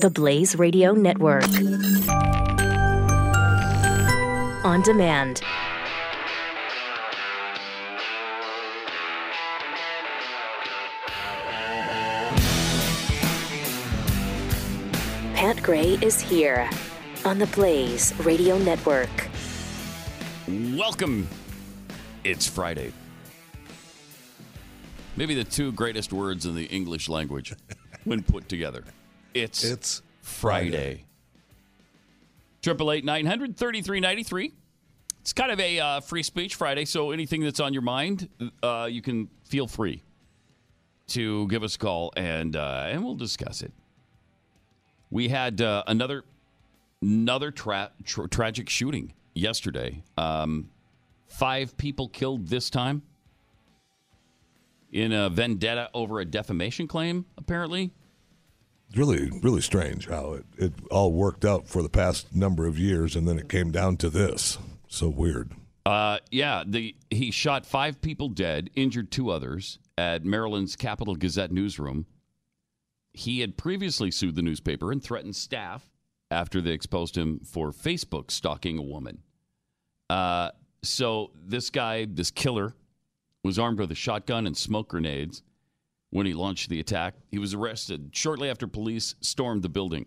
the Blaze Radio Network. On demand. Pat Gray is here on the Blaze Radio Network. Welcome. It's Friday. Maybe the two greatest words in the English language when put together. It's It's Friday. Triple eight nine hundred thirty three ninety three. It's kind of a uh, free speech Friday, so anything that's on your mind, uh, you can feel free to give us a call and uh, and we'll discuss it. We had uh, another another tra- tra- tragic shooting yesterday. Um, five people killed this time in a vendetta over a defamation claim. Apparently, really, really strange how it, it all worked out for the past number of years, and then it came down to this. So weird. Uh, yeah, the he shot five people dead, injured two others at Maryland's Capital Gazette newsroom. He had previously sued the newspaper and threatened staff after they exposed him for Facebook stalking a woman. Uh, so this guy, this killer, was armed with a shotgun and smoke grenades when he launched the attack. He was arrested shortly after police stormed the building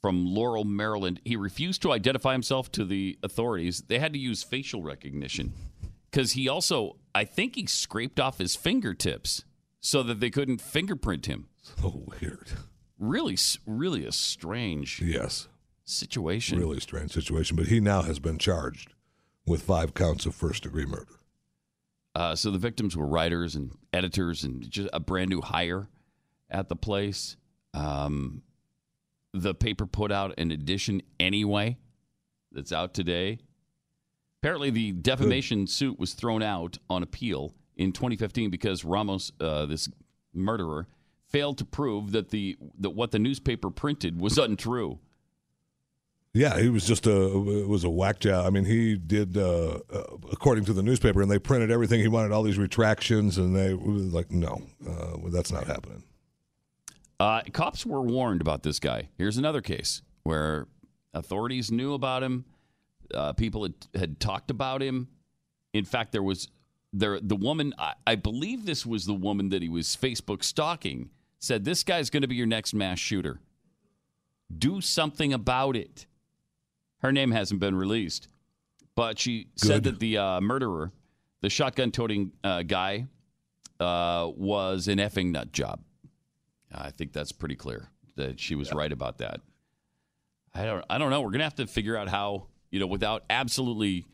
from Laurel, Maryland. He refused to identify himself to the authorities. They had to use facial recognition because he also, I think, he scraped off his fingertips so that they couldn't fingerprint him. So weird. Really, really a strange Yes, situation. really strange situation. But he now has been charged with five counts of first degree murder. Uh, so the victims were writers and editors and just a brand new hire at the place. Um, the paper put out an edition anyway that's out today. Apparently, the defamation suit was thrown out on appeal in 2015 because Ramos, uh, this murderer, failed to prove that the that what the newspaper printed was untrue. Yeah, he was just a was a whack job. I mean, he did uh, uh, according to the newspaper, and they printed everything. He wanted all these retractions, and they were like, no, uh, that's not happening. Uh, cops were warned about this guy. Here's another case where authorities knew about him. Uh, people had, had talked about him. In fact, there was there the woman. I, I believe this was the woman that he was Facebook stalking. Said this guy's going to be your next mass shooter. Do something about it. Her name hasn't been released, but she said that the uh, murderer, the shotgun-toting uh, guy, uh, was an effing nut job. I think that's pretty clear that she was right about that. I don't I don't know. We're gonna have to figure out how you know without absolutely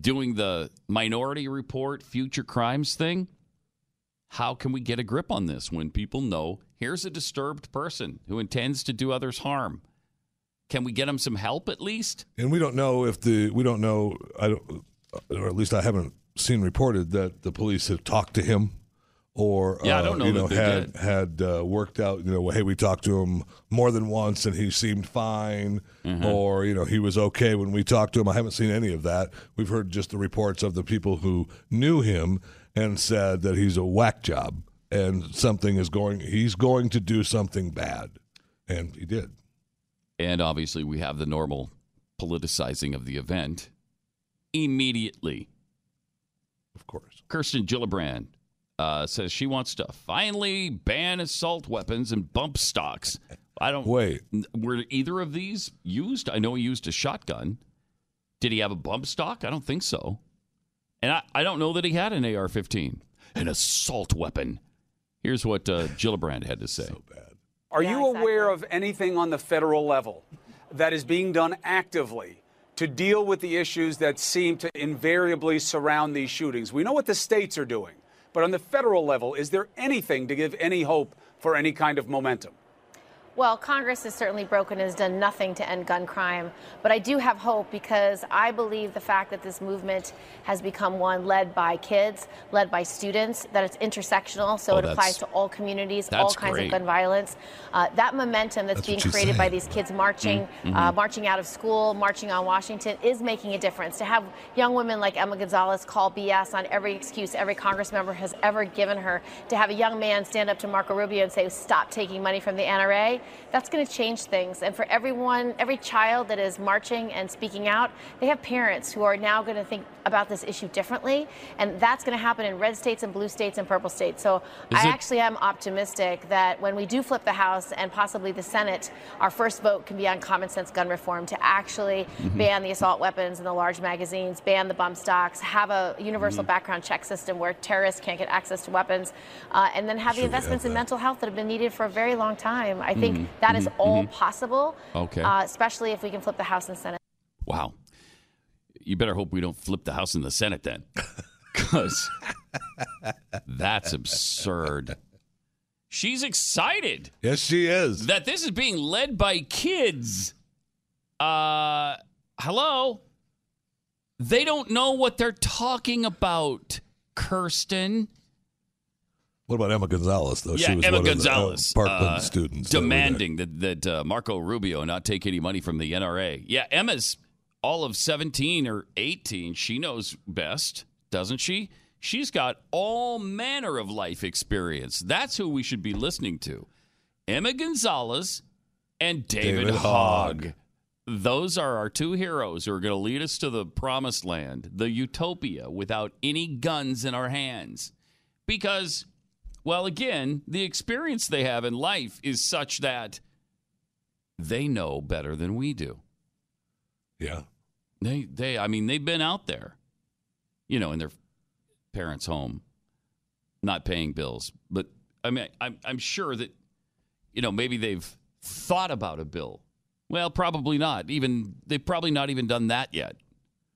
doing the minority report future crimes thing. How can we get a grip on this when people know here's a disturbed person who intends to do others harm? Can we get them some help at least? And we don't know if the we don't know. I don't, or at least I haven't seen reported that the police have talked to him, or Yeah, I uh, don't know you know had did. had uh, worked out. You know, hey, we talked to him more than once, and he seemed fine, Mm-hmm. or you know, he was okay when we talked to him. I haven't seen any of that. We've heard just the reports of the people who knew him and said that he's a whack job and something is going. He's going to do something bad, and he did. And obviously, we have the normal politicizing of the event immediately. Of course. Kirsten Gillibrand uh, says she wants to finally ban assault weapons and bump stocks. I don't Wait. Were either of these used? I know he used a shotgun. Did he have a bump stock? I don't think so. And I, I don't know that he had an AR 15, an assault weapon. Here's what uh, Gillibrand had to say. Are you aware of anything on the federal level that is being done actively to deal with the issues that seem to invariably surround these shootings? We know what the states are doing, but on the federal level, is there anything to give any hope for any kind of momentum? Well, Congress is certainly broken, and has done nothing to end gun crime. But I do have hope because I believe the fact that this movement has become one led by kids, led by students, that it's intersectional, so Oh, it applies to all communities, all kinds great. of gun violence. Uh, that momentum that's, That's being created by these kids marching, Mm-hmm. uh, marching out of school, marching on Washington is making a difference. To have young women like Emma Gonzalez call BS on every excuse every Congress member has ever given her, to have a young man stand up to Marco Rubio and say, stop taking money from the NRA, that's going to change things. And for everyone, every child that is marching and speaking out, they have parents who are now going to think about this issue differently. And that's going to happen in red states and blue states and purple states. So Is I it- actually am optimistic that when we do flip the House and possibly the Senate, our first vote can be on common sense gun reform to actually Mm-hmm. ban the assault weapons and the large magazines, ban the bump stocks, have a universal Mm-hmm. background check system where terrorists can't get access to weapons, uh, and then have Sure the investments in mental health that have been needed for a very long time. I think Mm-hmm. that is all possible, Okay. uh, especially if we can flip the House and Senate. Wow. You better hope we don't flip the House and the Senate then. Because that's absurd. She's excited Yes, she is. that this is being led by kids. Uh, hello? They don't know what they're talking about, Kirsten. What about Emma Gonzalez, though? Yeah, she was Emma Gonzalez, of the uh, Parkland uh, students. that demanding that that uh, Marco Rubio not take any money from the NRA. Yeah, Emma's all of 17 or 18. She knows best, doesn't she? She's got all manner of life experience. That's who we should be listening to. Emma Gonzalez and David, David Hogg. Hogg. Those are our two heroes who are going to lead us to the promised land, the utopia without any guns in our hands. Because, well, again, the experience they have in life is such that they know better than we do. Yeah. They, they, I mean, they've been out there, you know, in their parents' home, not paying bills. But I mean, I'm, I'm sure that, you know, maybe they've thought about a bill. Well, probably not. Even they've probably not even done that yet.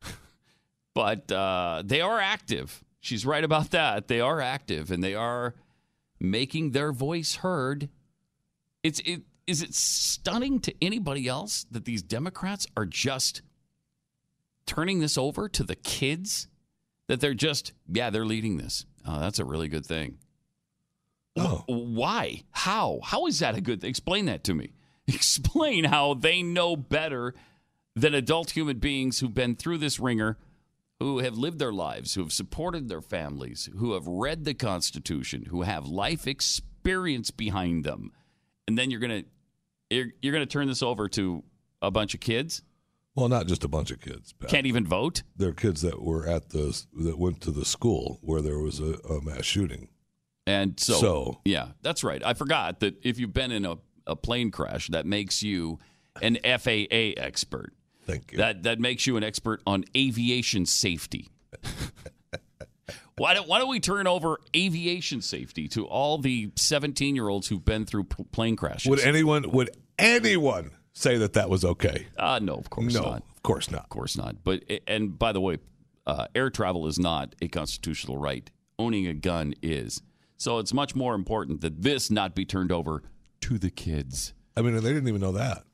but uh, they are active. She's right about that. They are active, and they are making their voice heard. It's it is it stunning to anybody else that these Democrats are just turning this over to the kids? That they're just yeah they're leading this. Oh, that's a really good thing. Oh. Why? How? How is that a good thing? Explain that to me. Explain how they know better than adult human beings who've been through this wringer, who have lived their lives, who have supported their families, who have read the Constitution, who have life experience behind them. And then you're going to you're, you're going to turn this over to a bunch of kids Well, not just a bunch of kids. Pat. can't even vote. There are kids that were at the that went to the school where there was a, a mass shooting. And so, So- yeah, that's right. I forgot that if you've been in a, a plane crash, that makes you an FAA expert. Thank you. That that makes you an expert on aviation safety. why don't Why don't we turn over aviation safety to all the 17 year olds who've been through plane crashes? would anyone would anyone say that that was okay? uh, no, of course no, not. of course not. Of course not. But and by the way, uh, air travel is not a constitutional right. Owning a gun is. So it's much more important that this not be turned over to the kids. I mean, they didn't even know that.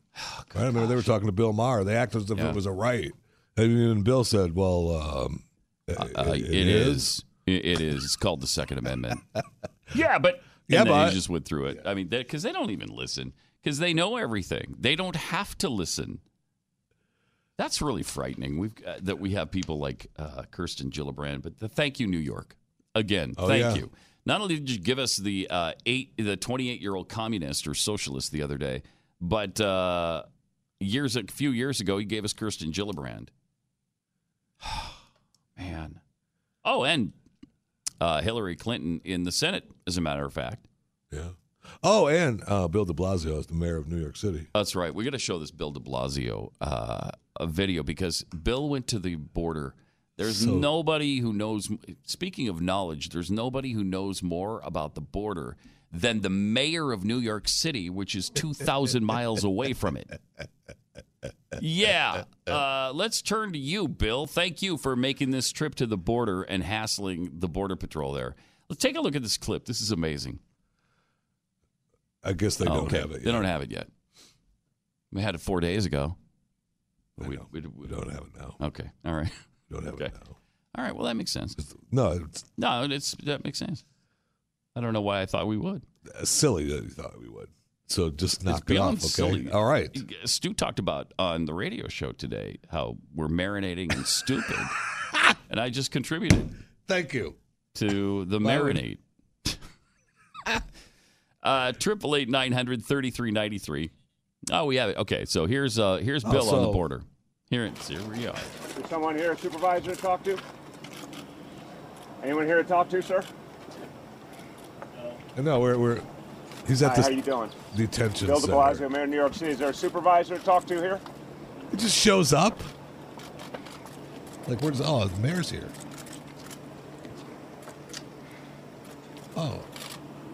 I remember they were talking to Bill Maher. They acted as if Yeah. it was a right. And even Bill said, "Well, um, Uh, it is. It it is. It's called the Second Amendment. yeah, but Yeah, but- he just went through it. I mean, because they don't even listen because they know everything. They don't have to listen. That's really frightening. We've uh, that we have people like uh, Kirsten Gillibrand, but the, thank you, New York, again. Oh, thank yeah. you. Not only did you give us the uh, eight, the twenty-eight year old communist or socialist the other day, but uh, years a few years ago, he gave us Kirsten Gillibrand. Man. Oh, and uh, Hillary Clinton in the Senate, as a matter of fact. Yeah. Oh, and uh, Bill De Blasio is the mayor of New York City. That's right. We got to show this Bill De Blasio uh, a video because Bill went to the border. There's So- nobody who knows. Speaking of knowledge, there's nobody who knows more about the border than the mayor of New York City, which is 2,000 miles away from it. Yeah. Uh, let's turn to you, Bill. Thank you for making this trip to the border and hassling the Border Patrol there. Let's take a look at this clip. This is amazing. I guess they Oh, don't okay. have it. They don't have it yet. We had it four days ago. We, we- We don't have it now. okay. All right. We don't have Okay. it now. All right. Well, that makes sense. No, it's No, it's that makes sense. I don't know why I thought we would. silly that you thought we would. So just knock it beyond off, okay? silly. All right. Stu talked about on the radio show today how we're marinating and stupid, and I just contributed Thank you. to the Why would- marinate. Uh triple eight nine hundred thirty three ninety three. Oh, we have it. Okay, so here's uh here's Oh, Bill on the so- border. Here, it's here we are. Is someone here, a supervisor to talk to? Anyone here to talk to, sir? Uh, no, we're we're he's at Hi, this how you doing? detention Bill de center. Blasio, Mayor of New York City. Is there a supervisor to talk to here? He just shows up. Like where's oh the mayor's here. Oh.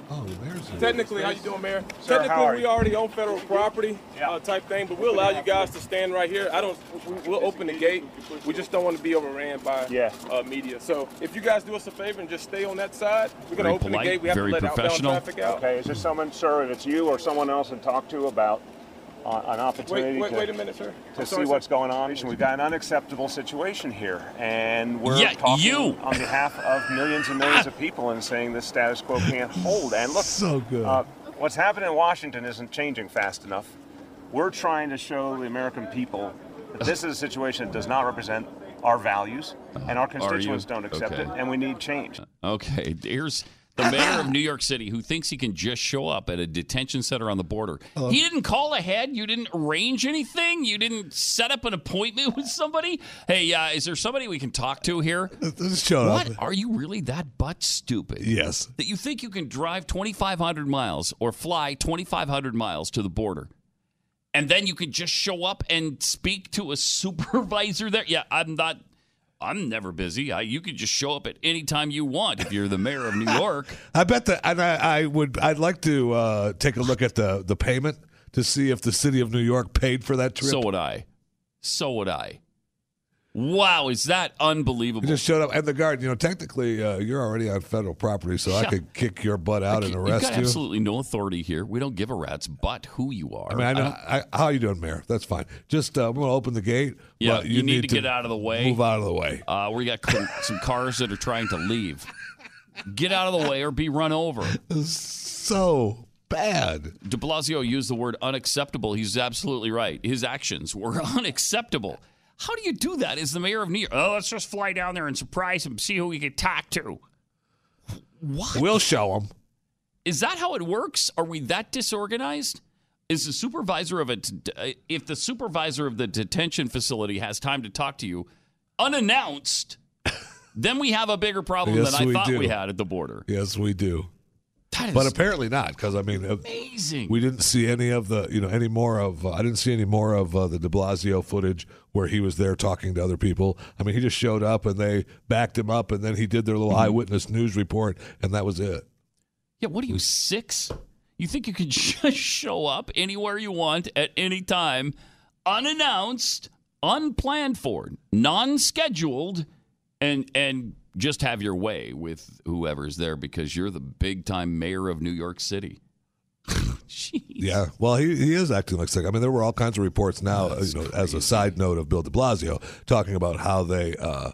Oh, the mayor's. Technically, how you doing, Mayor? Sir, Technically, we already own federal property Yeah. uh, type thing, but we'll allow you guys to stand right here. I don't. we- We'll open the gate. We just don't want to be overran by Yeah. uh, media. So if you guys do us a favor and just stay on that side, we're gonna open polite, the gate. We have very to let outbound professional. traffic out. Okay, is there someone, sir, if it's you or someone else and talk to about uh, an opportunity Wait, wait, to, wait a minute, sir. I'm to see sorry, sir. what's going on? And We've got an unacceptable situation here, and we're Yeah, talking you. on behalf of millions and millions of people and saying this status quo can't hold. And look, So good. Uh, what's happening in Washington isn't changing fast enough. We're trying to show the American people that this is a situation that does not represent our values, and our constituents don't accept Okay. it, and we need change. Okay, here's the mayor of New York City who thinks he can just show up at a detention center on the border. He didn't call ahead. You didn't arrange anything. You didn't set up an appointment with somebody. Hey, uh, is there somebody we can talk to here? Just What? up. Are you really that butt stupid? Yes. That you think you can drive 2,500 miles or fly 2,500 miles to the border and then you can just show up and speak to a supervisor there? Yeah, I'm not. I'm never busy. I, you can just show up at any time you want if you're the mayor of New York. I bet that, and I, I would, I'd like to uh, take a look at the the payment to see if the city of New York paid for that trip. So would I. So would I. Wow, is that unbelievable? Just showed up, at the guard. You know, technically, uh, you're already on federal property, so I could kick your butt out and You've arrest got you. absolutely no authority here. We don't give a rat's butt who you are. I mean, I know. don't- I, how you doing, Mayor? That's fine. Just uh, going to open the gate. Yeah, but you need to get out of the way. Move out of the way. Uh, we got some cars that are trying to leave. Get out of the way or be run over. So bad. De Blasio used the word unacceptable. He's absolutely right. His actions were unacceptable. How do you do that as the mayor of New York? Oh, let's just fly down there and surprise him, see who we can talk to. What? We'll show him. Is that how it works? Are we that disorganized? Is the supervisor of a uh, if the supervisor of the detention facility has time to talk to you unannounced, then we have a bigger problem Yes, than I thought do. we had at the border. Yes, we do. But apparently not, because I mean, uh, amazing. we didn't see any of the, you know, any more of. Uh, I didn't see any more of uh, the De Blasio footage where he was there talking to other people. I mean, he just showed up and they backed him up, and then he did their little eyewitness news report, and that was it. Yeah, what are you, six? You think you could just show up anywhere you want at any time, unannounced, unplanned for, non scheduled, and and just have your way with whoever's there because you're the big time mayor of New York City. Jeez. Yeah, well, he, he is acting like sick. I mean, there were all kinds of reports now, you know, as a side note of Bill De Blasio talking about how they, uh,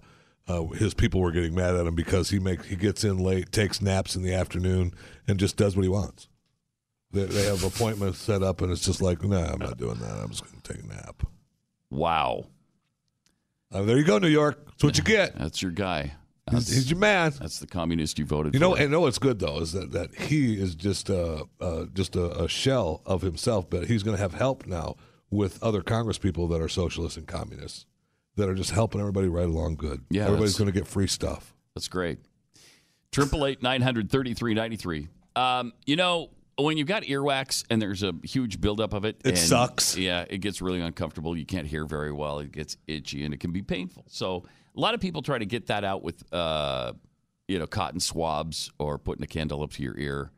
uh, his people were getting mad at him because he makes he gets in late, takes naps in the afternoon, and just does what he wants. They, they have appointments set up, and it's just like, no, nah, I'm not doing that. I'm just going to take a nap. Wow. Uh, there you go, New York. That's what you get. That's your guy. He's, he's your man. that's the communist you voted for. You know, for. and know what's good though is that, that he is just a uh, just a, a shell of himself, but he's going to have help now with other Congress people that are socialists and communists that are just helping everybody right along good. Yeah, everybody's going to get free stuff. That's great. Triple eight nine hundred thirty three ninety three. Um, you know, when you've got earwax and there's a huge buildup of it, It and- sucks. Yeah, it gets really uncomfortable. You can't hear very well. It gets itchy and it can be painful. So a lot of people try to get that out with, uh, you know, cotton swabs or putting a candle up to your ear.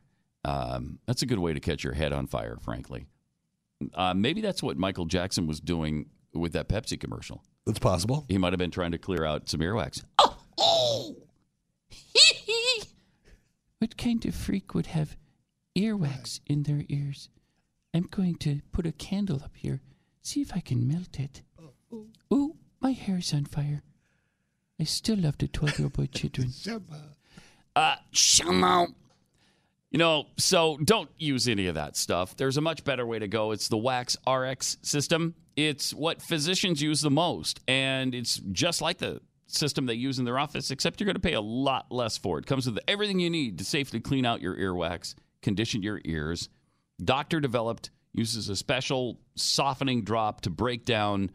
Um, that's a good way to catch your head on fire, frankly. Uh, maybe that's what Michael Jackson was doing with that Pepsi commercial. It's possible. He might have been trying to clear out some earwax. Oh What kind of freak would have earwax in their ears. I'm going to put a candle up here. See if I can melt it. Ooh, my hair's on fire. I still love the 12 year old boy children. Uh, Shamo. You know, so don't use any of that stuff. There's a much better way to go. It's the Wax RX system. It's what physicians use the most, and it's just like the system they use in their office, except you're going to pay a lot less for it. Comes with everything you need to safely clean out your earwax, condition your ears. Doctor developed, uses a special softening drop to break down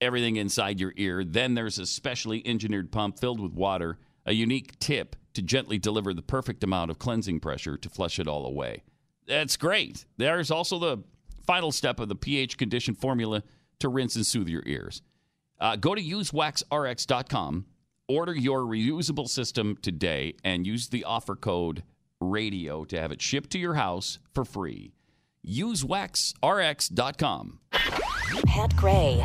everything inside your ear. Then there's a specially engineered pump filled with water, a unique tip to gently deliver the perfect amount of cleansing pressure to flush it all away. That's great. There's also the final step of the pH condition formula to rinse and soothe your ears. Uh, go to usewaxrx.com, order your reusable system today, and use the offer code RADIO to have it shipped to your house for free. Usewaxrx.com. Pat Gray,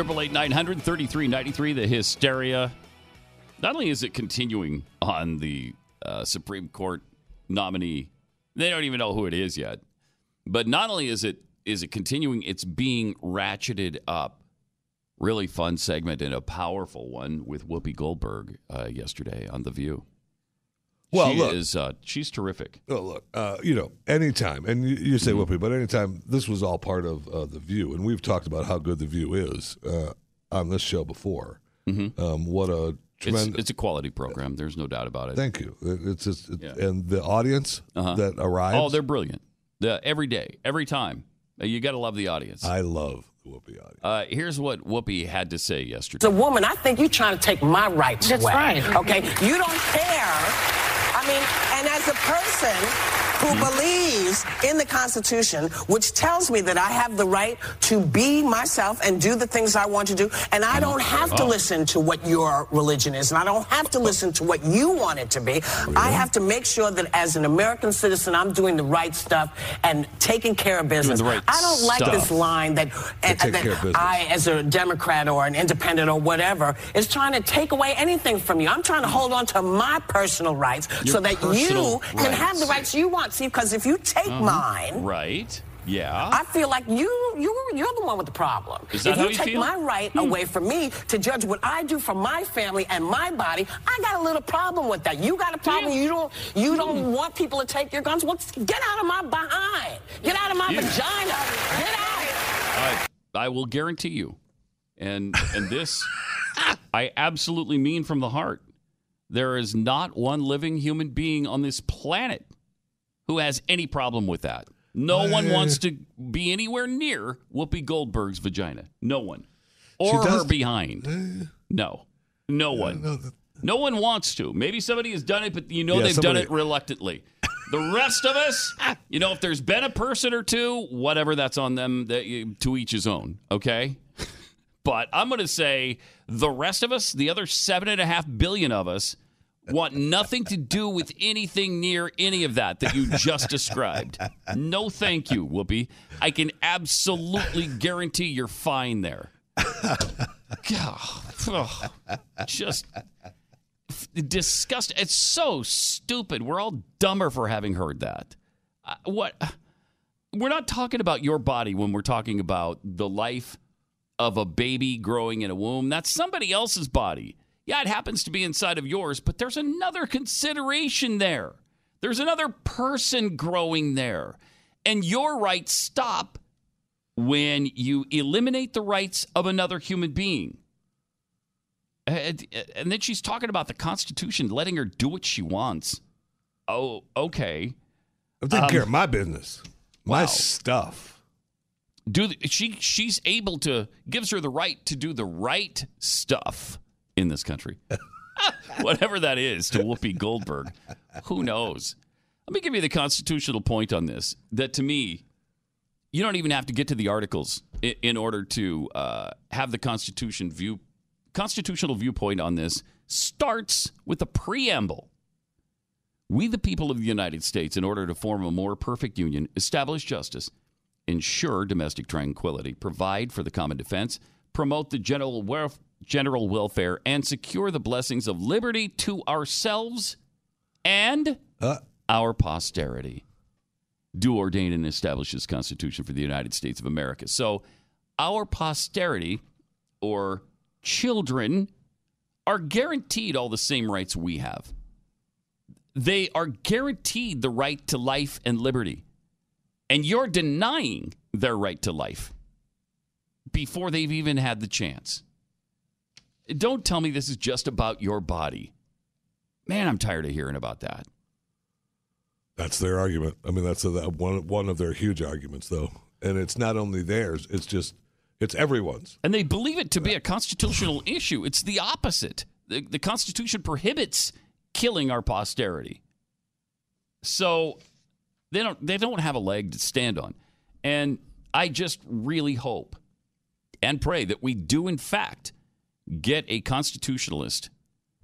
Triple eight nine hundred thirty three ninety three. the hysteria. Not only is it continuing on the uh, Supreme Court nominee, they don't even know who it is yet. But not only is it is it continuing, it's being ratcheted up. Really fun segment and a powerful one with Whoopi Goldberg uh, yesterday on The View. Well, she look. is uh, she's terrific. Oh, look, uh, you know, anytime, and you, you say Whoopi, but anytime, this was all part of uh, The View, and we've talked about how good The View is uh, on this show before. Um, what a It's, tremendous. it's a quality program. There's no doubt about it. Thank you. It- It's just, it- Yeah. and the audience Uh-huh. that arrives. Oh, they're brilliant. The, every day, every time. Uh, You got to love the audience. I love the Whoopi audience. Uh, here's what Whoopi had to say As yesterday. a woman, I think you're trying to take my rights That's away. right. Okay? You don't care. Mean, and as a person who believes in the Constitution, which tells me that I have the right to be myself and do the things I want to do, and I don't have to listen to what your religion is, and I don't have to listen to what you want it to be. I have to make sure that as an American citizen, I'm doing the right stuff and taking care of business. right I don't like stuff. this line that, eh, take that care of business. I, as a Democrat or an independent or whatever, is trying to take away anything from you. I'm trying to hold on to my personal rights Your so that you can have the rights. rights you want. See, because if you take uh-huh. mine, Right? Yeah. I feel like you you you're the one with the problem. Is that if how you you take feel? my right hmm. away from me to judge what I do for my family and my body, I got a little problem with that. You got a problem. You don't you don't hmm. want people to take your guns. Well, get out of my behind. Get out of my Yeah. vagina. Get out. I, I will guarantee you, and and this I absolutely mean from the heart. There is not one living human being on this planet who has any problem with that. No one wants to be anywhere near Whoopi Goldberg's vagina. No one. Or her behind. No. No one. No one wants to. Maybe somebody has done it, but you know Yeah, they've done it reluctantly. The rest of us, you know, if there's been a person or two, whatever, that's on them. That you, to each his own. Okay. But I'm going to say the rest of us, the other seven and a half billion of us, want nothing to do with anything near any of that that you just described. No, thank you, Whoopi. I can absolutely guarantee you're fine there. Ugh, just disgusting. It's so stupid. We're all dumber for having heard that. Uh, what? We're not talking about your body when we're talking about the life of a baby growing in a womb. That's somebody else's body. Yeah, it happens to be inside of yours, but there's another consideration there. There's another person growing there. And your rights stop when you eliminate the rights of another human being. And, and then she's talking about the Constitution letting her do what she wants. Oh, okay. I'm taking care of um, my business, my wow. stuff. do the, she she's able to gives her the right to do the right stuff in this country whatever that is to whoopi goldberg who knows Let me give you the constitutional point on this. That to me, you don't even have to get to the articles in, in order to uh, have the Constitution view constitutional viewpoint on this starts with the preamble. We, the people of the United States, in order to form a more perfect union, establish justice, ensure domestic tranquility, provide for the common defense, promote the general, welf- general welfare, and secure the blessings of liberty to ourselves and Uh, our posterity. Do ordain and establish this Constitution for the United States of America. So, our posterity or children are guaranteed all the same rights we have. They are guaranteed the right to life and liberty. And you're denying their right to life before they've even had the chance. Don't tell me this is just about your body. Man, I'm tired of hearing about that. That's their argument. I mean, that's a, one one of their huge arguments, though. And it's not only theirs; it's just it's everyone's. And they believe it to be a constitutional issue. It's the opposite. The, the Constitution prohibits killing our posterity. So they don't they don't have a leg to stand on. And I just really hope and pray that we do in fact get a constitutionalist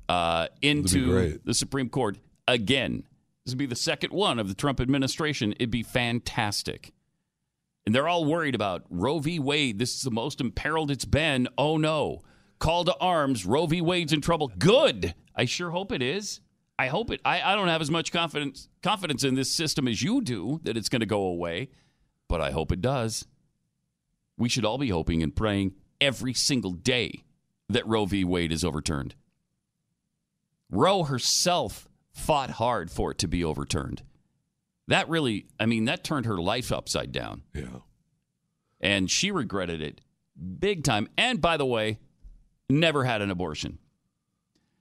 uh, into the Supreme Court again. This would be the second one of the Trump administration. It'd be fantastic. And they're all worried about Roe v. Wade. This is the most imperiled it's been. Oh no. Call to arms. Roe v. Wade's in trouble. Good. I sure hope it is. I hope it. I, I don't have as much confidence confidence in this system as you do that it's going to go away, but I hope it does. We should all be hoping and praying every single day that Roe v. Wade is overturned. Roe herself fought hard for it to be overturned. That really, I mean, that turned her life upside down. Yeah. And she regretted it big time. And by the way, never had an abortion.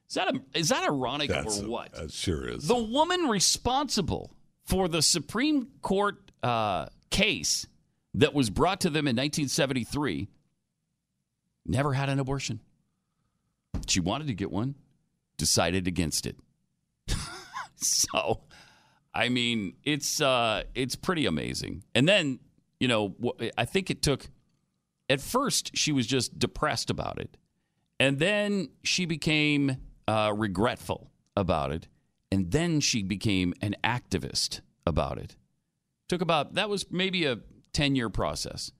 Is that, a, is that ironic That's or a- what? That sure is. The woman responsible for the Supreme Court uh, case that was brought to them in 1973 never had an abortion. She wanted to get one, decided against it. so, I mean, it's uh, it's pretty amazing. And then, you know, I think it took. At first, she was just depressed about it, and then she became uh, regretful about it, and then she became an activist about it. Took about that was maybe a ten year process.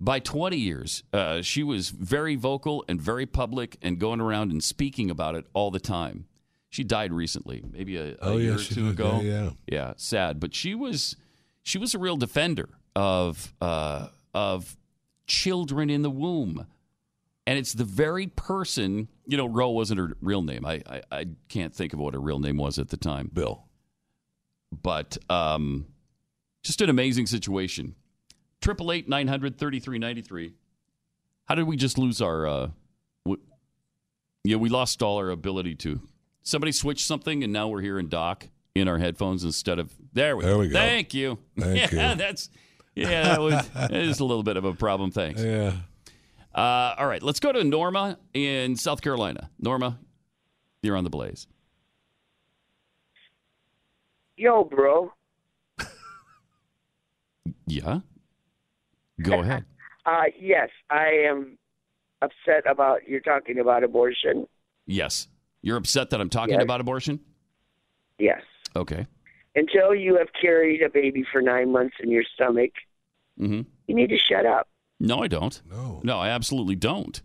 By 20 years, uh, she was very vocal and very public and going around and speaking about it all the time. She died recently, maybe a, a Oh, yeah, year or two ago. Yeah, yeah. Yeah, sad, but she was she was a real defender of uh, of children in the womb, and it's the very person. You know, Roe wasn't her real name. I, I I can't think of what her real name was at the time. Bill. But um, just an amazing situation. Triple eight nine hundred thirty three ninety three. How did we just lose our? Uh, w- yeah, we lost all our ability to. Somebody switched something, and now we're here in dock in our headphones instead of there. We, There we go. Thank you. Thank yeah, you. that's yeah. That was that is a little bit of a problem. Thanks. Yeah. Uh, all right, let's go to Norma in South Carolina. Norma, you're on the blaze. Yo, bro. Yeah. Go ahead. Uh, yes, I am upset about you're talking about abortion. Yes. You're upset that I'm talking Yes. about abortion? Yes. Okay. Until you have carried a baby for nine months in your stomach, hmm you need to shut up. No, I don't. No. No, I absolutely don't.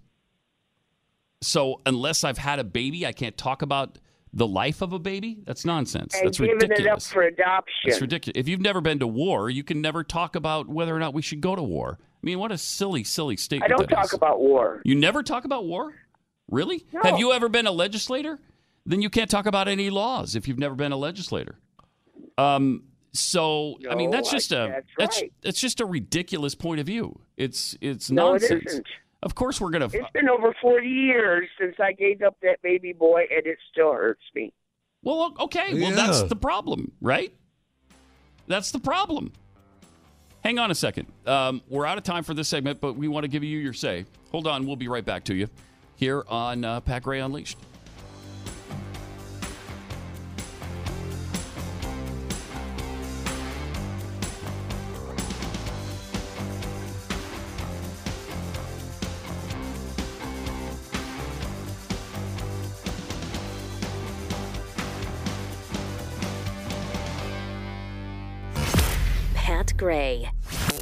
So unless I've had a baby, I can't talk about the life of a baby? That's nonsense. And That's giving ridiculous. it up for adoption. That's ridiculous. If you've never been to war, you can never talk about whether or not we should go to war. I mean, what a silly, silly statement. I don't talk is. about war. You never talk about war? Really? No. Have you ever been a legislator? Then you can't talk about any laws if you've never been a legislator. Um, so I mean, that's just a that's that's right. that's just a ridiculous point of view. It's it's No, nonsense. Of course, we're gonna. It's been over 40 years since I gave up that baby boy, and it still hurts me. Well, okay. Well, that's the problem, right? That's the problem. Hang on a second. Um, we're out of time for this segment, but we want to give you your say. Hold on. We'll be right back to you here on uh, Pat Gray Unleashed. Gray.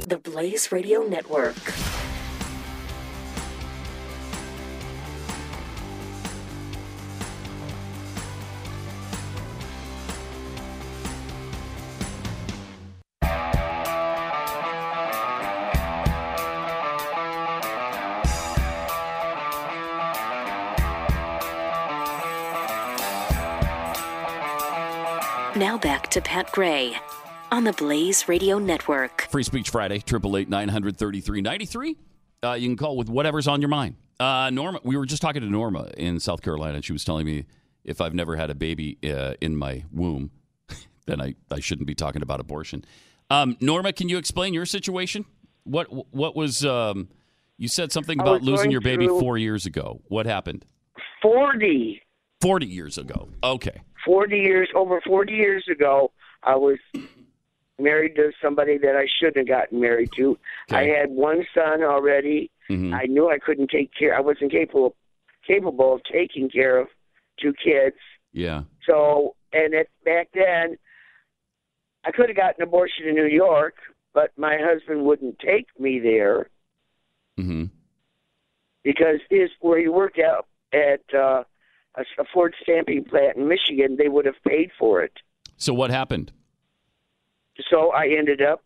The Blaze Radio Network. Now back to Pat Gray on the Blaze Radio Network. Free Speech Friday, 888 933 93. Uh, You can call with whatever's on your mind. Uh, Norma, we were just talking to Norma in South Carolina, and she was telling me if I've never had a baby uh, in my womb, then I, I shouldn't be talking about abortion. Um, Norma, can you explain your situation? What what was um, you said something about losing your baby four years ago? What happened? 40. 40 years ago. Okay. 40 years, over 40 years ago, I was married to somebody that I shouldn't have gotten married to. I had one son already. Mm-hmm. I knew I couldn't take care. I wasn't capable capable of taking care of two kids. Yeah. So, and it, back then, I could have gotten an abortion in New York, but my husband wouldn't take me there Mm-hmm. because his where he worked out at uh, a, a Ford stamping plant in Michigan, they would have paid for it. So what happened? So I ended up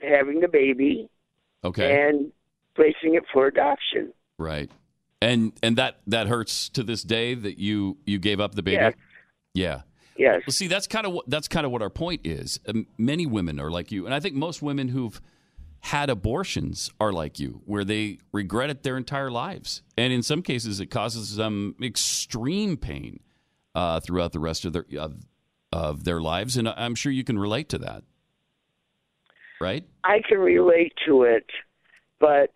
having the baby Okay. and placing it for adoption. Right. And and that that hurts to this day that you you gave up the baby. Yes. Yeah. Yes. Well, see, that's kind of what that's kind of what our point is. Um, many women are like you, and I think most women who've had abortions are like you, where they regret it their entire lives, and in some cases, it causes them extreme pain uh, throughout the rest of their of, of their lives. And I'm sure you can relate to that, right? I can relate to it, but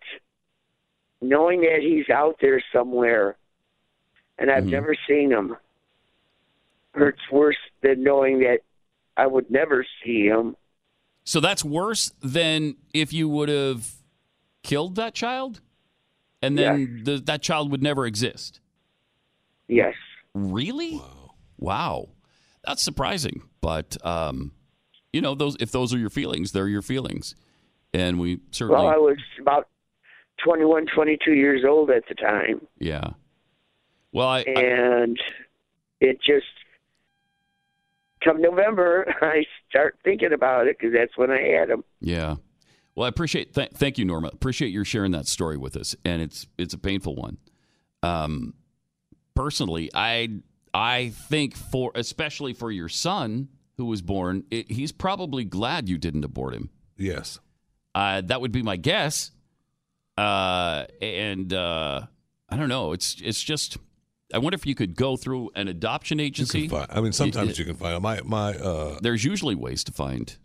knowing that he's out there somewhere and I've Mhm. never seen him hurts worse than knowing that I would never see him. So that's worse than if you would have killed that child, and then the, that child would never exist. Yes. Really? Wow. That's surprising, but um, you know, those if those are your feelings, they're your feelings, and we certainly, Well, I was about 21, 22 years old at the time. yeah. Well, I, I and it just come November, I start thinking about it because that's when I had them. yeah. Well, I appreciate. Th- thank you, Norma. Appreciate your sharing that story with us, and it's it's a painful one. Um, personally, I I think for especially for your son who was born, it, he's probably glad you didn't abort him. Yes. Uh, that would be my guess. Uh, and uh, I don't know. It's it's just. I wonder if you could go through an adoption agency. Find- I mean, sometimes you can find my my. Uh, There's usually ways to find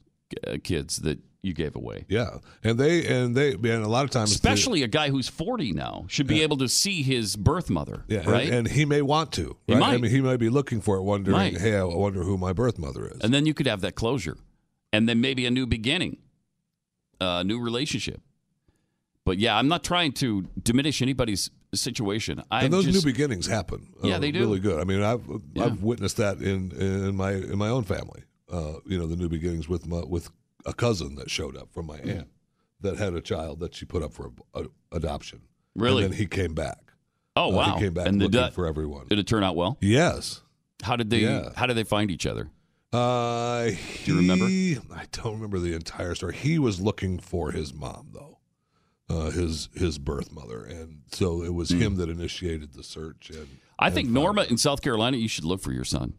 uh, kids that you gave away. yeah, and they and they and a lot of times, Especially a guy who's 40 now should be able to see his birth mother. yeah, and- right. and, he may want to. He Right? I might. mean, he might be looking for it, wondering, Might. "Hey, I wonder who my birth mother is." and then you could have that closure, and then maybe a new beginning, a new relationship. But yeah, I'm not trying to diminish anybody's situation. I and those just, new beginnings happen. Yeah, uh, they do. Really good. I mean, I've Yeah. I've witnessed that in in my in my own family. Uh, you know, the new beginnings with my, with a cousin that showed up from my aunt that had a child that she put up for a, a- adoption. Really? And then he came back. Oh Uh, wow! He came back and did looking that, for everyone. Did it turn out well? Yes. How did they? Yeah. How did they find each other? Uh, Do you remember? I don't remember the entire story. He was looking for his mom though, uh, his his birth mother, and so it was him that initiated the search. And. I and think Norma in South Carolina, you should look for your son.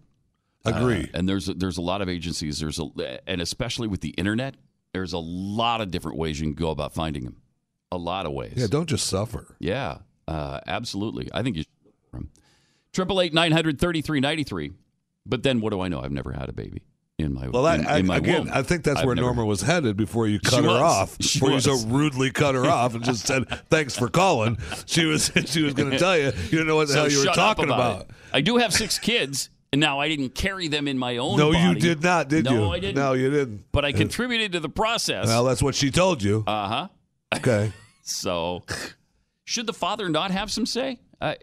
Agree. Uh, and there's there's a lot of agencies. There's a and especially with the internet, there's a lot of different ways you can go about finding them. A lot of ways. Yeah, don't just suffer. Yeah, uh, absolutely. I think you should look for him. Triple eight nine hundred thirty three ninety three. But then what do I know? I've never had a baby in my life. Well, I, in, I, in my again, womb. I think that's I've where Norma was headed before you cut She her was. off. She before you so rudely cut her off and just said, "Thanks for calling." She was she was going to tell you you didn't know what the So hell you were talking about. about. I do have six kids, and now I didn't carry them in my own. No, you did not, did no, you? No, I didn't. No, you didn't. But I contributed to the process. Well, that's what she told you. Uh huh. Okay. So, should the father not have some say? I,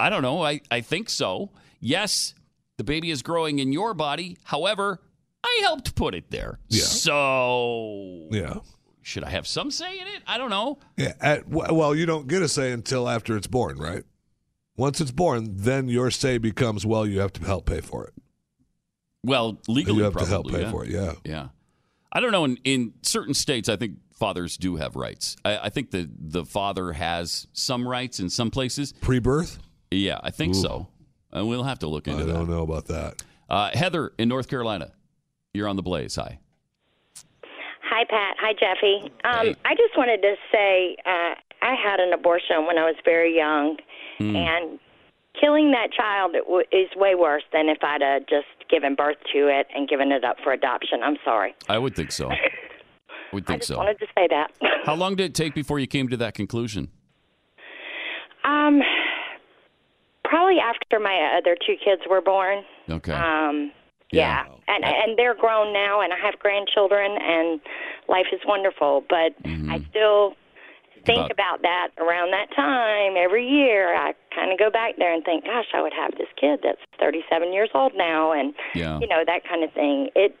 I don't know. I, I think so. Yes, the baby is growing in your body. However, I helped put it there. Yeah. So Yeah. should I have some say in it? I don't know. Yeah. At, well, you don't get a say until after it's born, right? Once it's born, then your say becomes, well, you have to help pay for it. Well, legally, You have to help pay yeah. for it, yeah. Yeah. I don't know. In, in certain states, I think fathers do have rights. I, I think the the father has some rights in some places. Pre-birth? Yeah, I think Ooh. so. And we'll have to look into I that. I don't know about that. Uh, Heather in North Carolina, you're on the Blaze. Hi. Hi, Pat. Hi, Jeffy. Um, Hey. I just wanted to say uh, I had an abortion when I was very young, Hmm. and killing that child is way worse than if I'd uh, just given birth to it and given it up for adoption. I'm sorry. I would think so. I would I think just so. wanted to say that. How long did it take before you came to that conclusion? um, probably after my other two kids were born. Okay. Um, yeah, and and they're grown now, and I have grandchildren, and life is wonderful. But I still think. About- about, that around that time every year. I kind of go back there and think, gosh, I would have this kid that's 37 years old now, and Yeah. you know that kind of thing. It,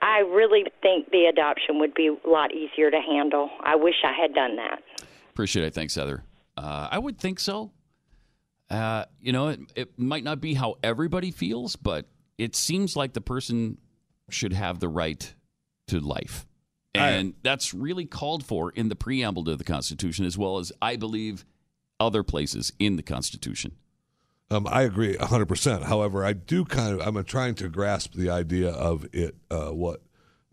I really think the adoption would be a lot easier to handle. I wish I had done that. Appreciate it. Thanks, Heather. Uh, I would think so. Uh, you know, it, it might not be how everybody feels, but it seems like the person should have the right to life. And that's really called for in the preamble to the Constitution, as well as, I believe, other places in the Constitution. Um, I agree 100%. However, I do kind of, I'm trying to grasp the idea of it. Uh, what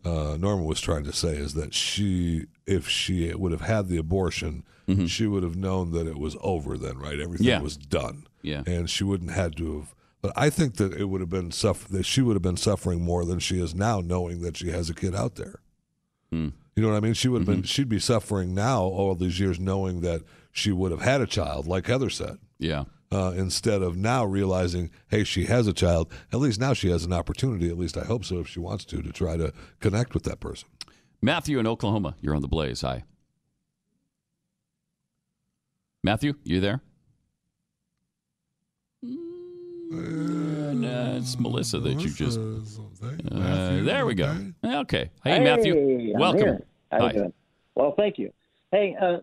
uh, Norma was trying to say is that she, if she would have had the abortion, she would have known that it was over then, right? Everything Yeah. was done. Yeah. And she wouldn't had to have. But I think that it would have been suffer that she would have been suffering more than she is now, knowing that she has a kid out there. Hmm. You know what I mean? She would have Mm-hmm. been. She'd be suffering now all these years, knowing that she would have had a child, like Heather said Yeah. uh, instead of now realizing, hey, she has a child. At least now she has an opportunity. At least I hope so, if she wants to, to try to connect with that person. Matthew in Oklahoma, you're on the Blaze. Hi. Matthew, you there? No, it's Melissa that you just. Uh, there we go. Okay. Hey, Matthew. I'm Welcome. here. How Hi. you doing? Well, thank you. Hey, uh,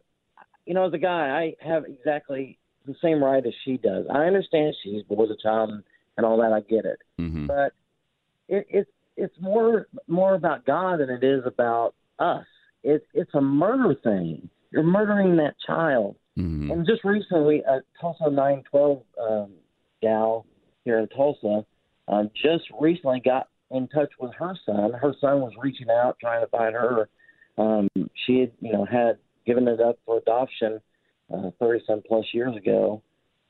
you know, as a guy, I have exactly the same right as she does. I understand she's was a child and, and all that. I get it, Mhm. but it, it's it's more more about God than it is about us. It's it's a murder thing. You're murdering that child. Mm-hmm. And just recently, a Tulsa 912 um, gal here in Tulsa um, just recently got in touch with her son. Her son was reaching out, trying to find her. Um, she had, you know, had given it up for adoption uh, 30 some plus years ago,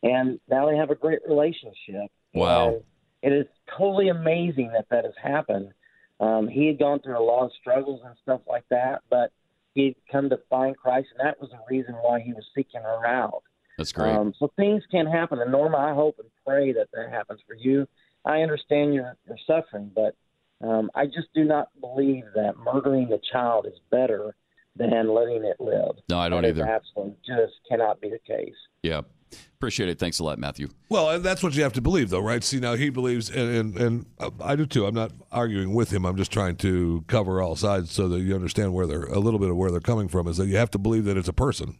and now they have a great relationship. Wow. And it is totally amazing that that has happened. Um, he had gone through a lot of struggles and stuff like that, but he'd come to find Christ, and that was the reason why he was seeking her out. That's great. Um, so things can happen, and Norma, I hope and pray that that happens for you. I understand your your suffering, but um, I just do not believe that murdering the child is better than letting it live. No, I don't That is either. Absolutely, just cannot be the case. Yeah. Appreciate it. Thanks a lot, Matthew. Well, that's what you have to believe, though, right? See, now he believes, and, and, and uh, I do too. I'm not arguing with him. I'm just trying to cover all sides so that you understand where they're a little bit of where they're coming from. Is that you have to believe that it's a person,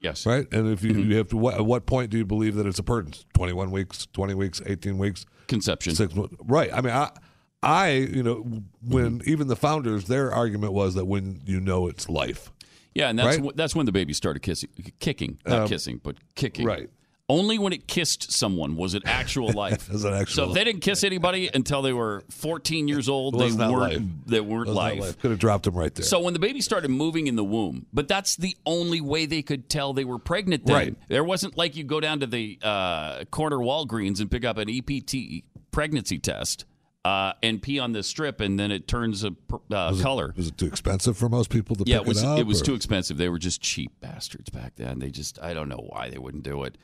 Yes. right? And if you, you have to, what, at what point do you believe that it's a person? 21 weeks, 20 weeks, 18 weeks, Conception. six months, right? I mean, I, I, you know, when even the founders, their argument was that when you know it's life, Yeah, and that's Right? wh- that's when the baby started kissing, kicking, not Um, kissing, but kicking. right. Only when it kissed someone was it actual life. It actual so if they didn't kiss anybody until they were 14 years old, they weren't life. they weren't life. life. Could have dropped them right there. So when the baby started moving in the womb, but that's the only way they could tell they were pregnant. Then. Right. There wasn't like you go down to the uh, corner Walgreens and pick up an EPT pregnancy test uh, and pee on the strip, and then it turns a uh, was color. It, was it too expensive for most people to Yeah, pick it was. it up? It was or- too expensive. They were just cheap bastards back then. They just. I don't know why they wouldn't do it.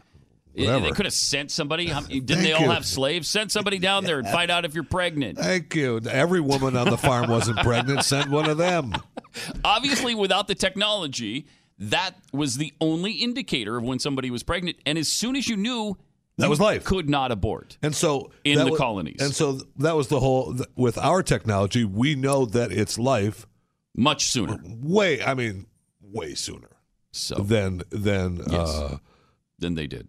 Whatever. They could have sent somebody. Didn't they all you. have slaves? Send somebody down there and find out if you're pregnant. Thank you. Every woman on the farm wasn't pregnant. Send one of them. Obviously, without the technology, that was the only indicator of when somebody was pregnant. And as soon as you knew, That was life. Could not abort. And so in the wa- colonies. And so that was the whole. With our technology, we know that it's life much sooner. Way, I mean, way sooner. So than than uh, than they did.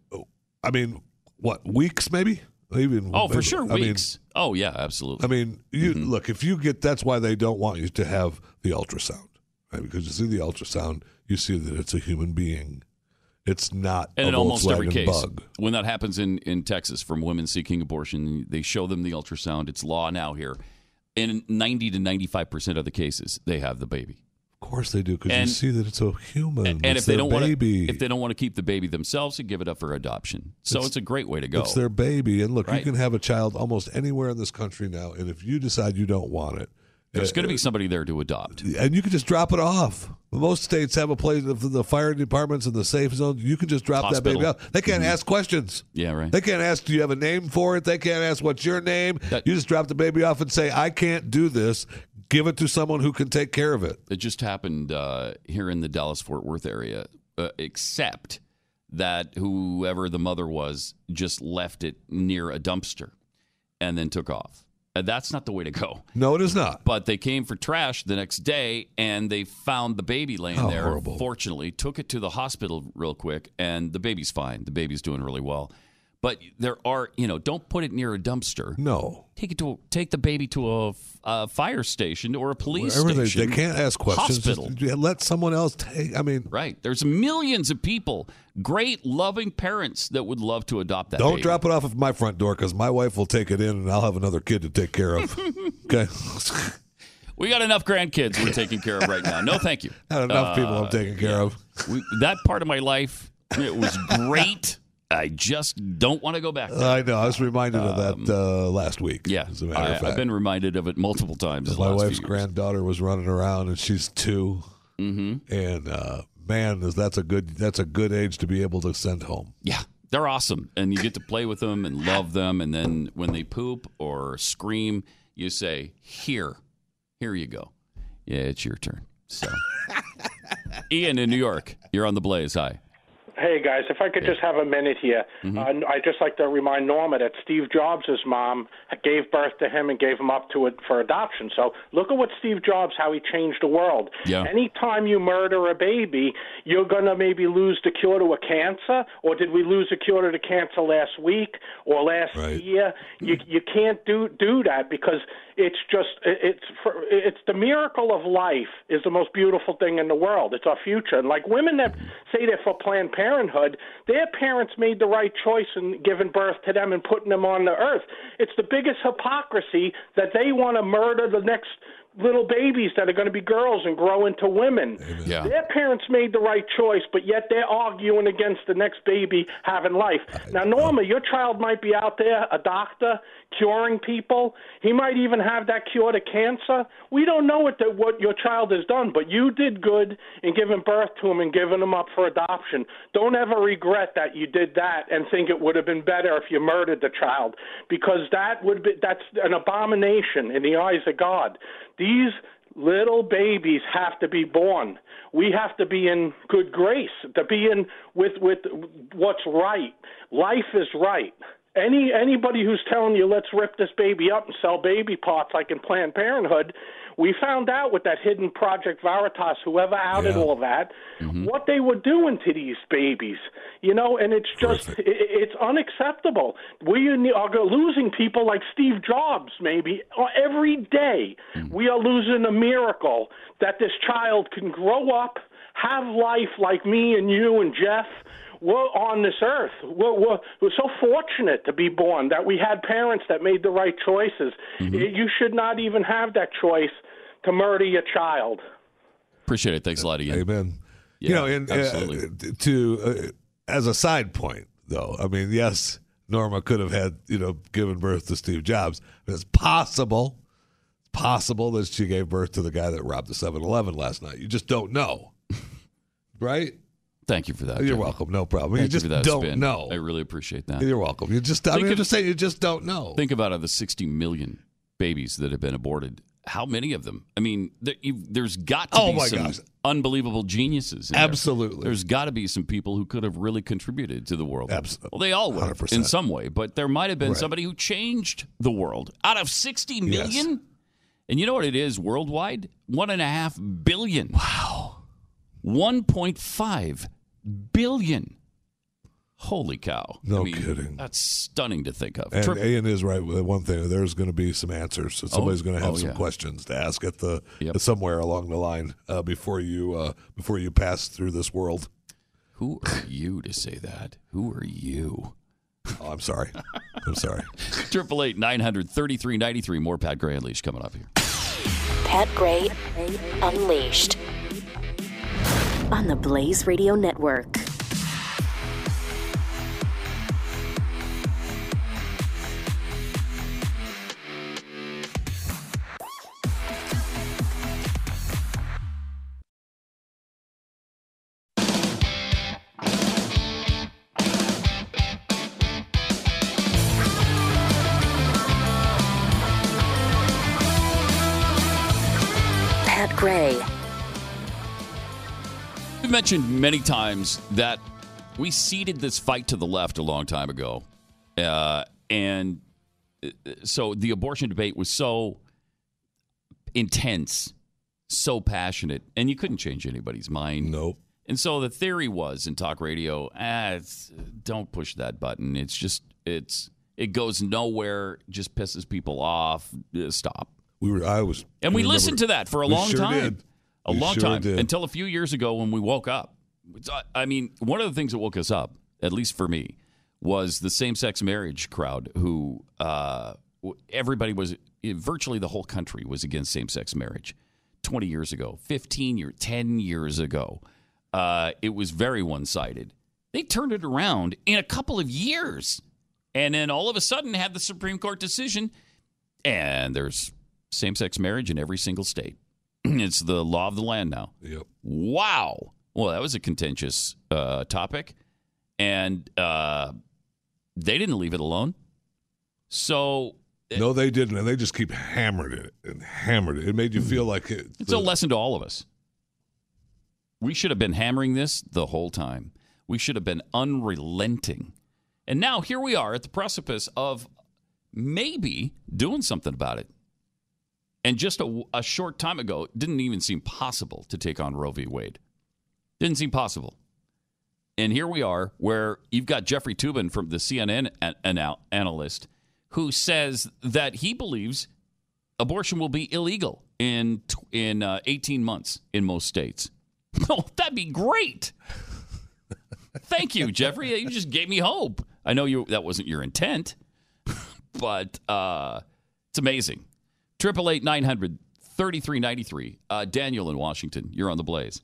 I mean, what weeks maybe? Even Oh, for sure, I mean, weeks. oh yeah, absolutely. I mean, you Mm-hmm. look if you get. That's why they don't want you to have the ultrasound, right? Because you see the ultrasound, you see that it's a human being. It's not and in almost every case, bug. when that happens in, in Texas from women seeking abortion, they show them the ultrasound. It's law now here. In 90 to 95% of the cases, they have the baby. Of course they do, because you see that it's a human. And it's if they don't want baby. to, if they don't want to keep the baby themselves, they give it up for adoption. So it's, a great way to go. It's their baby, and look, Right. you can have a child almost anywhere in this country now, and if you decide you don't want it, There's uh, going to be somebody there to adopt. and you can just drop it off. Most states have a place, the, the fire departments and the safe zone. You can just drop that baby Hospital. off. They can't Mhm. ask questions. Yeah, right. They can't ask, do you have a name for it? They can't ask, what's your name? you just drop the baby off and say, I can't do this. Give it to someone who can take care of it. It just happened uh, here in the Dallas Fort Worth area, uh, except that whoever the mother was just left it near a dumpster and then took off. And that's not the way to go. No, it is not. But they came for trash the next day and they found the baby laying How there. horrible. Fortunately, took it to the hospital real quick, and the baby's fine. The baby's doing really well. But there are, you know, don't put it near a dumpster. No. Take it to take the baby to a fire station or a police Wherever they, station. they can't ask questions. Hospital. Just let someone else take. I mean, Right. There's millions of people, great, loving parents that would love to adopt that don't baby. drop it off at my front door because my wife will take it in and I'll have another kid to take care of. okay. We got enough grandkids we're taking care of right now. No, thank you. Not enough people I'm uh, taking care of. We, that part of my life, it was great. I just don't want to go back. there. I know. I was reminded of that uh, last week. Um, Yeah, as a matter I, of fact. I've been reminded of it multiple times. my wife's granddaughter was running around and she's 2 Mm-hmm. and uh, man, is that's a good that's a good age to be able to send home. Yeah, they're awesome, and you get to play with them and love them. And then when they poop or scream, you say, "Here, here you go." Yeah, it's your turn. So, Ian in New York, you're on the Blaze. Hi. Hey guys, if I could just have a minute here, Mm-hmm. uh, I'd just like to remind Norma that Steve Jobs' mom gave birth to him and gave him up to it for adoption. So look at what Steve Jobs, how he changed the world. Yeah. Anytime you murder a baby, you're gonna maybe lose the cure to a cancer, or did we lose the cure to the cancer last week or last year? You you can't do do that because it's just it's it's the miracle of life is the most beautiful thing in the world. It's our future, and like women that say they're for Planned Parenthood, their parents made the right choice in giving birth to them and putting them on the earth. It's the biggest hypocrisy that they want to murder the next little babies that are going to be girls and grow into women. Yeah. Their parents made the right choice, but yet they're arguing against the next baby having life. Now, Norma, your child might be out there, a doctor, curing people. He might even have that cure to cancer. We don't know what the, what your child has done, but you did good in giving birth to him and giving him up for adoption. Don't ever regret that you did that and think it would have been better if you murdered the child, because that would be that's an abomination in the eyes of God. These little babies have to be born. We have to be in good grace, to be in with with what's right. Life is right. Any anybody who's telling you let's rip this baby up and sell baby parts like in Planned Parenthood, we found out with that hidden Project Veritas, whoever outed all that, mm-hmm. what they were doing to these babies. You know, and it's just i it's unacceptable. We are losing people like Steve Jobs, maybe uh, every day. Mm-hmm. We are losing a miracle that this child can grow up, have life like me and you and Jeff we're on this earth. We're, we're, we're so fortunate to be born that we had parents that made the right choices. Mm-hmm. You should not even have that choice to murder your child. Appreciate it. Thanks a lot, Ian. Amen. Yeah, you know, and absolutely. uh, to uh, as a side point, though, I mean, yes, Norma could have had you know given birth to Steve Jobs. It's possible, possible that she gave birth to the guy that robbed the 7-Eleven last night. You just don't know, right? Thank you for that. You're Jimmy. welcome. No problem. Thank you just for that don't spin. know. I really appreciate that. You're welcome. You just. I Think mean, I'm just saying, you just don't know. Think about it, the 60 million babies that have been aborted how many of them? I mean, there, you've, there's got to Oh, be some gosh. unbelievable geniuses. Absolutely. There's got to be some people who could have really contributed to the world. Absolutely. Well, they all would have 100%. in some way, but there might have been Right. somebody who changed the world out of 60 million. And you know what it is worldwide? One and a half billion. Wow. 1.5 billion. Holy cow. No I mean, kidding. That's stunning to think of. And Tri- Ian is right with one thing. There's going to be some answers. So somebody's going to have oh, some yeah. questions to ask at the somewhere along the line uh, before you uh, before you pass through this world. Who are you to say that? Who are you? Oh, I'm sorry. I'm sorry. Triple eight nine hundred thirty three ninety three. More Pat Gray Unleashed coming up here. Pat Gray Unleashed on the Blaze Radio Network. Mentioned many times that we ceded this fight to the left a long time ago. Uh, and uh, so the abortion debate was so intense, so passionate, and you couldn't change anybody's mind. Nope. And so the theory was in talk radio, ah, don't push that button. It's just, it's, it goes nowhere, just pisses people off. Uh, Stop. We were. I was. And we listened to that for a long sure time. did. A We long sure time. did. Until a few years ago when we woke up. I- I mean, one of the things that woke us up, at least for me, was the same sex marriage crowd who uh, everybody was, virtually the whole country was against same sex marriage 20 years ago, 15 years, 10 years ago. Uh, it was very one sided. They turned it around in a couple of years. And then all of a sudden had the Supreme Court decision and there's same sex marriage in every single state. it's the law of the land now. Yep. Wow. Well, that was a contentious uh, topic, and uh, they didn't leave it alone. So No, they didn't, and they just keep hammering it and hammered it. It made you feel like it, it's a lesson to all of us. We should have been hammering this the whole time. We should have been unrelenting. And now here we are at the precipice of maybe doing something about it. And just a, a short time ago, it didn't even seem possible to take on Roe v. Wade. Didn't seem possible. And here we are, where you've got Jeffrey Toobin from the CNN an- anal- analyst who says that he believes abortion will be illegal in in uh, 18 months in most states. Oh, that'd be great. Thank you, Jeffrey. You just gave me hope. I know you that wasn't your intent, but uh, it's amazing. Triple eight nine hundred thirty three ninety three. Uh, Daniel in Washington, you're on the blaze.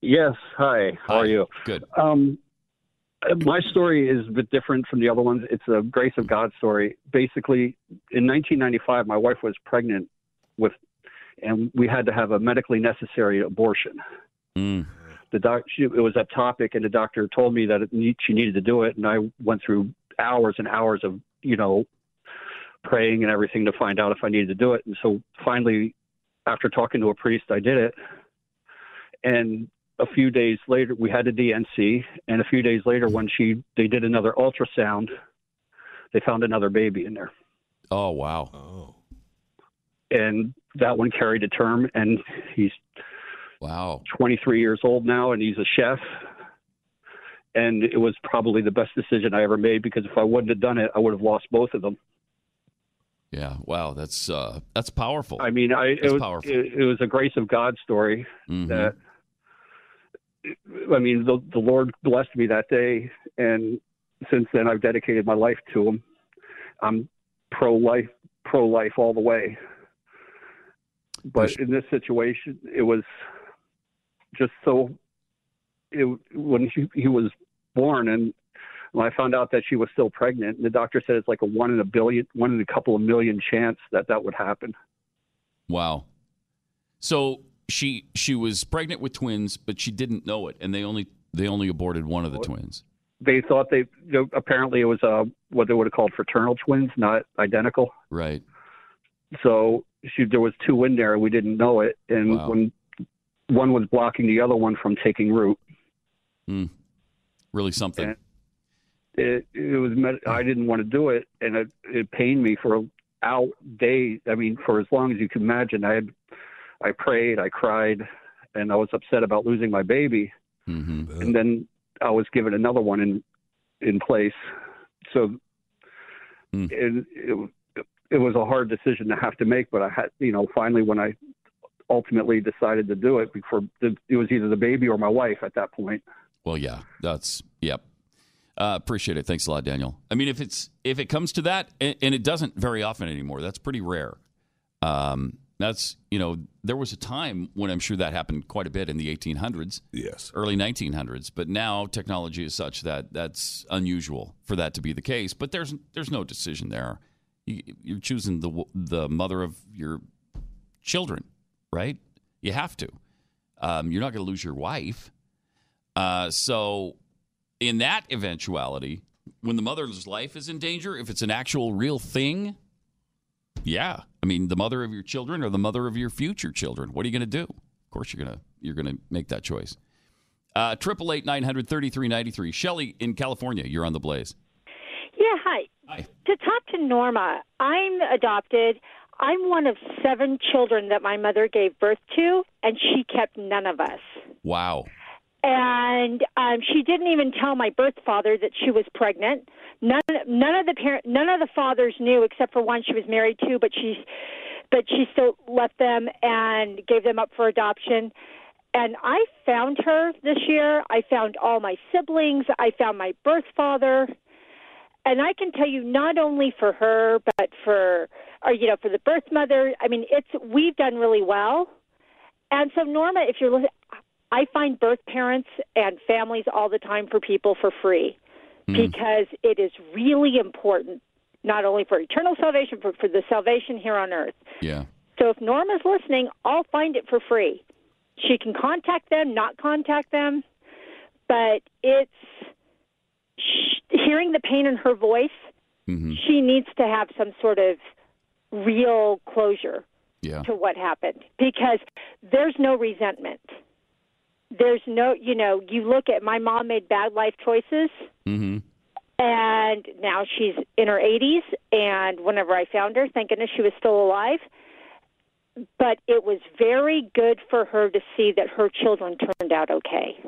Yes. Hi. How are you? Good. Um, my story is a bit different from the other ones. It's a grace of God story. Basically, in 1995, my wife was pregnant with, and we had to have a medically necessary abortion. Mm. The doc, she, it was that topic, and the doctor told me that it she needed to do it, and I went through hours and hours of, you know, praying and everything to find out if I needed to do it. And so finally, after talking to a priest, I did it. And a few days later, we had a D&C, and a few days later, when she they did another ultrasound, they found another baby in there, Oh wow. Oh. and that one carried a term, and he's wow 23 years old now, and he's a chef. And it was probably the best decision I ever made because if I wouldn't have done it, I would have lost both of them. Yeah. Wow. That's uh, that's powerful. I mean, I it was powerful. it, it was a grace of God story Mhm. that I mean, the the Lord blessed me that day, and since then I've dedicated my life to Him. I'm pro life, pro life all the way. But in this situation, it was just so. It, when he, he was born, and when I found out that she was still pregnant, and the doctor said it's like a one in a billion, one in a couple of million chance that that would happen. Wow. So she she was pregnant with twins, but she didn't know it, and they only they only aborted one of the twins. they thought they apparently it was uh, what they would have called fraternal twins, not identical. Right. so she, there was two in there, and we didn't know it. And Wow. when one was blocking the other one from taking root, Mm. Really something. And it it was I didn't want to do it, and it it pained me for out days. I mean, for as long as you can imagine. I had I prayed, I cried, and I was upset about losing my baby. Mm-hmm. And then I was given another one in in place. So Hmm. it, it it was a hard decision to have to make, but I had you know finally when I ultimately decided to do it before it was either the baby or my wife at that point. Well, yeah, that's yep. Uh, appreciate it. Thanks a lot, Daniel. I mean, if it's if it comes to that, and, and it doesn't very often anymore. That's pretty rare. Um, that's you know, there was a time when I'm sure that happened quite a bit in the 1800s, yes, early 1900s. But now technology is such that that's unusual for that to be the case. But there's there's no decision there. You, you're choosing the the mother of your children, right? You have to. Um, you're not going to lose your wife. Uh, so, in that eventuality, when the mother's life is in danger, if it's an actual real thing, yeah, I mean, the mother of your children or the mother of your future children, what are you going to do? Of course, you're gonna you're gonna make that choice. Uh, Triple eight nine hundred thirty three ninety three. Shelly in California, you're on the blaze. Yeah, hi. To talk to Norma, I'm adopted. I'm one of seven children that my mother gave birth to, and she kept none of us. Wow. And um, she didn't even tell my birth father that she was pregnant. None, none of the parent, none of the fathers knew except for one she was married to, but she's, but she still left them and gave them up for adoption. And I found her this year. I found all my siblings. I found my birth father and I can tell you not only for her but for or you know for the birth mother I mean it's we've done really well and so Norma if you're listening I find birth parents and families all the time for people for free hmm. because it is really important not only for eternal salvation but for the salvation here on earth Yeah. so if Norma's listening I'll find it for free she can contact them not contact them but it's hearing the pain in her voice, mm-hmm. she needs to have some sort of real closure Yeah. to what happened because there's no resentment. There's no, you know, you look at my mom made bad life choices Mm-hmm. and now she's in her 80s and whenever I found her, thank goodness she was still alive. But it was very good for her to see that her children turned out okay.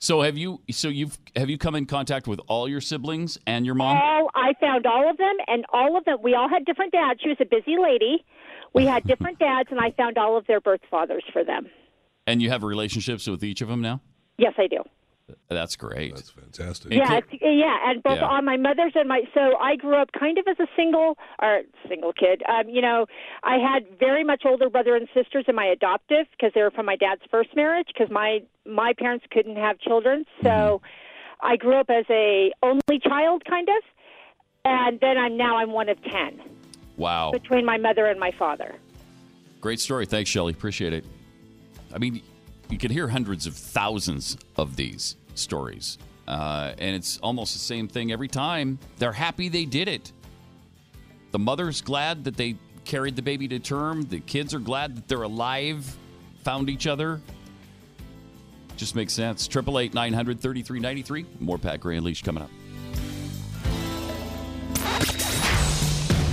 So have you? So you've have you come in contact with all your siblings and your mom? All I found all of them, and all of them. We all had different dads. She was a busy lady. We had different dads, and I found all of their birth fathers for them. And you have relationships with each of them now? Yes, I do. That's great. That's fantastic. Yeah, it's, yeah, and both Yeah. on my mother's and my. So I grew up kind of as a single or single kid. Um, you know, I had very much older brother and sisters in my adoptive because they were from my dad's first marriage because my my parents couldn't have children. So I grew up as a only child, kind of, and then I'm now I'm one of ten Wow. between my mother and my father. Great story. Thanks, Shelley. Appreciate it. I mean, you can hear hundreds of thousands of these stories, uh, and it's almost the same thing every time. They're happy they did it. The mother's glad that they carried the baby to term. The kids are glad that they're alive, found each other. Just makes sense. Triple eight nine hundred thirty three ninety three. More Pat Gray Unleashed coming up.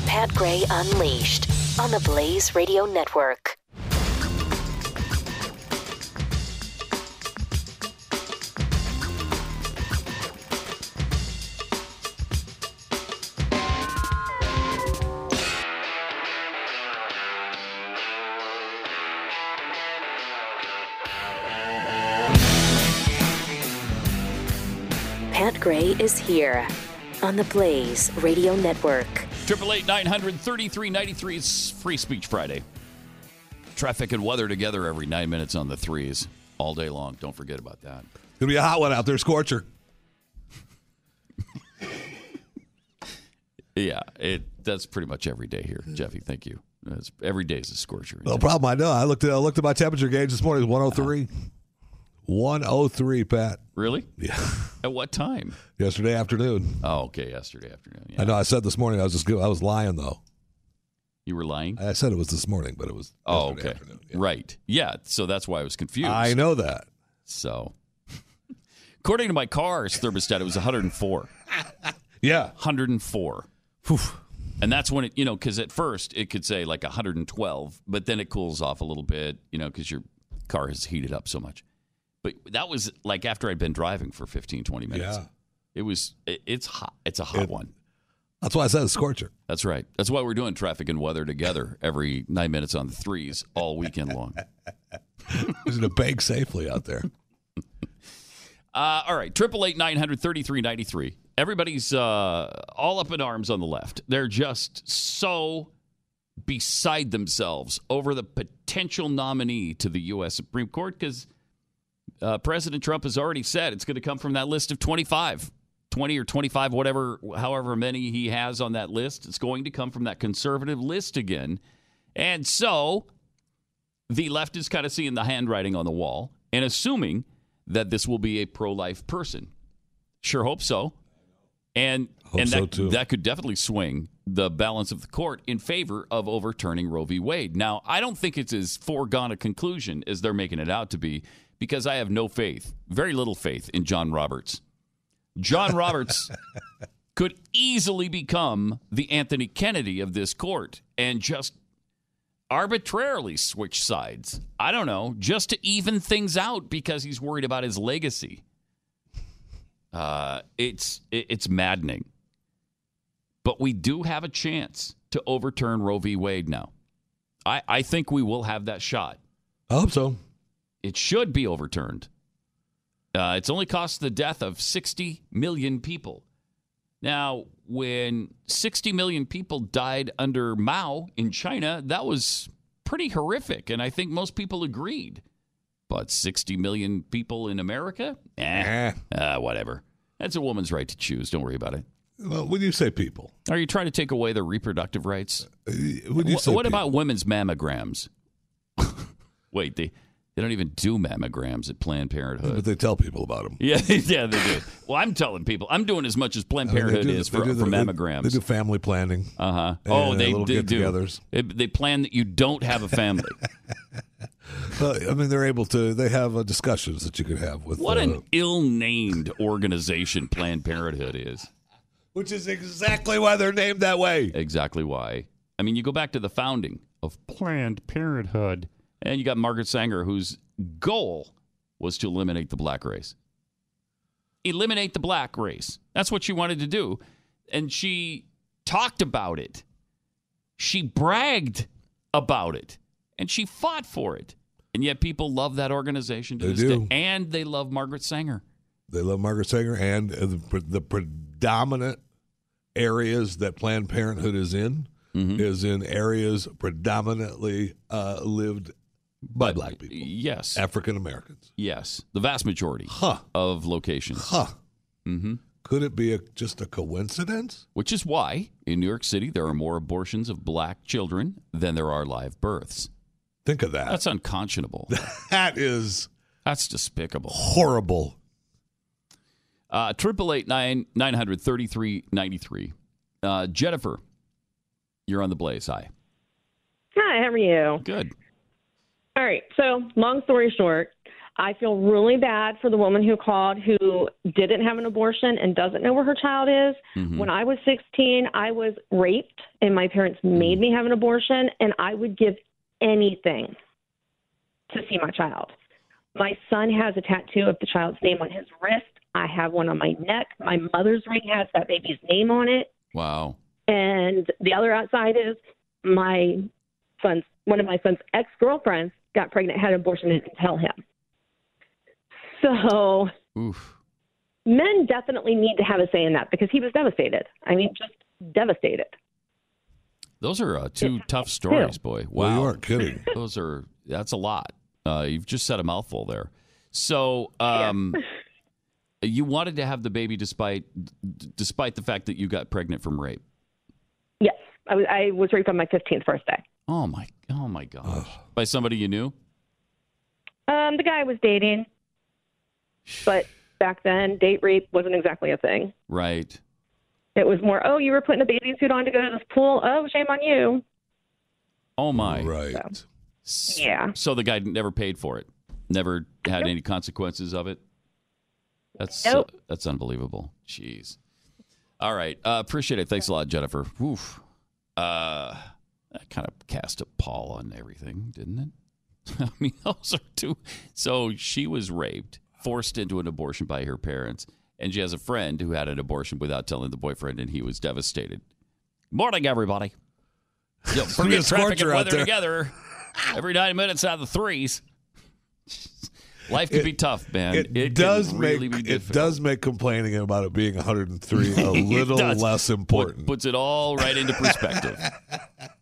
Pat Gray Unleashed on the Blaze Radio Network. Gray is here on the Blaze Radio Network. Triple eight nine hundred thirty three ninety three. It's Free Speech Friday. Traffic and weather together every nine minutes on the threes all day long. Don't forget about that. It's Gonna be a hot one out there, Scorcher. Yeah, it that's pretty much every day here, Jeffy. Thank you. It's, every day is a scorcher. No problem. I know. I looked at I looked at my temperature gauge this morning. It was 103. Uh-huh. 103, Pat. Really? Yeah. At what time? Yesterday afternoon. Oh, okay. Yesterday afternoon. Yeah. I know. I said this morning. I was just I was lying though. You were lying. I said it was this morning, but it was. Oh, yesterday okay. afternoon. Right. Yeah. So that's why I was confused. I know that. So, according to my car's thermostat, it was 104. Yeah. 104. And that's when it, you know, because at first it could say like 112, but then it cools off a little bit, you know, because your car has heated up so much. But that was like after I'd been driving for 15, 20 minutes. Yeah. It was, it, it's hot. It's a hot It- one. That's why I said a scorcher. That's right. That's why we're doing traffic and weather together every nine minutes on the threes all weekend long. Is it a bank safely out there? Uh, all right, triple eight nine hundred thirty three ninety three. Everybody's uh, all up in arms on the left. They're just so beside themselves over the potential nominee to the U.S. Supreme Court because uh, President Trump has already said it's going to come from that list of 25, 20 or 25, whatever, however many he has on that list. It's going to come from that conservative list again. And so the left is kind of seeing the handwriting on the wall and assuming that this will be a pro life person. Sure hope so. And, Hope and so, that, too. that could definitely swing the balance of the court in favor of overturning Roe v. Wade. Now, I don't think it's as foregone a conclusion as they're making it out to be because I have no faith, very little faith in John Roberts. John Roberts could easily become the Anthony Kennedy of this court and just arbitrarily switch sides. I don't know, just to even things out because he's worried about his legacy. Uh, it's it's maddening. But we do have a chance to overturn Roe v. Wade now. I, I think we will have that shot. I hope so. It should be overturned. Uh, it's only cost the death of 60 million people. Now, when 60 million people died under Mao in China, that was pretty horrific, and I think most people agreed. But 60 million people in America? Eh, uh, whatever. That's a woman's right to choose. Don't worry about it. Well, when you say people, Are you trying to take away their reproductive rights? when you Wh- say what people- about women's mammograms? Wait, they, they don't even do mammograms at Planned Parenthood. But they tell people about them. Yeah, yeah, they do. Well, I'm telling people, I'm doing as much as Planned I mean, Parenthood do- is for, do for the- they- mammograms. They do family planning. Uh huh. Oh, they, do. get-togethers. They, they plan that you don't have a family. Well, I mean, they're able to. They have uh, discussions that you could have with. what uh, an ill-named organization Planned Parenthood is. which is exactly why they're named that way. Exactly why. I mean, you go back to the founding of Planned Parenthood, and you got Margaret Sanger, whose goal was to eliminate the black race. Eliminate the black race. That's what she wanted to do. And she talked about it. She bragged about it. And she fought for it. And yet people love that organization to They this do. day. And they love Margaret Sanger. They love Margaret Sanger, and uh, the, the predominant areas that Planned Parenthood is in Mm-hmm. is in areas predominantly uh, lived by black people, Yes. African Americans. Yes. The vast majority Huh. of locations. Huh. Mm-hmm. Could it be a, just a coincidence? Which is why in New York City there are more abortions of black children than there are live births. Think of that. That's unconscionable. that is That's despicable. horrible. Uh, Triple eight nine nine hundred thirty three ninety three. Uh, Jennifer, you're on the blaze. Hi. Hi, how are you? Good. All right. So, long story short, I feel really bad for the woman who called who didn't have an abortion and doesn't know where her child is. Mhm. When I was 16, I was raped, and my parents made me have an abortion, and I would give anything to see my child. My son has a tattoo of the child's name on his wrist. I have one on my neck. My mother's ring has that baby's name on it. Wow. And the other outside is my son's one of my son's ex girlfriends got pregnant, had an abortion, and didn't tell him. So Oof. men definitely need to have a say in that because he was devastated. I mean, just devastated. Those are uh, two tough stories, boy. Wow. Well, you aren't kidding. Those are that's a lot. Uh, you've just said a mouthful there. So, um, you wanted to have the baby despite d- despite the fact that you got pregnant from rape. Yes, I was, I was raped on my 15th birthday. Oh my! Oh my gosh! By somebody you knew? Um, the guy I was dating, but back then, date rape wasn't exactly a thing. Right. It was more, oh, you were putting a bathing suit on to go to this pool. Oh, shame on you. Oh my! Right. Yeah. So the guy never paid for it. Never had any consequences of it. That's Nope. uh, that's unbelievable. Jeez. All right. Uh, appreciate it. Thanks a lot, Jennifer. Oof. Uh, that kind of cast a pall on everything, didn't it? I mean, those are two. So she was raped, forced into an abortion by her parents, and she has a friend who had an abortion without telling the boyfriend, and he was devastated. Morning, everybody. Yo, It's gonna be a forget traffic and weather together. Every nine minutes out of the threes. Life can be tough, man. It, can does really make it does make complaining about it being 103 a little less important. puts it all right into perspective.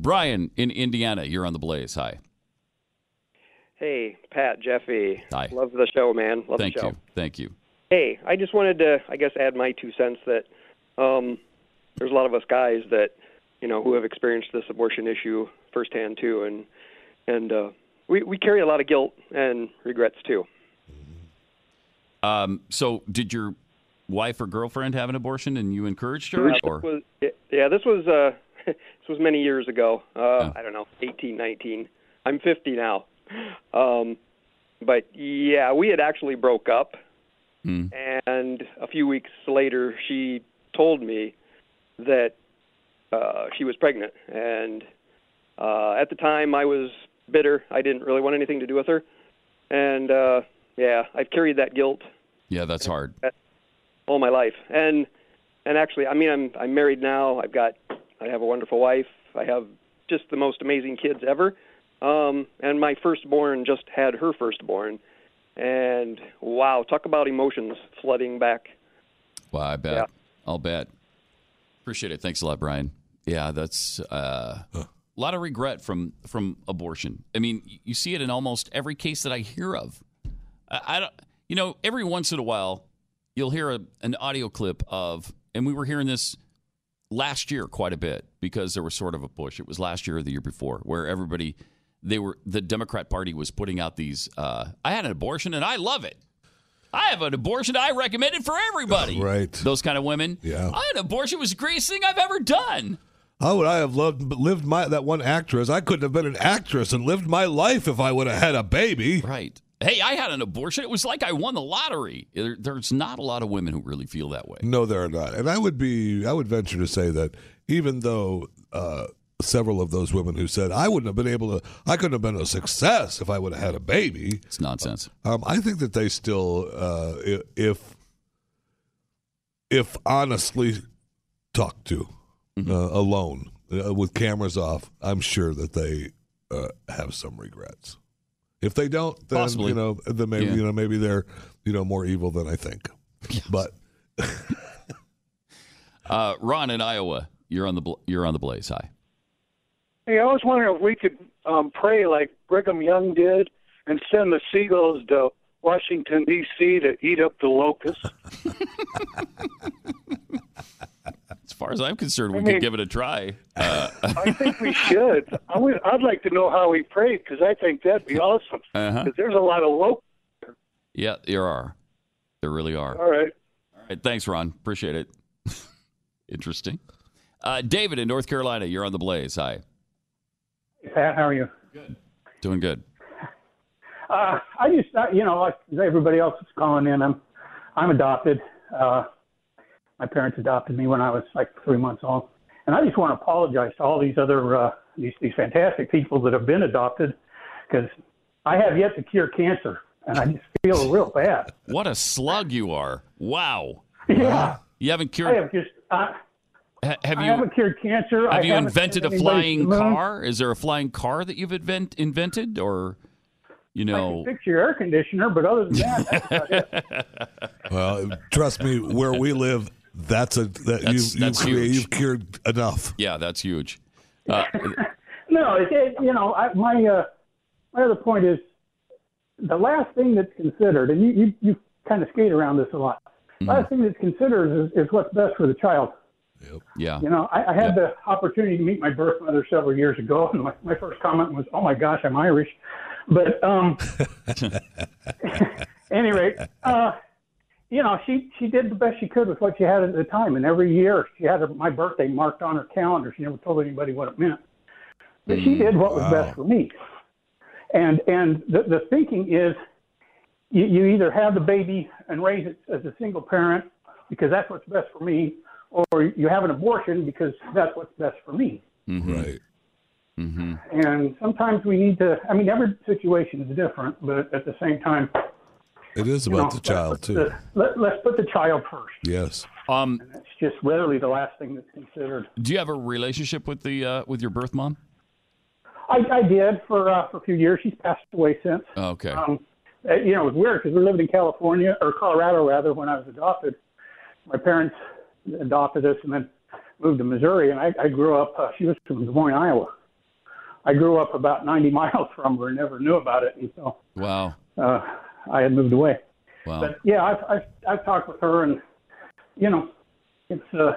Brian in Indiana, you're on the blaze. Hi. Hey, Pat, Jeffy. Hi. Love the show, man. Love Thank the show. you. Thank you. Hey, I just wanted to, I guess, add my two cents that um, there's a lot of us guys that, you know, who have experienced this abortion issue firsthand too, and and uh, we we carry a lot of guilt and regrets too. Um, so, did your wife or girlfriend have an abortion and you encouraged her? Yeah, this Or was, yeah, this was uh, this was many years ago. Uh, I don't know, 18, 19. I'm 50 now. Um, but yeah, we had actually broke up, Hmm. and a few weeks later, she told me that uh, she was pregnant, and uh, at the time, I was bitter. I didn't really want anything to do with her, and uh, yeah, I've carried that guilt yeah, that's hard. all my life. And and actually, I mean, I'm I'm married now. I've got I have a wonderful wife. I have just the most amazing kids ever. Um, and my firstborn just had her firstborn. And wow, talk about emotions flooding back. Well, I bet. I'll bet. Appreciate it. Thanks a lot, Brian. Yeah, that's uh, a lot of regret from from abortion. I mean, you see it in almost every case that I hear of. I, I don't, you know, every once in a while, you'll hear a, an audio clip of, and we were hearing this last year quite a bit because there was sort of a push. It was last year or the year before where everybody, they were the Democrat Party was putting out these. Uh, I had an abortion and I love it. I have an abortion. I recommend it for everybody. Right. Those kind of women. Yeah. I had an abortion. It was the greatest thing I've ever done. How would I have loved lived my that one actress? I couldn't have been an actress and lived my life if I would have had a baby. Right. Hey, I had an abortion. It was like I won the lottery. There, there's not a lot of women who really feel that way. No, there are not. And I would be I would venture to say that even though uh, several of those women who said I wouldn't have been able to I couldn't have been a success if I would have had a baby. It's nonsense. Um, I think that they still uh, if if honestly talked to Mm-hmm. uh, alone uh, with cameras off, I'm sure that they uh, have some regrets. If they don't, then Possibly. you know, then maybe Yeah. you know maybe they're you know more evil than I think. But Uh, Ron in Iowa, you're on the bl- you're on the blaze. Hi. Hey, I was wondering if we could um, pray like Brigham Young did and send the seagulls to Washington D.C. to eat up the locusts. As far as I'm concerned, we I could give it a try. Uh, I think we should. I would, I'd like to know how he prayed because I think that'd be awesome. Uh-huh. There's a lot of locusts. yeah, there are. There really are. All right. All right. Thanks, Ron. Appreciate it. Interesting. Uh, David in North Carolina, you're on the blaze. Hi. Pat, how are you? Good. Doing good. Uh, I just, uh, you know, like everybody else is calling in, I'm, I'm adopted. Uh, my parents adopted me when I was like three months old, and I just want to apologize to all these other, uh, these these fantastic people that have been adopted, because I have yet to cure cancer, and I just feel real bad. What a slug you are. Wow. Yeah. You haven't cured. I have just, uh, ha- have I you haven't cured cancer. I have you invented a sent anybody to flying car? Is there a flying car that you've invent, invented, or you know? Fix your air conditioner, but other than that, that's about it. well, trust me, where we live, that's a that That's- you've, you've, that's crea- you've cured enough. Yeah, that's huge. Uh, No, it, it, you know, I, my uh, my other point is the last thing that's considered, and you you, you kind of skate around this a lot. Last thing that's considered is, is what's best for the child. yeah. You know, I, I had the opportunity to meet my birth mother several years ago, and my, my first comment was, "Oh my gosh, I'm Irish." But um, any rate, uh, you know, she she did the best she could with what she had at the time, and every year she had her, my birthday marked on her calendar. She never told anybody what it meant. But she did what was best for me. And and the, the thinking is you, you either have the baby and raise it as a single parent because that's what's best for me, or you have an abortion because that's what's best for me. Right. Mm-hmm. And sometimes we need to, I mean, every situation is different, but at the same time, It is you about know, the child let's too. the- let, let's put the child first. Yes. Um, It's just rarely the last thing that's considered. do you have a relationship with the uh, with your birth mom? I, I did for uh, for a few years. She's passed away since. Okay. Um, uh, you know, it was weird because we lived in California or Colorado rather when I was adopted. My parents adopted us and then moved to Missouri, and I, I grew up. Uh, she was from Des Moines, Iowa. I grew up about 90 miles from her and never knew about it until Wow. uh, I had moved away. Wow. But yeah, I've, I've I've talked with her, and you know, it's uh,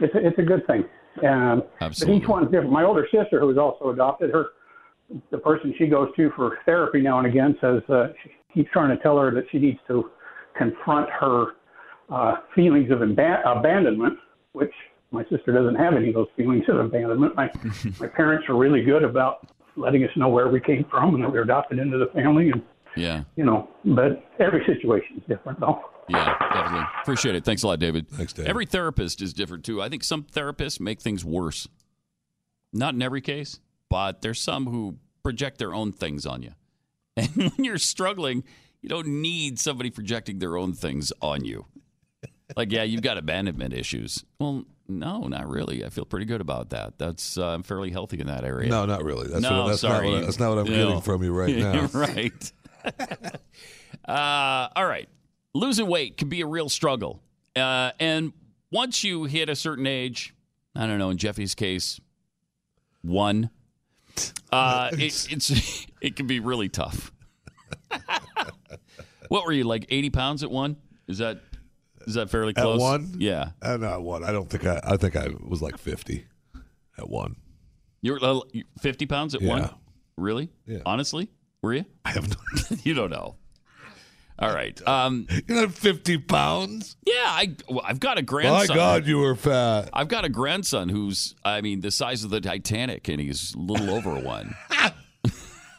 it's a, it's a good thing. Um, Absolutely. But each one's different. My older sister, who was also adopted, her the person she goes to for therapy now and again says uh, she keeps trying to tell her that she needs to confront her uh, feelings of imba- abandonment, which my sister doesn't have any of those feelings of abandonment. My my parents are really good about letting us know where we came from and that we were adopted into the family, and Yeah. you know, but every situation is different, though. Yeah, definitely. Appreciate it. Thanks a lot, David. Thanks, David. Every therapist is different too. I think some therapists make things worse. Not in every case, but there's some who project their own things on you. And when you're struggling, you don't need somebody projecting their own things on you. Like, yeah, you've got abandonment issues. Well, no, not really. I feel pretty good about that. That's uh, I'm fairly healthy in that area. No, not really. That's no, what- that's not sorry. what I- that's not what I'm No. getting from you right now. right. uh, all right. Losing weight can be a real struggle. Uh, and once you hit a certain age, I don't know, in Jeffy's case, one, uh, it, it's it can be really tough. what were you like? Eighty pounds at one? Is that is that fairly close? At one? Yeah. Uh, not one. I don't think I. I think I was like fifty at one. You were uh, fifty pounds at one? Really? Yeah. Honestly, were you? I have no. you don't know. All right. Um, You're not fifty pounds. Yeah, I well, I've got a grandson. My. God, you were fat. I've got a grandson who's, I mean, the size of the Titanic, and he's a little over one.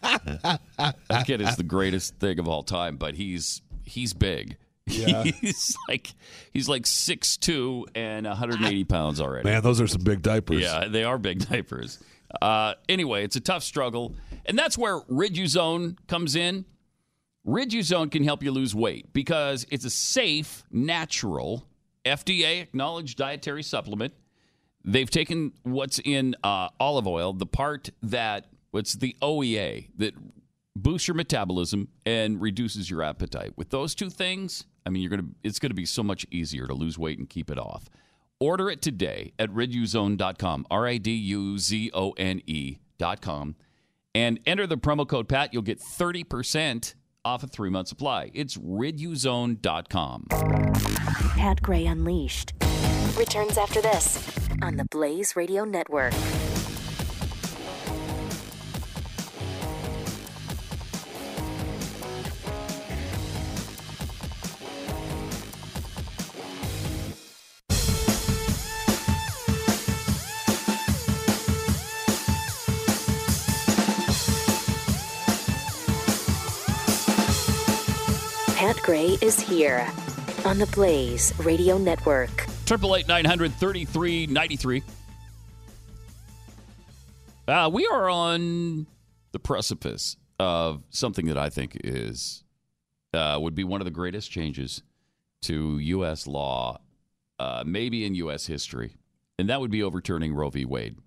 that kid is the greatest thing of all time, but he's he's big. Yeah. he's like he's like six two and 180 pounds already. Man, those are some big diapers. Yeah, they are big diapers. Uh, anyway, it's a tough struggle, and that's where Riduzone comes in. Riduzone can help you lose weight because it's a safe, natural, FDA acknowledged dietary supplement. They've taken what's in uh, olive oil, the part that what's the OEA that boosts your metabolism and reduces your appetite. With those two things, I mean, you're gonna it's gonna be so much easier to lose weight and keep it off. Order it today at riduzone.com, R I D U Z O N E.com, and enter the promo code PAT. You'll get 30% off a three month supply. It's riduzone.com. Pat Gray Unleashed returns after this on the Blaze Radio Network. Gray is here on the Blaze Radio Network. Triple eight nine hundred thirty three ninety three. Uh, we are on the precipice of something that I think is uh, would be one of the greatest changes to U.S. law, uh, maybe in U.S. history, and that would be overturning Roe v. Wade.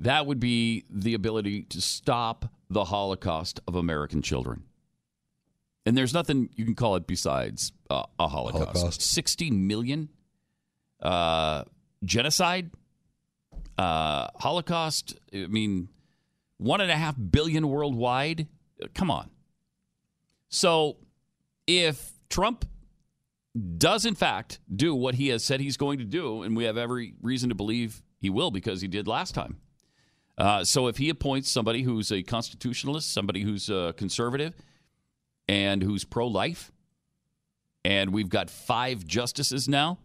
That would be the ability to stop the Holocaust of American children. And there's nothing you can call it besides uh, a Holocaust. Holocaust. 60 million uh, genocide, uh, Holocaust. I mean, one and a half billion worldwide. Uh, Come on. So, if Trump does in fact do what he has said he's going to do, and we have every reason to believe he will because he did last time. Uh, so, if he appoints somebody who's a constitutionalist, somebody who's a conservative, and who's pro life, and we've got five justices now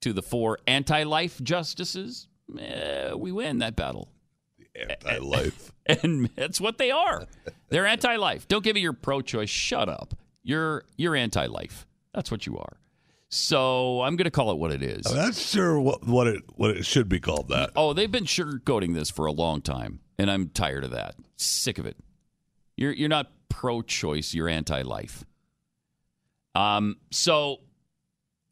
to the four anti life justices, eh, we win that battle. Anti-life. And that's what they are. They're anti-life. Don't give me your pro-choice. Shut up. You're you're anti-life. That's what you are. So I'm going to call it what it is. I'm not sure what, what it what it should be called. That Oh, they've been sugarcoating this for a long time, and I'm tired of that. Sick of it. You're you're not pro-choice. You're anti-life. Um. So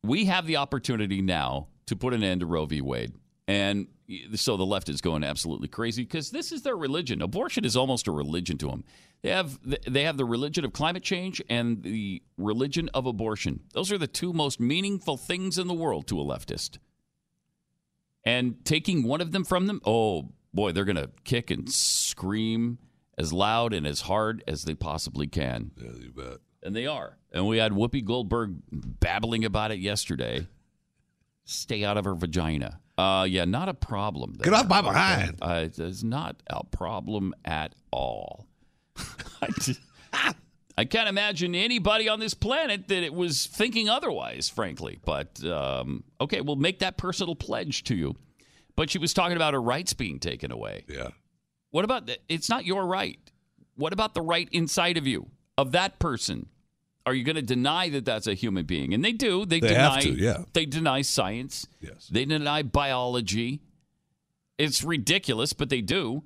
we have the opportunity now to put an end to Roe v. Wade, and so the left is going absolutely crazy because this is their religion. Abortion is almost a religion to them. They have they have the religion of climate change and the religion of abortion. Those are the two most meaningful things in the world to a leftist. And taking one of them from them, oh boy, they're going to kick and scream as loud and as hard as they possibly can. Yeah, you bet. And they are. And we had Whoopi Goldberg babbling about it yesterday. Stay out of her vagina. Uh, yeah, not a problem. Get off my behind. Uh, it's not a problem at all. I, just- I can't imagine anybody on this planet that it was thinking otherwise, frankly. But um, okay, we'll make that personal pledge to you. But she was talking about her rights being taken away. Yeah. What about the, it's not your right? What about the right inside of you of that person? Are you going to deny that that's a human being? And they do. They, They deny. have to, yeah. They deny science. Yes. They deny biology. It's ridiculous, but they do.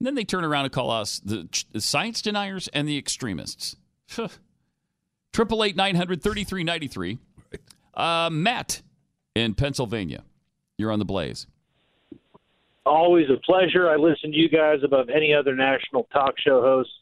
And then they turn around and call us the, the science deniers and the extremists. Triple eight nine hundred thirty three ninety three. Uh, Matt in Pennsylvania, you're on the blaze. Always a pleasure. I listen to you guys above any other national talk show hosts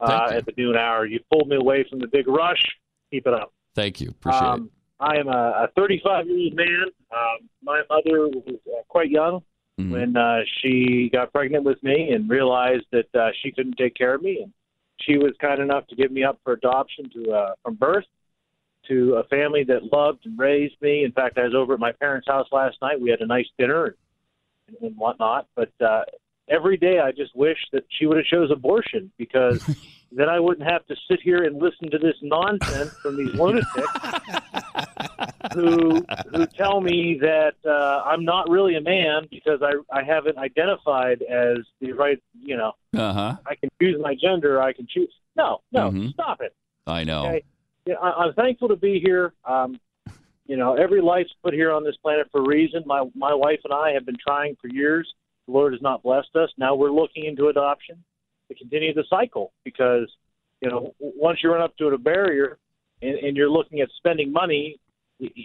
uh, at the noon hour. You pulled me away from the big rush. Keep it up. Thank you. Appreciate it. Um, I am a 35 year old man. Um, my mother was uh, quite young Mm-hmm. when uh, she got pregnant with me and realized that uh, she couldn't take care of me. And she was kind enough to give me up for adoption to uh, from birth to a family that loved and raised me. In fact, I was over at my parents' house last night. We had a nice dinner and, and whatnot. But uh, every day, I just wish that she would have chose abortion because then I wouldn't have to sit here and listen to this nonsense from these lunatics who who tell me that uh, I'm not really a man because I I haven't identified as the right. You know. Uh huh. I can choose my gender. I can choose. No, no, Mhm. stop it. I know. Okay. Yeah, I, I'm thankful to be here. Um, you know, every life's put here on this planet for a reason. My my wife and I have been trying for years. The Lord has not blessed us. Now we're looking into adoption to continue the cycle because you know once you run up to a barrier and, and you're looking at spending money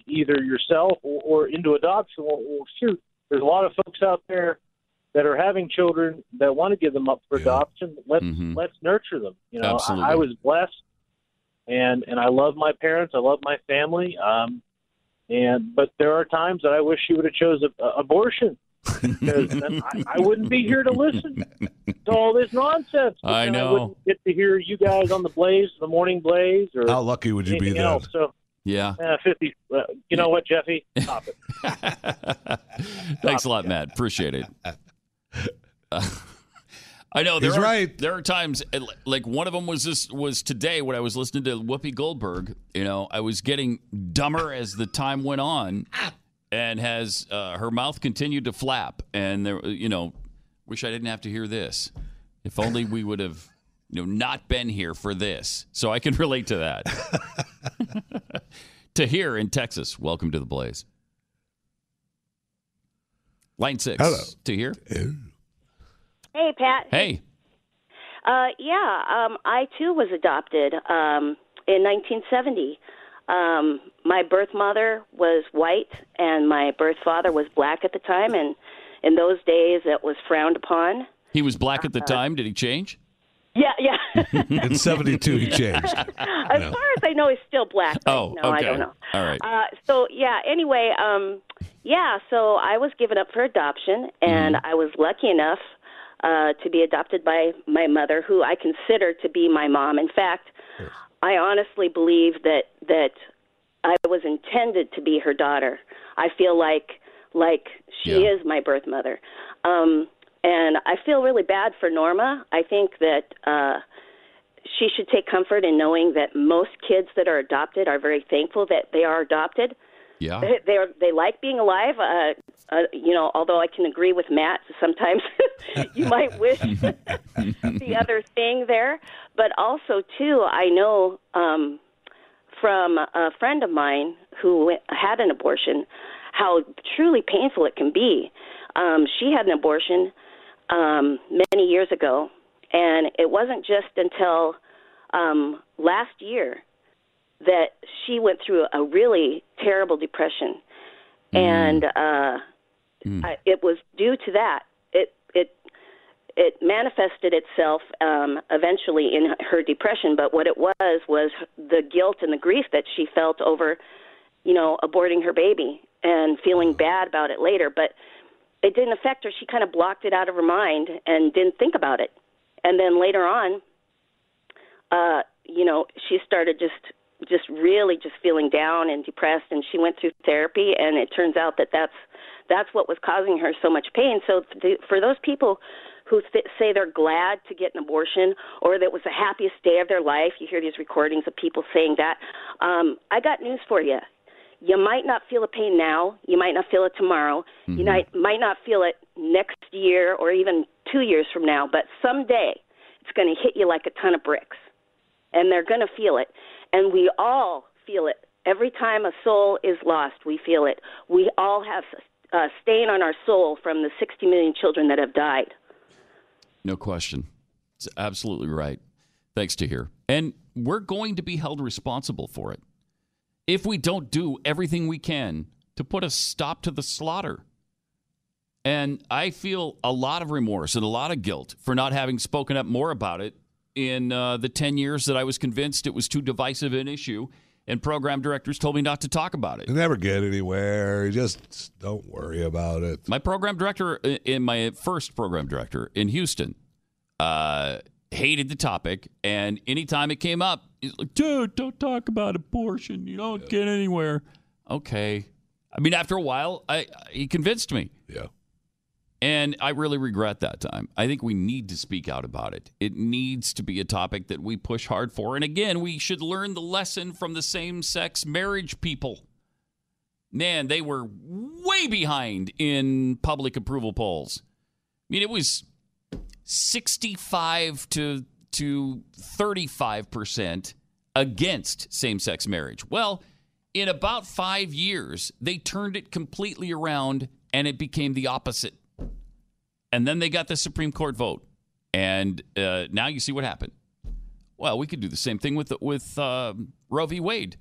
either yourself or, or into adoption. Well, well, shoot, there's a lot of folks out there that are having children that want to give them up for adoption. Let's let's nurture them. You know, I, I was blessed, and and I love my parents. I love my family. Um, and but there are times that I wish she would have chose a, a- abortion because I, I wouldn't be here to listen to all this nonsense. I then know. wouldn't get to hear you guys on the Blaze, the Morning Blaze, or How lucky would you be anything then? else. So Yeah. uh, fifty. Uh, you know what, Jeffy? Stop it. Thanks a lot, Matt. Appreciate it. Uh, I know there He's are, right. There are times uh, like one of them was this was today when I was listening to Whoopi Goldberg. You know, I was getting dumber as the time went on, and has uh, her mouth continued to flap. And there, you know, wish I didn't have to hear this. If only we would have, you know, not been here for this. So I can relate to that. to here in Texas, welcome to the Blaze. Line six. Hello. To here. Hey, Pat. Hey. Uh, yeah, um, I too was adopted um, in 1970. Um, my birth mother was white, and my birth father was black at the time, and in those days it was frowned upon. He was black Uh, at the time. Did he change? Yeah, yeah. In 72, he changed. as far as I know, he's still black. Oh, no, I don't know. All right. Uh, so yeah. Anyway, um, yeah. So I was given up for adoption, and Mm-hmm. I was lucky enough uh, to be adopted by my mother, who I consider to be my mom. In fact, I honestly believe that that I was intended to be her daughter. I feel like like she Yeah. is my birth mother. Um, and I feel really bad for Norma. I think that uh, she should take comfort in knowing that most kids that are adopted are very thankful that they are adopted Yeah. They they're, they like being alive. Uh, uh, you know, although I can agree with Matt, sometimes you might wish the other thing there. But also, too, I know um, from a friend of mine who had an abortion how truly painful it can be. Um, she had an abortion um, many years ago, and it wasn't just until um, last year that she went through a really terrible depression, and uh, I, it was due to that. It it it manifested itself um, eventually in her depression, but what it was was the guilt and the grief that she felt over, you know, aborting her baby and feeling bad about it later. But it didn't affect her. She kind of blocked it out of her mind and didn't think about it. And then later on, uh, you know, she started just just really just feeling down and depressed and she went through therapy and it turns out that that's that's what was causing her so much pain. So th- for those people who th- say they're glad to get an abortion or that it was the happiest day of their life you hear these recordings of people saying that um i got news for you you might not feel the pain now. You might not feel it tomorrow. You might might not feel it next year or even 2 years from now but someday it's going to hit you like a ton of bricks and they're going to feel it. And we all feel it. Every time a soul is lost, we feel it. We all have a stain on our soul from the 60 million children that have died. No question. It's absolutely right. Thanks to here. And we're going to be held responsible for it if we don't do everything we can to put a stop to the slaughter. And I feel a lot of remorse and a lot of guilt for not having spoken up more about it in uh, the 10 years that I was convinced it was too divisive an issue, and program directors told me not to talk about it. You never get anywhere. Just don't worry about it. My program director, in my first program director in Houston, uh, hated the topic, and anytime it came up, he's like, "Dude, don't talk about abortion. You don't get anywhere." Okay, I mean, after a while, I he convinced me. Yeah. And I really regret that time. I think we need to speak out about it. It needs to be a topic that we push hard for. And again, we should learn the lesson from the same sex marriage people. Man, they were way behind in public approval polls. I mean, it was 65 to, to 35% against same sex marriage. Well, in about five years, they turned it completely around and it became the opposite and then they got the Supreme Court vote, and uh, now you see what happened. Well, we could do the same thing with with uh, Roe v. Wade.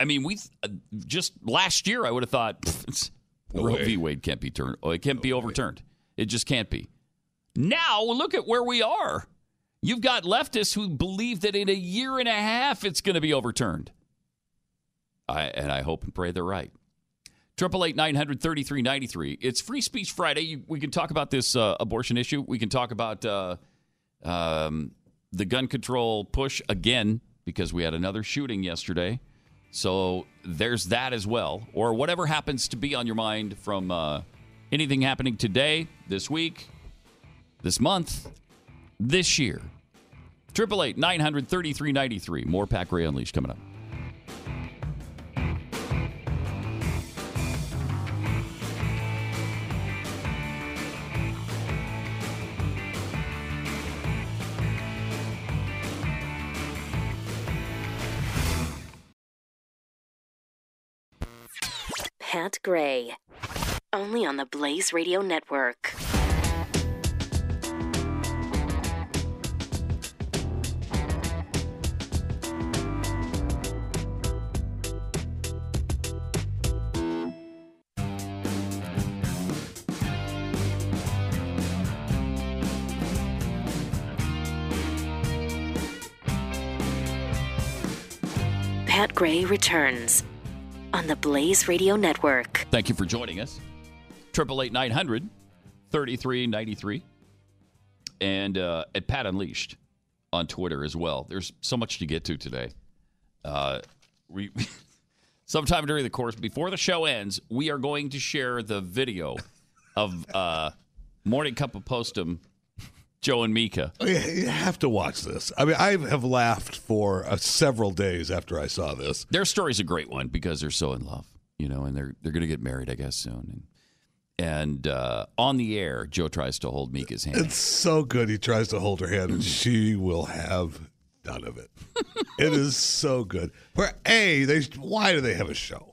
I mean, we uh, just last year I would have thought No Roe way. v. Wade can't be turned. Oh, it can't be overturned. It just can't be. Now look at where we are. You've got leftists who believe that in a year and a half it's going to be overturned. I, and I hope and pray they're right. Triple eight nine hundred thirty three ninety three. It's Free Speech Friday. You, we can talk about this uh, abortion issue. We can talk about uh, um, the gun control push again because we had another shooting yesterday. So there's that as well, or whatever happens to be on your mind from uh, anything happening today, this week, this month, this year. Triple eight nine hundred thirty three ninety three. More Pat Gray Unleashed coming up. Gray. Only on the Blaze Radio Network. Pat Gray returns on the Blaze Radio Network. Thank you for joining us. Triple eight nine hundred thirty three ninety three, and uh, at Pat Unleashed on Twitter as well. There's so much to get to today. Uh, we sometime during the course before the show ends, we are going to share the video of uh, Morning Cup of Postum, Joe and Mika. You have to watch this. I mean, I have laughed for uh, several days after I saw this. Their story's a great one because they're so in love. you know, and they're they're going to get married, I guess, soon. And, and uh, on the air, Joe tries to hold Mika's hand. It's so good. He tries to hold her hand, and she will have none of it. it is so good. Where a they why do they have a show?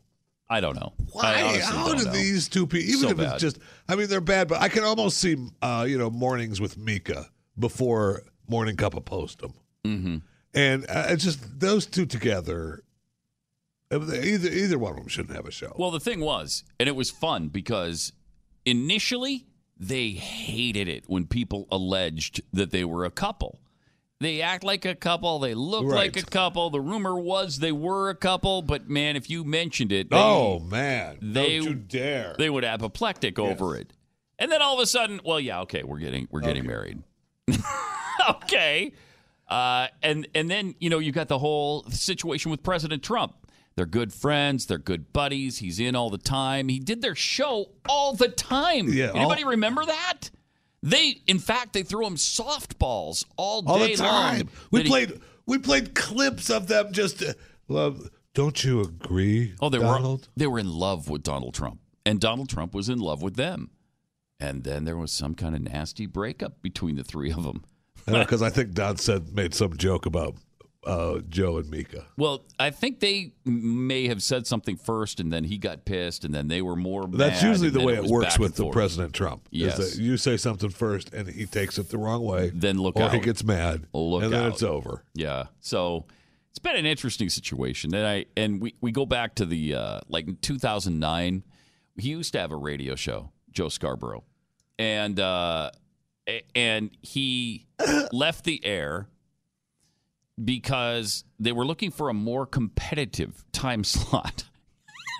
I don't know. Why? How do know. these two people? Even So if bad. it's just, I mean, they're bad, but I can almost see, uh, you know, mornings with Mika before Morning Cup of Postum, Mm-hmm. and uh, it's just those two together. uh, Either either one of them shouldn't have a show. Well, the thing was, and it was fun because initially they hated it when people alleged that they were a couple. They act like a couple. They look like a couple. The rumor was they were a couple, but man, if you mentioned it, they, oh man, they don't you dare! they would apoplectic over it. And then all of a sudden, well, yeah, okay, we're getting we're getting married. okay. Uh, and and then you know you got the whole situation with President Trump. They're good friends. They're good buddies. He's in all the time. He did their show all the time. Yeah, all- Anybody remember that? They, in fact, they threw him softballs all day all the time. long. We That he- played we played clips of them just. Uh, love. Don't you agree? Oh, they Donald? were they were in love with Donald Trump, and Donald Trump was in love with them. And then there was some kind of nasty breakup between the three of them. because I think Don said made some joke about uh, Joe and Mika. Well, I think they may have said something first, and then he got pissed, and then they were more. That's mad, usually the way it, was works with the. President Trump. is Yes. that you say something first and he takes it the wrong way. Then look or out. he gets mad. Look and then out. it's over. Yeah. So it's been an interesting situation, and I and we we go back to the uh, like 2009. He used to have a radio show, Joe Scarborough, and uh, and he left the air because they were looking for a more competitive time slot.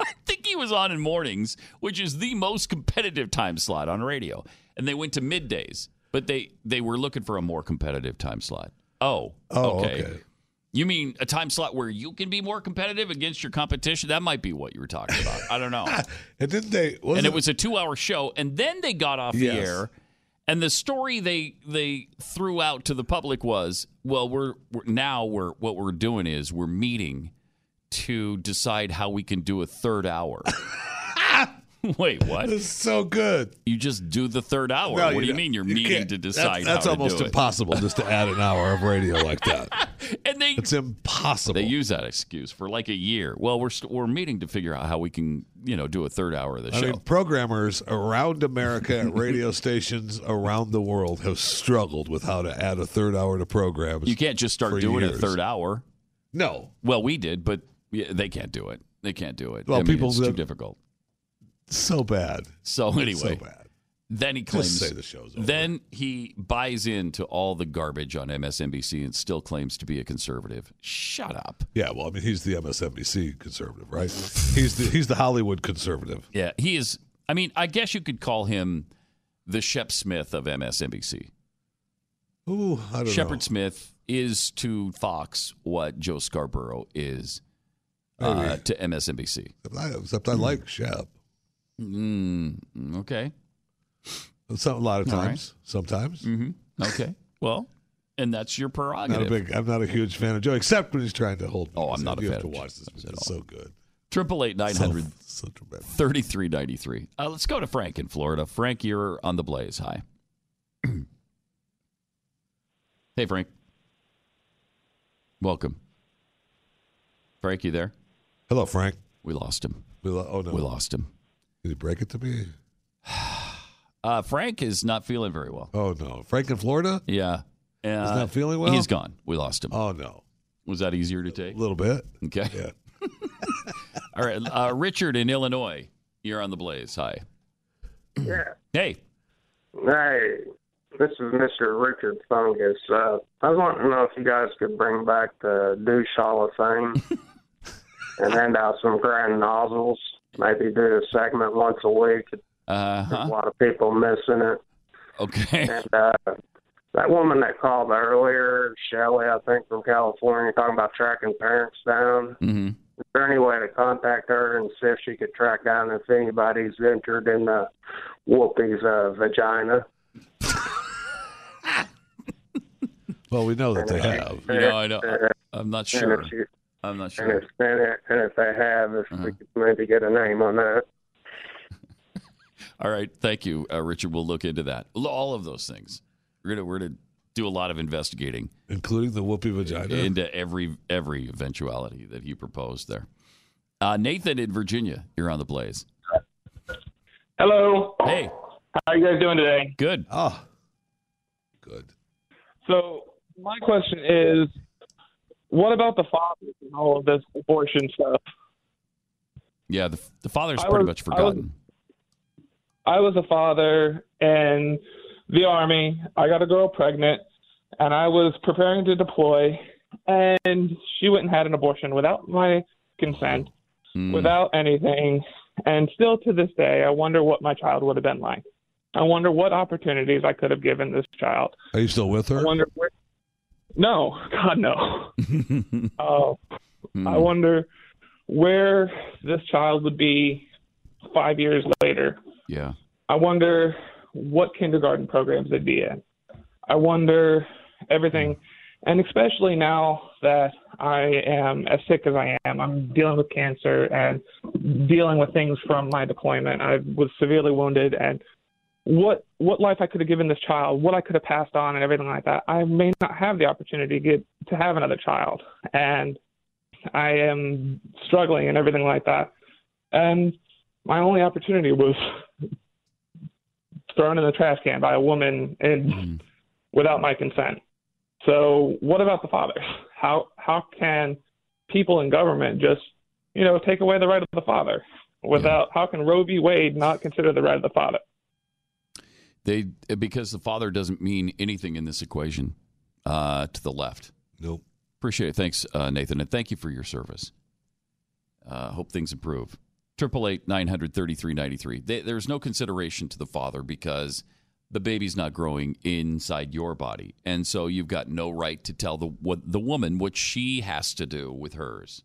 I think he was on in mornings, which is the most competitive time slot on radio. And they went to middays, but they they were looking for a more competitive time slot. Oh, Oh, okay. okay. You mean a time slot where you can be more competitive against your competition? That might be what you were talking about. I don't know. And didn't they? and wasn't- it was a two-hour show, and then they got off the air. And the story they they threw out to the public was, well, we're, we're now we're what we're doing is we're meeting to decide how we can do a third hour. Wait, what? It's so good. You just do the third hour. No, what do you mean you're meeting can't- to decide That's, how almost to do impossible just to add an hour of radio like that. And they it's impossible. They use that excuse for like a year. Well, we're st- we're meeting to figure out how we can, you know, do a third hour of the I show. mean, programmers around America at radio stations around the world have struggled with how to add a third hour to programs. you can't just start doing years. a third hour. No. Well, we did, but they can't do it. They can't do it. Well, I mean, people it's too difficult. So bad. So anyway, so bad. then he Just claims say the show's over. Then he buys into all the garbage on MSNBC and still claims to be a conservative. Shut up. Yeah, well, I mean, he's the MSNBC conservative, right? He's the he's the Hollywood conservative. Yeah, he is. I mean, I guess you could call him the Shep Smith of MSNBC. Ooh, I don't Shepard know. Smith is to Fox what Joe Scarborough is uh, to MSNBC. Except I, except I like Shep. Mm, okay. Some, a lot of All right. times. Sometimes. Mm-hmm. Okay. Well, and that's your Not a prerogative. big. I'm not a huge fan of Joe, except when he's trying to hold. Oh, I'm not a you fan have of to watch this. It's so good. Triple eight nine hundred So, so thirty three ninety three. Uh, let's go to Frank in Florida. Frank, you're on the blaze. Hi. hey, Frank. Welcome. Frank, you there? Hello, Frank. We lost him. We lo- oh no, We lost him. Did he break it to me? Uh, Frank is not feeling very well. Oh no, Frank in Florida. Yeah. Uh, He's not feeling well? He's gone. We lost him. Oh no, Was that easier to take? a little bit. Okay. Yeah. All right. Uh, Richard in Illinois, you're on the blaze. Hi. Yeah. Hey. Hey, this is Mr. Richard Fungus. Uh, I was wanting to know if you guys could bring back the douche Hall of Fame and hand out some grand nozzles. Maybe do a segment once a week. Uh There's a lot of people missing it. Okay. And uh, that woman that called earlier, Shelley, I think from California, talking about tracking parents down. hmm Is there any way to contact her and see if she could track down if anybody's entered in the Whoopi's uh, vagina? Well, we know that they have. You know, I know. I'm not sure. If she, I'm not And sure. if, and if, and if they have, if Uh-huh. we could maybe get a name on that. All right, thank you, uh, Richard. We'll look into that. All of those things. We're gonna we're gonna do a lot of investigating, including the whoopee vagina, into every every eventuality that he proposed there. Uh, Nathan in Virginia, you're on the Blaze. Hello. Hey. How are you guys doing today? Good. Oh. Good. So my question is, what about the fathers and all of this abortion stuff? Yeah, the the father's I pretty was- much I was- forgotten. I was a father in the army. I got a girl pregnant, and I was preparing to deploy, and she went and had an abortion without my consent, Hmm. without anything. And still to this day, I wonder what my child would have been like. I wonder what opportunities I could have given this child. Are you still with her? I wonder where. No, God no. Oh, Hmm. I wonder where this child would be five years later. Yeah. I wonder what kindergarten programs they'd be in. I wonder everything, and especially now that I am as sick as I am, I'm dealing with cancer and dealing with things from my deployment. I was severely wounded, and what what life I could have given this child, what I could have passed on, and everything like that. I may not have the opportunity to get to have another child, and I am struggling and everything like that. And my only opportunity was thrown in the trash can by a woman and mm-hmm. without my consent. So what about the fathers? How how can people in government just you know take away the right of the father without how can Roe v. Wade not consider the right of the father? They because the father doesn't mean anything in this equation uh, to the left. Nope. Appreciate it. Thanks, uh, Nathan, and thank you for your service. Uh, hope things improve. Triple eight nine hundred thirty three ninety three. There's no consideration to the father because the baby's not growing inside your body, and so you've got no right to tell the what the woman what she has to do with hers.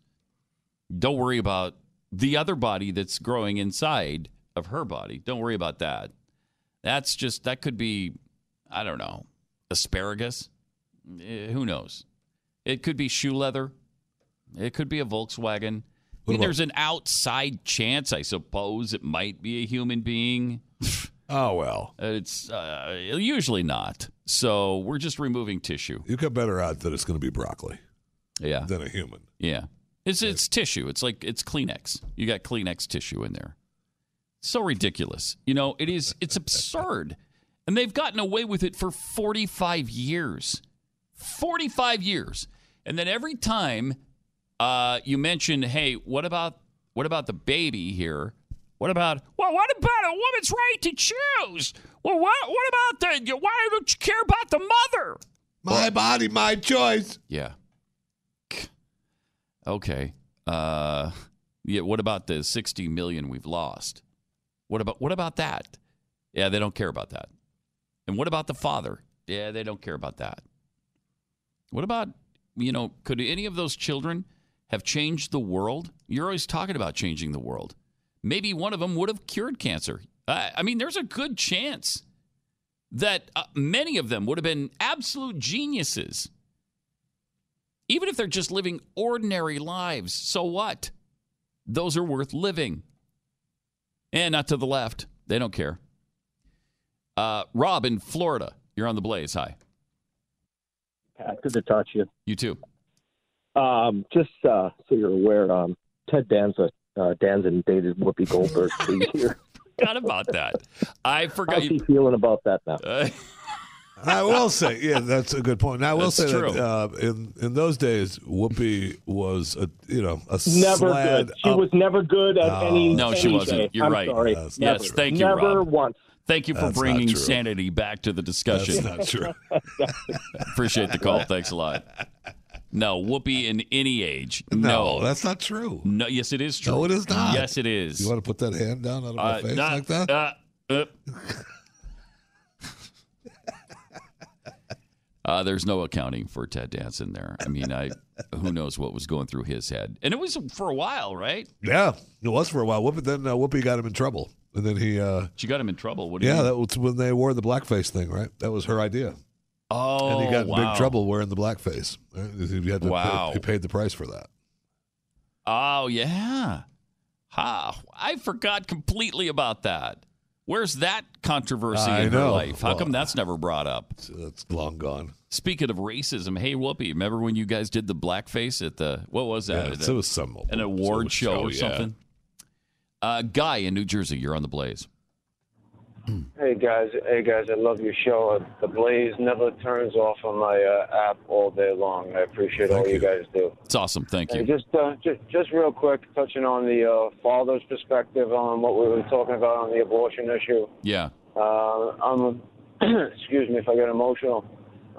Don't worry about the other body that's growing inside of her body. Don't worry about that. That's just that could be, I don't know, asparagus. Eh, who knows? It could be shoe leather. It could be a Volkswagen. I mean, about- there's an outside chance, I suppose, it might be a human being. oh well, it's uh, usually not. So we're just removing tissue. You got better odds that it's going to be broccoli. Yeah. Than a human. Yeah. It's it's tissue. It's like it's Kleenex. You got Kleenex tissue in there. So ridiculous. You know, it is it's absurd. And they've gotten away with it for 45 years. 45 years. And then every time uh, you mention, "Hey, what about what about the baby here? What about well, what about a woman's right to choose? Well, what what about the why don't you care about the mother?" My body, my choice. Yeah. Okay. Uh, yeah. What about the sixty million we've lost? What about what about that? Yeah, they don't care about that. And what about the father? Yeah, they don't care about that. What about you know? Could any of those children have changed the world? You're always talking about changing the world. Maybe one of them would have cured cancer. I, I mean, there's a good chance that uh, many of them would have been absolute geniuses even if they're just living ordinary lives, so what? Those are worth living. And not to the left. They don't care. Uh, Rob in Florida, you're on the blaze. Hi. Pat, good to talk to you. You too. Um, just uh, so you're aware, um, Ted Danza, uh, Danson dated Whoopi Goldberg for a year. Forgot about that. I forgot. How's he feeling about that now? I will say, yeah, that's a good point. Now, I will That's say true. that uh, in in those days, Whoopi was a you know a Never good. She up- was never good at No. any. No, she any wasn't. day. You're I'm right. Sorry. Yes, Never. thank you, Never Rob. once. Thank you for That's bringing sanity back to the discussion. That's not true. Appreciate the call. Thanks a lot. No, Whoopi in any age. No, No, that's not true. No, yes, it is true. No, it is not. Yes, it is. You want to put that hand down out of my Uh, face not- like that? uh, uh. Uh, there's no accounting for Ted Danson there. I mean, I who knows what was going through his head, and it was for a while, right? yeah, it was for a while. Whoopi then uh, Whoopi got him in trouble, and then he. Uh, She got him in trouble. What do you yeah, mean? that was when they wore the blackface thing, right? That was her idea. Oh, and he got in big trouble wearing the blackface. He had to Wow. pay, he paid the price for that. Oh yeah. Ha! I forgot completely about that. Where's that controversy I in her life? How Well, come that's never brought up? It's long gone. Speaking of racism, hey Whoopi, remember when you guys did the blackface at the what was that? Yeah, it was some an award show, show, or yeah. something. Uh, Guy in New Jersey, you're on the Blaze. Hey guys, hey guys, I love your show. The Blaze never turns off on my uh, app all day long. I appreciate all you. guys do. It's awesome. Thank Hey, you. just, uh, just, just real quick, touching on the uh, father's perspective on what we were talking about on the abortion issue. Yeah. Uh, I'm, excuse me if I get emotional.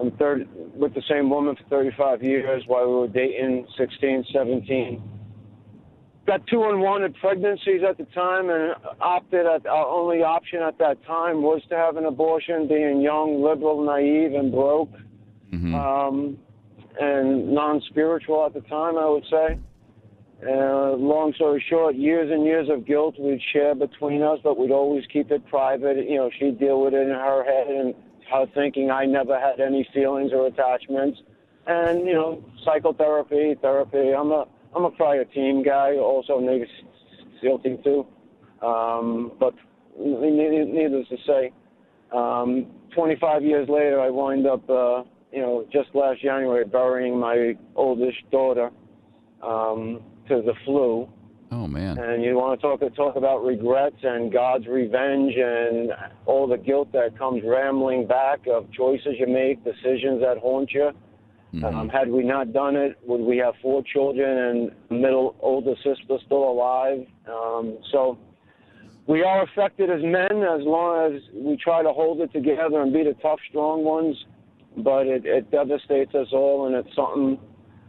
I'm 30, with the same woman for 35 years while we were dating, 16, 17. Got two unwanted pregnancies at the time, and opted at our only option at that time was to have an abortion. Being young, liberal, naive, and broke, um, and non-spiritual at the time, I would say. Uh, long story short, years and years of guilt we'd share between us, but we'd always keep it private. You know, she'd deal with it in her head and her thinking I never had any feelings or attachments. And, you know, psychotherapy, therapy. I'm a I'm a prior team guy, also Navy SEAL team too. Um, but needless to say, um, 25 years later, I wind up, uh, you know, just last January burying my oldest daughter um, to the flu. Oh man. And you want to talk talk about regrets and God's revenge and all the guilt that comes rambling back of choices you make, decisions that haunt you. Um, had we not done it, would we have four children and middle older sister still alive? Um, so we are affected as men as long as we try to hold it together and be the tough, strong ones. But it, it devastates us all, and it's something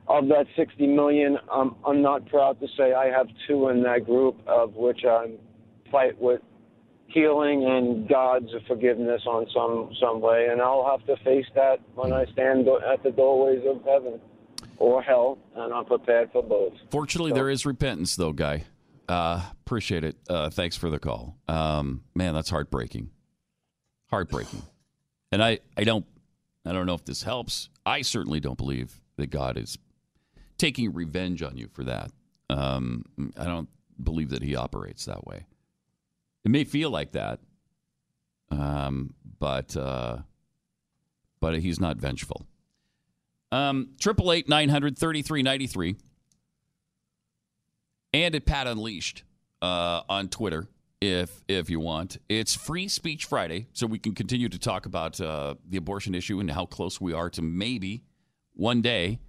of that 60 million. Um, I'm not proud to say I have two in that group, of which I fight with healing and God's forgiveness on some some way, and I'll have to face that when I stand at the doorways of heaven or hell, and I'm prepared for both. Fortunately, there is repentance, though, Guy. Uh, appreciate it. Uh, thanks for the call. Um, man, that's heartbreaking. Heartbreaking. And I, I don't, I don't know if this helps. I certainly don't believe that God is taking revenge on you for that. Um, I don't believe that He operates that way. It may feel like that, um, but uh, but He's not vengeful. Um, triple eight nine hundred thirty three ninety three and at Pat Unleashed uh, on Twitter if if you want. It's Free Speech Friday, so we can continue to talk about uh, the abortion issue and how close we are to maybe one day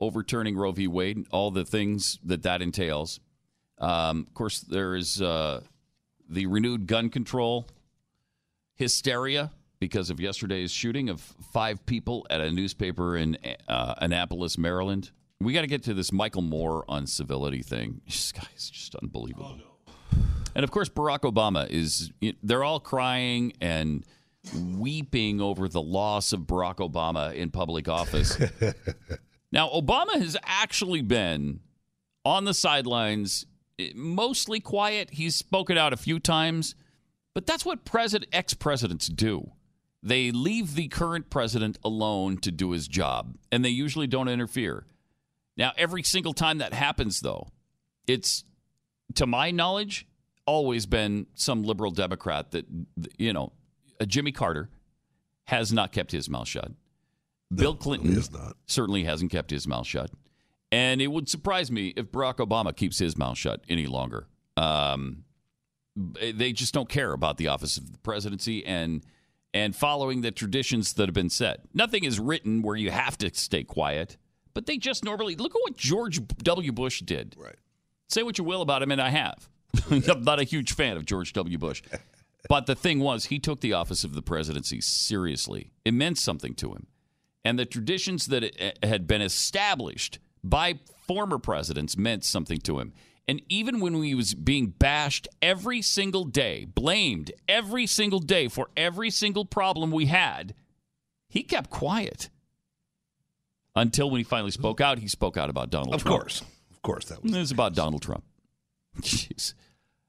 overturning Roe v. Wade, and all the things that that entails. Um, of course, there is uh, the renewed gun control hysteria because of yesterday's shooting of five people at a newspaper in uh, Annapolis, Maryland. We got to get to this Michael Moore on civility thing. This guy is just unbelievable. And of course, Barack Obama is, they're all crying and weeping over the loss of Barack Obama in public office. now, Obama has actually been on the sidelines, mostly quiet. He's spoken out a few times, but that's what president, ex presidents do. They leave the current president alone to do his job, and they usually don't interfere. Now, every single time that happens, though, it's, to my knowledge, always been some liberal Democrat that, you know, uh, Jimmy Carter has not kept his mouth shut. Bill Clinton certainly hasn't kept his mouth shut. And it would surprise me if Barack Obama keeps his mouth shut any longer. Um, they just don't care about the office of the presidency and and following the traditions that have been set. Nothing is written where you have to stay quiet, but they just normally look at what George W. Bush did. Right. Say what you will about him, and I have. I'm not a huge fan of George W. Bush. But the thing was, he took the office of the presidency seriously. It meant something to him. And the traditions that it- had been established by former presidents meant something to him. And even when he was being bashed every single day, blamed every single day for every single problem we had, he kept quiet. Until when he finally spoke out, he spoke out about Donald Of Trump. course. Of course that was. It was about Donald Trump. Jeez.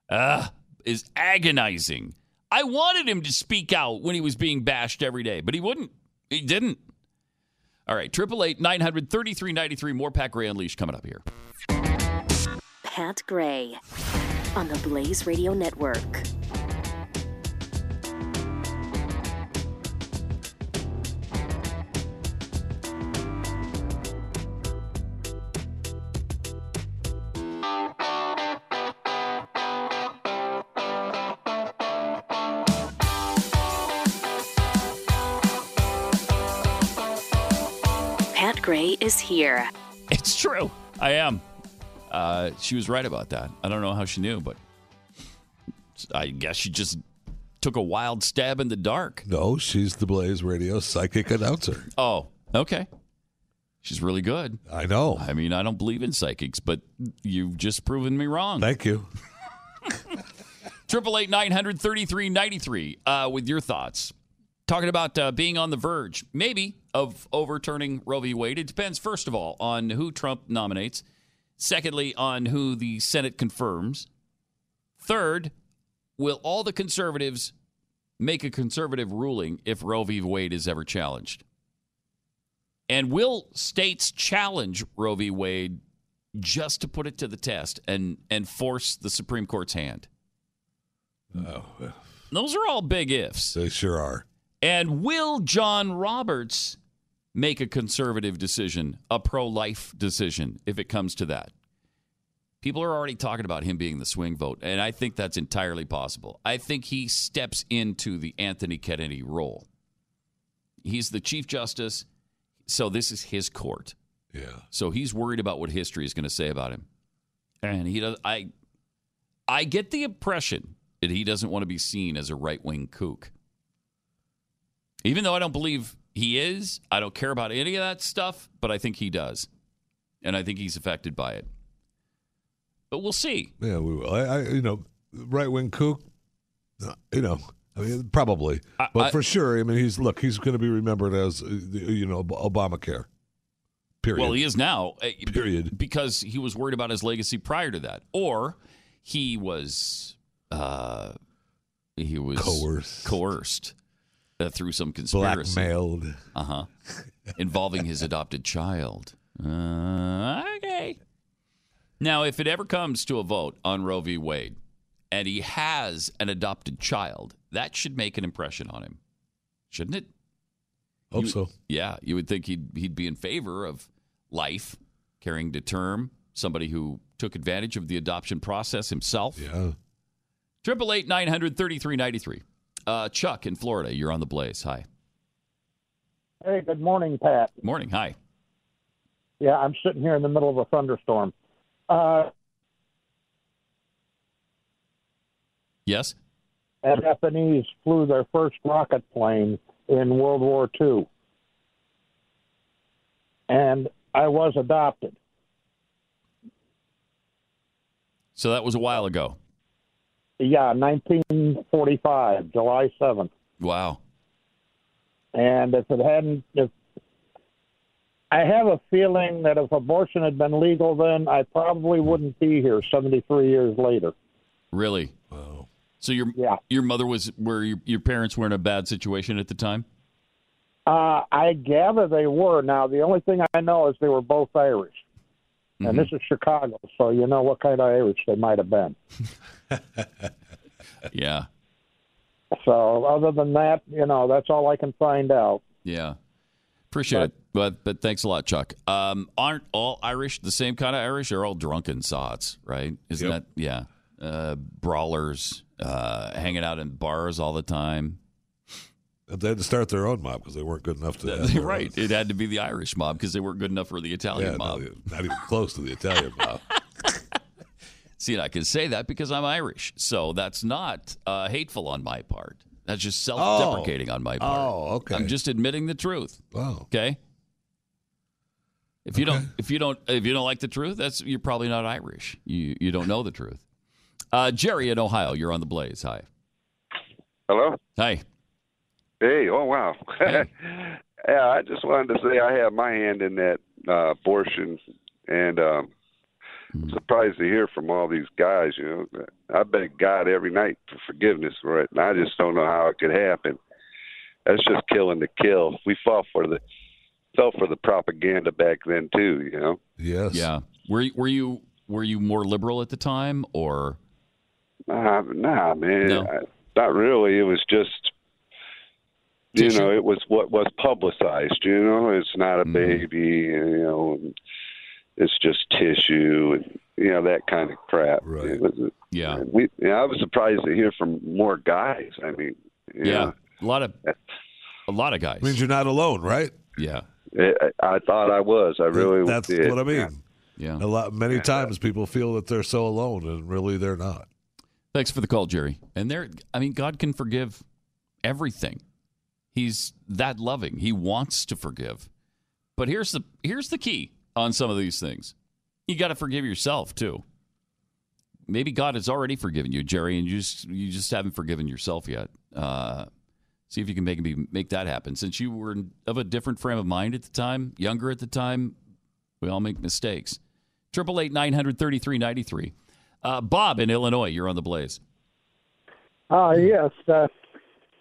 Ah, is agonizing. I wanted him to speak out when he was being bashed every day, but he wouldn't. He didn't. All right, triple eight nine hundred thirty three ninety three. More Pat Gray Unleashed coming up here. Pat Gray on the Blaze Radio Network. Is here. It's true. I am. Uh, she was right about that. I don't know how she knew, but I guess she just took a wild stab in the dark. No, she's the Blaze Radio psychic announcer. Oh, okay. She's really good. I know. I mean, I don't believe in psychics, but you've just proven me wrong. Thank you. Triple eight nine hundred thirty three ninety three. Uh, with your thoughts, talking about uh, being on the verge, maybe of overturning Roe v. Wade. It depends, first of all, on who Trump nominates. Secondly, on who the Senate confirms. Third, will all the conservatives make a conservative ruling if Roe v. Wade is ever challenged? And will states challenge Roe v. Wade just to put it to the test and and force the Supreme Court's hand? Oh, Those are all big ifs. They sure are. And will John Roberts make a conservative decision, a pro life decision, if it comes to that? People are already talking about him being the swing vote, and I think that's entirely possible. I think he steps into the Anthony Kennedy role. He's the Chief Justice, so this is his court. Yeah. So he's worried about what history is going to say about him. And he does I I get the impression that he doesn't want to be seen as a right-wing kook. Even though I don't believe he is, I don't care about any of that stuff, but I think he does. And I think he's affected by it. But we'll see. Yeah, we will. I, I you know, right wing kook. uh, You know, I mean, probably, but I- for sure. I mean, he's look. He's going to be remembered as uh, you know Obamacare. Period. Well, he is now. uh, Period. Because he was worried about his legacy prior to that. Or he was uh he was Coerced. coerced uh, through some conspiracy. Blackmailed. Uh-huh. Involving his adopted child. Uh, okay. Now, if it ever comes to a vote on Roe v. Wade and he has an adopted child, that should make an impression on him. Shouldn't it? Hope You- so. Yeah, you would think he'd he'd be in favor of life, carrying to term, somebody who took advantage of the adoption process himself. Yeah. Triple eight nine hundred thirty three ninety three. Uh, Chuck in Florida, you're on the blaze. Hi. Hey, good morning, Pat. Morning. Hi. Yeah, I'm sitting here in the middle of a thunderstorm. Uh, Yes. the Japanese flew their first rocket plane in World War II, and I was adopted. So that was a while ago. Yeah, 1945, July 7th. Wow. And if it hadn't, if I have a feeling that if abortion had been legal then, I probably wouldn't be here 73 years later. Really? Wow. So your yeah. your mother was were your, your parents were in a bad situation at the time? Uh, I gather they were. Now, the only thing I know is they were both Irish. And this is Chicago, so you know what kind of Irish they might have been. Yeah. So, other than that, you know, that's all I can find out. Yeah. Appreciate it. But but thanks a lot, Chuck. Um, aren't all Irish the same kind of Irish? They're all drunken sots, right? Isn't Yep. that yeah? Uh, brawlers, uh, hanging out in bars all the time. They had to start their own mob because they weren't good enough to. have their right. It had to be the Irish mob because they weren't good enough for the Italian Yeah, mob. not, not even close to the Italian mob. See, and I can say that because I'm Irish, so that's not uh, hateful on my part. That's just self-deprecating on my part. Oh, okay. I'm just admitting the truth. Wow. Okay. If you don't, if you don't, if you don't like the truth, that's you're probably not Irish. You you don't know the truth. Uh, Jerry in Ohio, you're on the blaze. Hi. Hello. Hi. Hey. Oh wow. yeah, I just wanted to say I have my hand in that uh, abortion, and um, I'm surprised to hear from all these guys. You know, I beg God every night for forgiveness for it, and I just don't know how it could happen. That's just killing to kill. We fought for the fell for the propaganda back then too. You know. Yes. Yeah. Were you- were you were you more liberal at the time, or Nah, nah, man, No. I- not really. It was just, you know, it was what was publicized. You know, it's not Mm-hmm. a baby. You know, and it's just tissue and you know that kind of crap. Right. Yeah. We. You know, I was surprised to hear from more guys. I mean, you yeah, know, a lot of a lot of guys. Means you're not alone, right? Yeah. I, I thought I was. I really That's did. what I mean. Yeah. A lot. Many times people feel that they're so alone, and really they're not. Thanks for the call, Jerry. And there, I mean, God can forgive everything. He's that loving. He wants to forgive. But here's the here's the key on some of these things. You got to forgive yourself too. Maybe God has already forgiven you, Jerry, and you just you just haven't forgiven yourself yet. Uh, see if you can make me make that happen. Since you were of a different frame of mind at the time, younger at the time, we all make mistakes. Triple eight nine hundred thirty three ninety three. Uh, Bob in Illinois, you're on the Blaze. Uh, yes. Uh,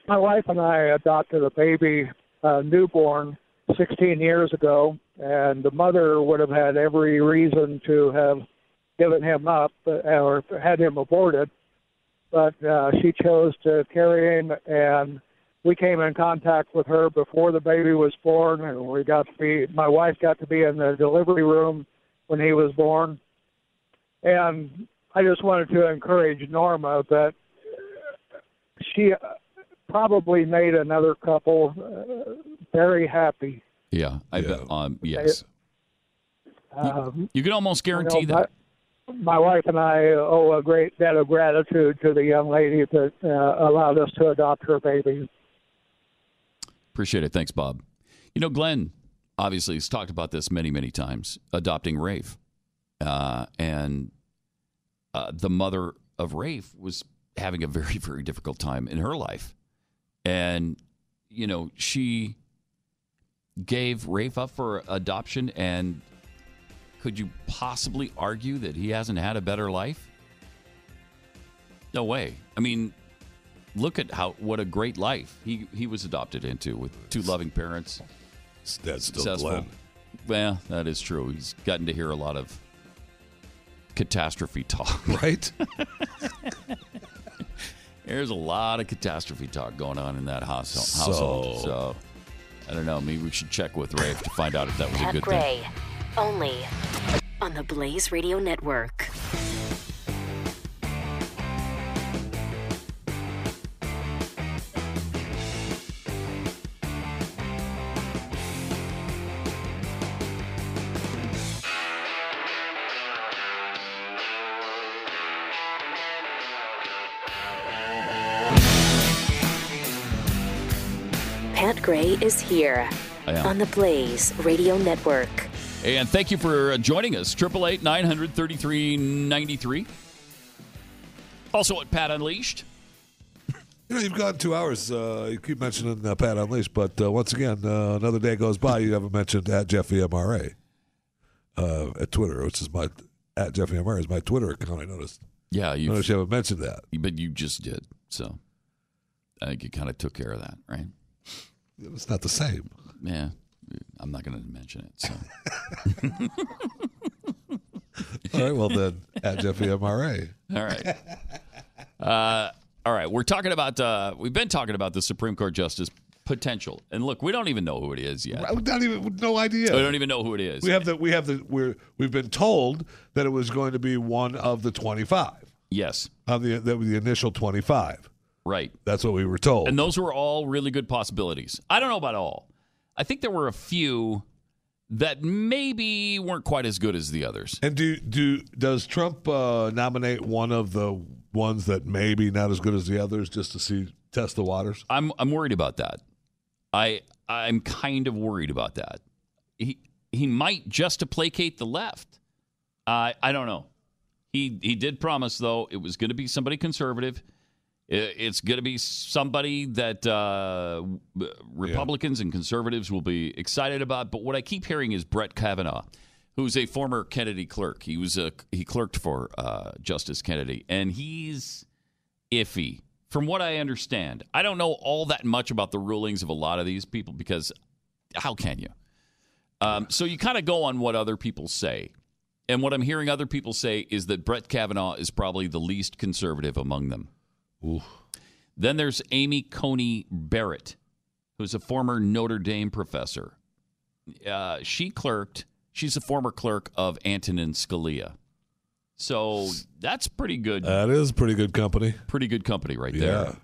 my wife and I adopted a baby uh, newborn 16 years ago, and the mother would have had every reason to have given him up or had him aborted, but uh, she chose to carry him, and we came in contact with her before the baby was born, and we got to be. My wife got to be in the delivery room when he was born, and I just wanted to encourage Norma that she probably made another couple uh, very happy. Yeah, I bet. Um, yes, Um, you can almost you guarantee know, that. My, my wife and I owe a great debt of gratitude to the young lady that uh, allowed us to adopt her baby. Appreciate it. Thanks, Bob. You know, Glenn obviously has talked about this many, many times. Adopting Raphe, uh, and uh, the mother of Raphe was having a very, very difficult time in her life, and you know she gave Raphe up for adoption. And could you possibly argue that he hasn't had a better life? No way. I mean, look at how what a great life he he was adopted into with two loving parents. That's still successful. Glenn. Well, that is true. He's gotten to hear a lot of catastrophe talk. Right. There's a lot of catastrophe talk going on in that house, So- household. So I don't know. Maybe we should check with Raphe to find out if that was a Pat good Gray, thing. only on the Blaze Radio Network. Is here on the Blaze Radio Network. And thank you for uh, joining us. Triple eight nine hundred thirty three ninety three. Also at Pat Unleashed. You know, you've gone two hours. Uh, you keep mentioning uh, Pat Unleashed, but uh, once again, uh, another day goes by. You haven't mentioned at Jeffy MRA uh, at Twitter, which is my at Jeffy MRA is my Twitter account. I noticed. Yeah, you noticed you haven't mentioned that. but you just did. So I think you kind of took care of that, right? It's not the same. Yeah, I'm not going to mention it. So All right, well then, at Jeffy MRA. All right. Uh, all right. We're talking about, uh, we've been talking about the Supreme Court justice potential. And look, we don't even know who it is yet. Not even, no idea. We don't even know who it is. We have the we have the we're we've been told that it was going to be one of the twenty five. Yes. On the that was the initial twenty five. Right. That's what we were told. And those were all really good possibilities. I don't know about all. I think there were a few that maybe weren't quite as good as the others. And do do does Trump uh, nominate one of the ones that maybe not as good as the others just to see test the waters? I'm I'm worried about that. I I'm kind of worried about that. He he might just to placate the left. I I don't know. He he did promise though it was going to be somebody conservative. It's going to be somebody that uh, Republicans and conservatives will be excited about. But what I keep hearing is Brett Kavanaugh, who's a former Kennedy clerk. He was a he clerked for uh, Justice Kennedy, and he's iffy from what I understand. I don't know all that much about the rulings of a lot of these people because how can you? Um, so you kind of go on what other people say. And what I'm hearing other people say is that Brett Kavanaugh is probably the least conservative among them. Then there's Amy Coney Barrett, who's a former Notre Dame professor. Uh, she clerked, she's a former clerk of Antonin Scalia. So that's pretty good. That is pretty good company. Pretty good company right there.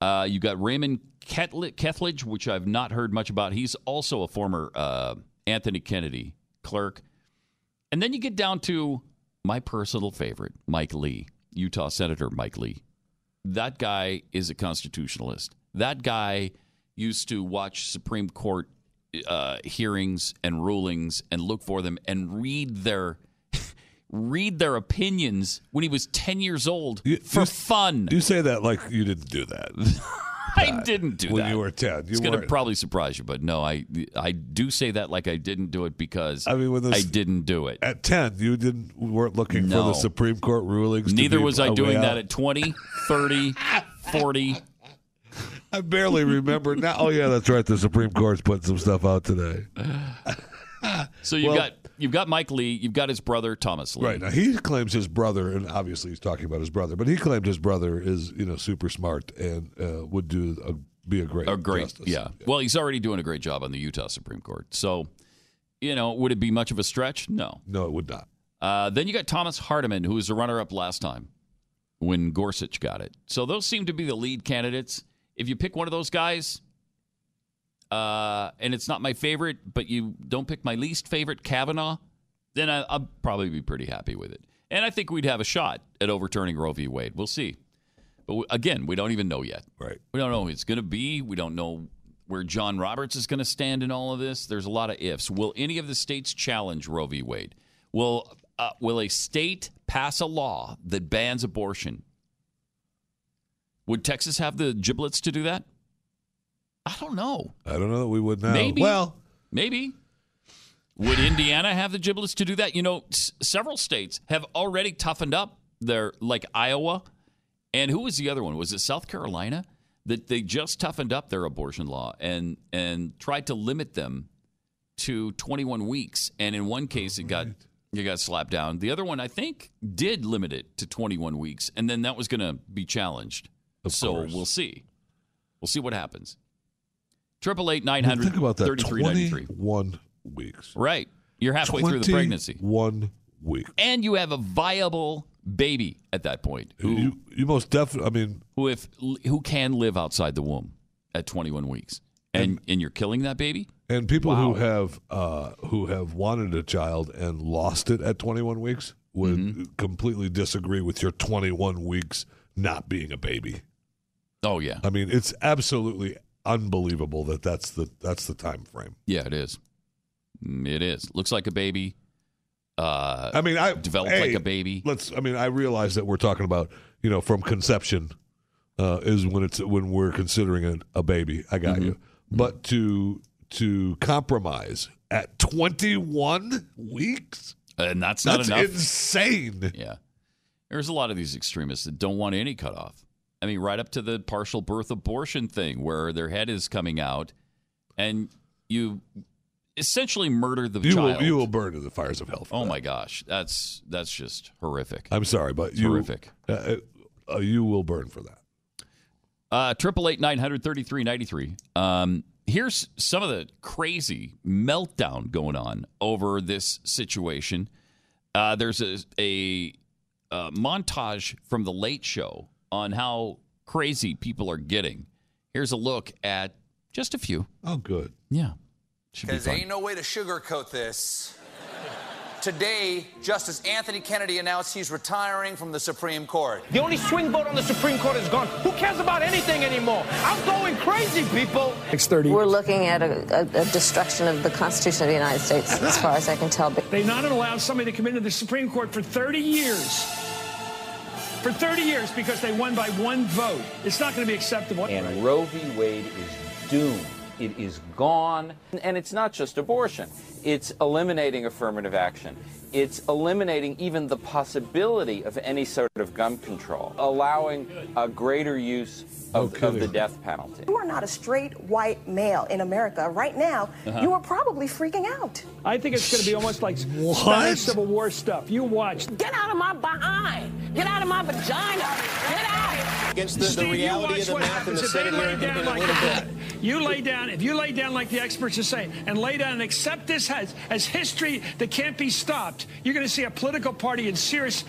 Uh, you got Raymond Kethledge, which I've not heard much about. He's also a former uh, Anthony Kennedy clerk. And then you get down to my personal favorite, Mike Lee, Utah Senator Mike Lee. That guy is a constitutionalist. That guy used to watch Supreme Court uh, hearings and rulings and look for them and read their read their opinions when he was 10 years old for fun. You say that like you didn't do that. I didn't do it. when that. you were 10. You it's going to weren't. probably surprise you, but no, I I do say that like I didn't do it because I mean, when this- I didn't do it. At 10, you didn't weren't looking for the Supreme Court rulings. to Neither be was I a way doing that out. at 20, 30, 40. I barely remember now. Oh yeah, that's right. The Supreme Court's putting some stuff out today. So you've Well- got you've got Mike Lee, you've got his brother Thomas Lee. Right now, he claims his brother, and obviously he's talking about his brother, but he claimed his brother is you know super smart and uh, would do a, be a great A great, justice. yeah. Well, he's already doing a great job on the Utah Supreme Court. So, you know, would it be much of a stretch? No. No, it would not. Uh, then you got Thomas Hardiman, who was the runner-up last time when Gorsuch got it. So those seem to be the lead candidates. If you pick one of those guys, uh, and it's not my favorite, but you don't pick my least favorite, Kavanaugh, then I, I'll probably be pretty happy with it. And I think we'd have a shot at overturning Roe v. Wade. We'll see. But we, again, we don't even know yet. Right. We don't know who it's going to be. We don't know where John Roberts is going to stand in all of this. There's a lot of ifs. Will any of the states challenge Roe v. Wade? Will uh, Will a state pass a law that bans abortion? Would Texas have the giblets to do that? I don't know. I don't know that we would now. Maybe. Well, maybe. Would Indiana have the giblets to do that? You know, s- several states have already toughened up their, like Iowa. And who was the other one? Was it South Carolina? That they just toughened up their abortion law and and tried to limit them to 21 weeks. And in one case, it got it got slapped down. The other one, I think, did limit it to 21 weeks, and then that was going to be challenged. so course. we'll see. We'll see what happens. Triple eight nine hundred think about that. thirty three ninety three. Twenty-one weeks. Right. You're halfway through the pregnancy. One week. And you have a viable baby at that point. Who You, you most definitely. I mean, who if who can live outside the womb at 21 weeks. And and you're killing that baby? and people who have uh, who have wanted a child and lost it at 21 weeks would Mm-hmm. completely disagree with your 21 weeks not being a baby. Oh yeah. I mean, it's absolutely unbelievable that that's the that's the time frame. Yeah, it is. Mm, It is. Looks like a baby. Uh I mean, I developed hey, like a baby. Let's. I mean, I realize that we're talking about you know from conception uh, is when it's when we're considering it a baby. I got Mm-hmm. you. But to to compromise at 21 weeks, and that's not that's enough. insane. Yeah. There's a lot of these extremists that don't want any cutoff. I mean, right up to the partial birth abortion thing where their head is coming out and you essentially murder the You child. will, you will burn in the fires of hell. oh that. my gosh. That's that's just horrific. I'm sorry, but you horrific. Uh, uh, you will burn for that. Uh, triple eight nine hundred thirty three ninety three. Um, here's some of the crazy meltdown going on over this situation. Uh, there's a, a, uh montage from the Late Show on how crazy people are getting. Here's a look at just a few. Oh, good. Yeah, should be Because fun. ain't no way to sugarcoat this. Today, Justice Anthony Kennedy announced he's retiring from the Supreme Court. The only swing vote on the Supreme Court is gone. Who cares about anything anymore? I'm going crazy, people. Next 30 We're looking at a, a, a destruction of the Constitution of the United States, as far as I can tell. They've not allowed somebody to come into the Supreme Court for 30 years. For 30 years because they won by one vote. It's not going to be acceptable. And Roe v. Wade is doomed. It is gone. And it's not just abortion. It's eliminating affirmative action. It's eliminating even the possibility of any sort of gun control, allowing a greater use of, of the death penalty. You are not a straight white male in America right now. Uh-huh. You are probably freaking out. I think it's going to be almost like Spanish Civil War stuff. You watch. Get out of my behind. Get out of my vagina. Get out. Against the, the reality you of the watch what math in the happens if they Senate here lay in, down a like little that. bit. You lay down, if you lay down like the experts are saying, and lay down and accept this as, as history that can't be stopped, you're going to see a political party in serious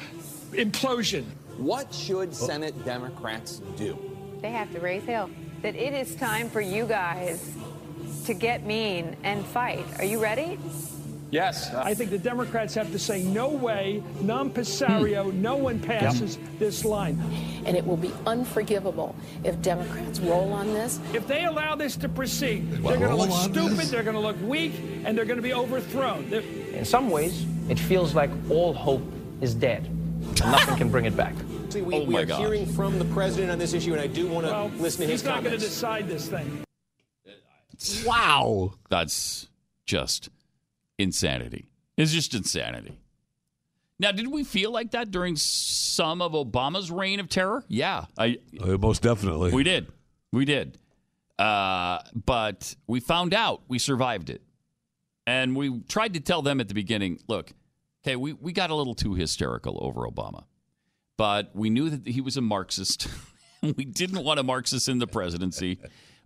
implosion. What should Senate Democrats do? They have to raise hell. That it is time for you guys to get mean and fight. Are you ready? Yes. I think the Democrats have to say, no way, non passario, hmm. no one passes this line. And it will be unforgivable if Democrats roll on this. If they allow this to proceed, Well, they're going to look stupid, this? they're going to look weak, and they're going to be overthrown. They're- In some ways, it feels like all hope is dead. And nothing can bring it back. See, we, Oh we are God. hearing from the president on this issue, and I do want to well, listen to his he's not going to comments. decide this thing. Wow. That's just insanity. It's just insanity. Now, did we feel like that during some of Obama's reign of terror? Yeah, I Uh, most definitely. we did. We did. Uh, but we found out we survived it. And we tried to tell them at the beginning look, okay, we, we got a little too hysterical over Obama. But we knew that he was a Marxist. we didn't want a Marxist in the presidency.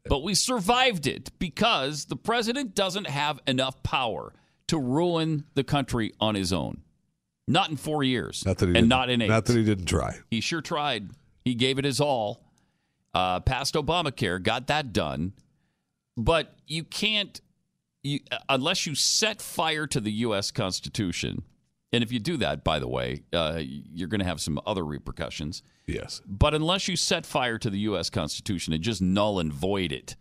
But we survived it because the president doesn't have enough power to ruin the country on his own. Not in four years. Not that he and didn't- in eight. Not that he didn't try. He sure tried. He gave it his all. Uh, passed Obamacare, got that done. But you can't, you, uh, unless you set fire to the U.S. Constitution. And if you do that, by the way, uh, you're going to have some other repercussions. Yes. But unless you set fire to the U.S. Constitution and just null and void it,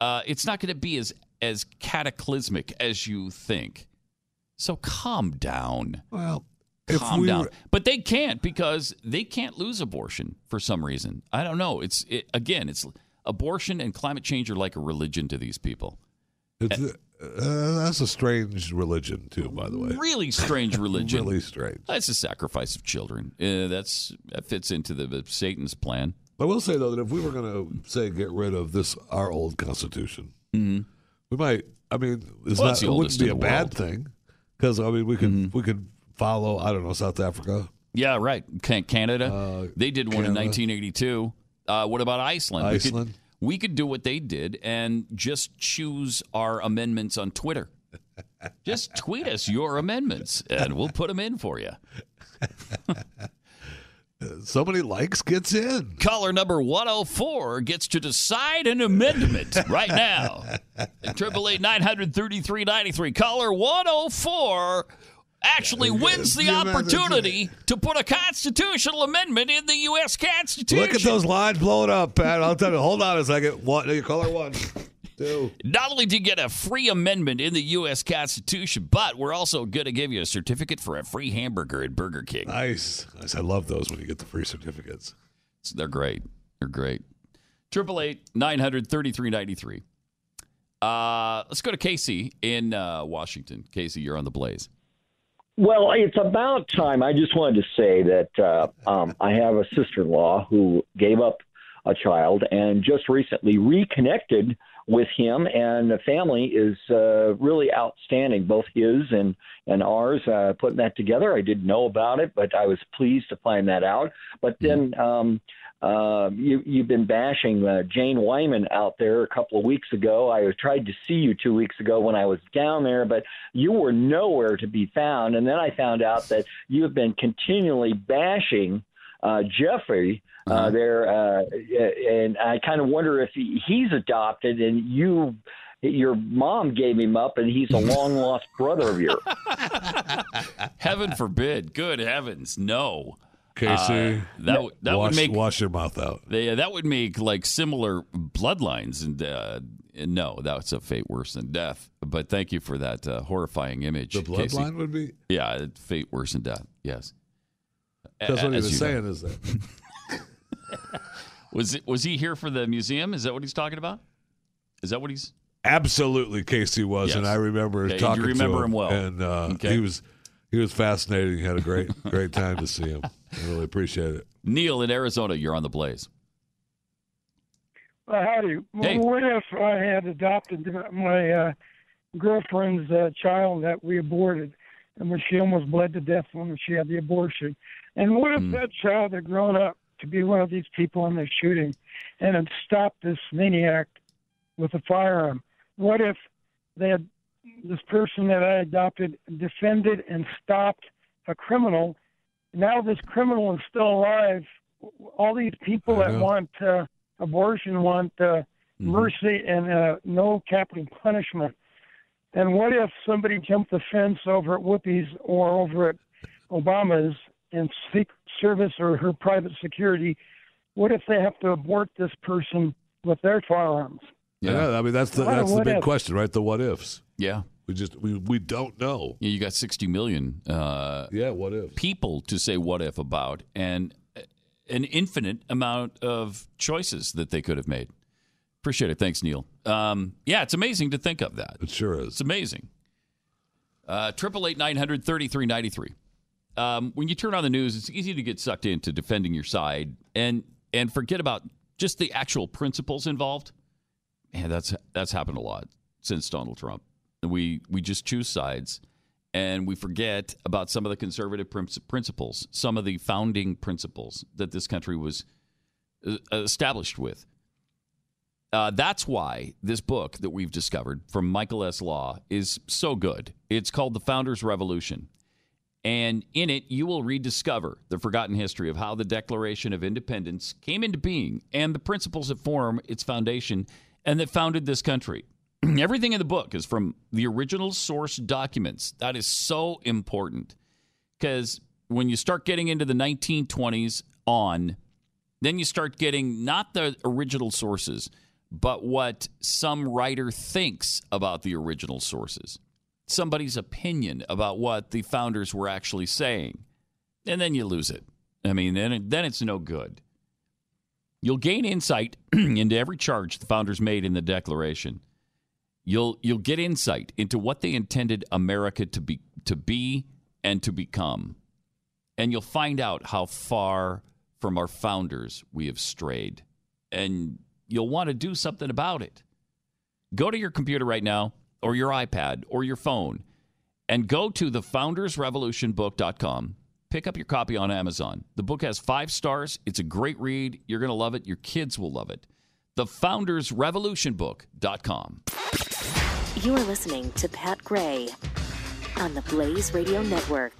uh, it's not going to be as as cataclysmic as you think. So calm down. Well, calm we down. were- But they can't because they can't lose abortion for some reason. I don't know. It's it, again, it's abortion and climate change are like a religion to these people. It's, uh, that's a strange religion, too, by the way. Really strange religion. really strange. That's a sacrifice of children. Uh, that's that fits into the, the Satan's plan. I will say, though, that if we were going to, say, get rid of this, our old Constitution, Mhm. we might, I mean, it's Well, not, it wouldn't be a bad. Mm-hmm. thing. Because, I mean, we could, we could follow, I don't know, South Africa. Yeah, right. Can- Canada, they did one in 1982. Uh, what about Iceland? Iceland. We could do what they did and just choose our amendments on Twitter. just tweet us your amendments, and we'll put them in for you. So many likes gets in. Caller number 104 gets to decide an amendment right now. Triple eight nine hundred thirty three ninety three. Caller 104 actually wins the opportunity to put a constitutional amendment in the U.S. Constitution. Look at those lines blowing up, Pat. I'll tell you. Hold on a second. One, you caller one, two. Not only do you get a free amendment in the U.S. Constitution, but we're also going to give you a certificate for a free hamburger at Burger King. Nice. nice. I love those when you get the free certificates. They're great. They're great. Triple eight nine hundred thirty three ninety three. Uh, let's go to Casey in uh, Washington. Casey, you're on the blaze. Well, it's about time. I just wanted to say that uh, um, I have a sister in law who gave up a child and just recently reconnected with him, and the family is uh, really outstanding, both his and, and ours. Uh, putting that together, I didn't know about it, but I was pleased to find that out. But then um, uh, you, you've been bashing uh, Jane Wyman out there a couple of weeks ago. I tried to see you two weeks ago when I was down there, but you were nowhere to be found. And then I found out that you have been continually bashing uh, Jeffrey uh, there, uh, and I kind of wonder if he, he's adopted and you. Your mom gave him up, and he's a long lost brother of yours. Heaven forbid. Good heavens, no. Casey, Uh, that w- that wash, would make wash your mouth out. they, that would make like similar bloodlines, and, uh, and no, that's a fate worse than death. But thank you for that uh, horrifying image. The Casey. bloodline would be. Yeah, fate worse than death. Yes. That's what he was you know. saying. Is that Was it was he here for the museum? Is that what he's talking about? Is that what he's Absolutely, Casey was, Yes. and I remember Yeah, you remember to him, him well. and uh, Okay. he was he was fascinating. Had a great great time to see him. I really appreciate it. Neil in Arizona, you're on the blaze. Well, howdy. Hey. What if I had adopted my uh, girlfriend's uh, child that we aborted, and when she almost bled to death when she had the abortion? And what if that child had grown up to be one of these people in the shooting, and had stopped this maniac with a firearm? What if they had this person that I adopted defended and stopped a criminal? Now this criminal is still alive. All these people that want uh, abortion want uh, mercy and uh, no capital punishment. And what if somebody jumped the fence over at Whoopi's or over at Obama's in Secret Service or her private security? What if they have to abort this person with their firearms? Yeah, I mean that's the that's the big if? question, right? The what ifs. Yeah. We just we we don't know. Yeah, you got 60 million. Uh, yeah, what if people to say what if about, and an infinite amount of choices that they could have made. Appreciate it. Thanks, Neil. Um, yeah, it's amazing to think of that. It sure is. It's amazing. Uh, Triple eight nine hundred thirty three ninety three. Um, when you turn on the news, it's easy to get sucked into defending your side and and forget about just the actual principles involved. Man, that's that's happened a lot since Donald Trump. We we just choose sides, and we forget about some of the conservative principles, some of the founding principles that this country was uh, established with. Uh, that's why this book that we've discovered from Michael S. Law is so good. It's called The Founders Revolution. And in it, you will rediscover the forgotten history of how the Declaration of Independence came into being and the principles that form its foundation and that founded this country. Everything in the book is from the original source documents. That is so important because when you start getting into the 1920s on, then you start getting not the original sources, but what some writer thinks about the original sources, somebody's opinion about what the founders were actually saying. And then you lose it. I mean, then, then it's no good. You'll gain insight into every charge the founders made in the Declaration. You'll you'll get insight into what they intended America to be to be and to become. And you'll find out how far from our founders we have strayed. And you'll want to do something about it. Go to your computer right now or your iPad or your phone and go to the foundersrevolutionbook.com. Pick up your copy on Amazon. The book has five stars. It's a great read. You're going to love it. Your kids will love it. The foundersrevolutionbook.com. You are listening to Pat Gray on the Blaze Radio Network.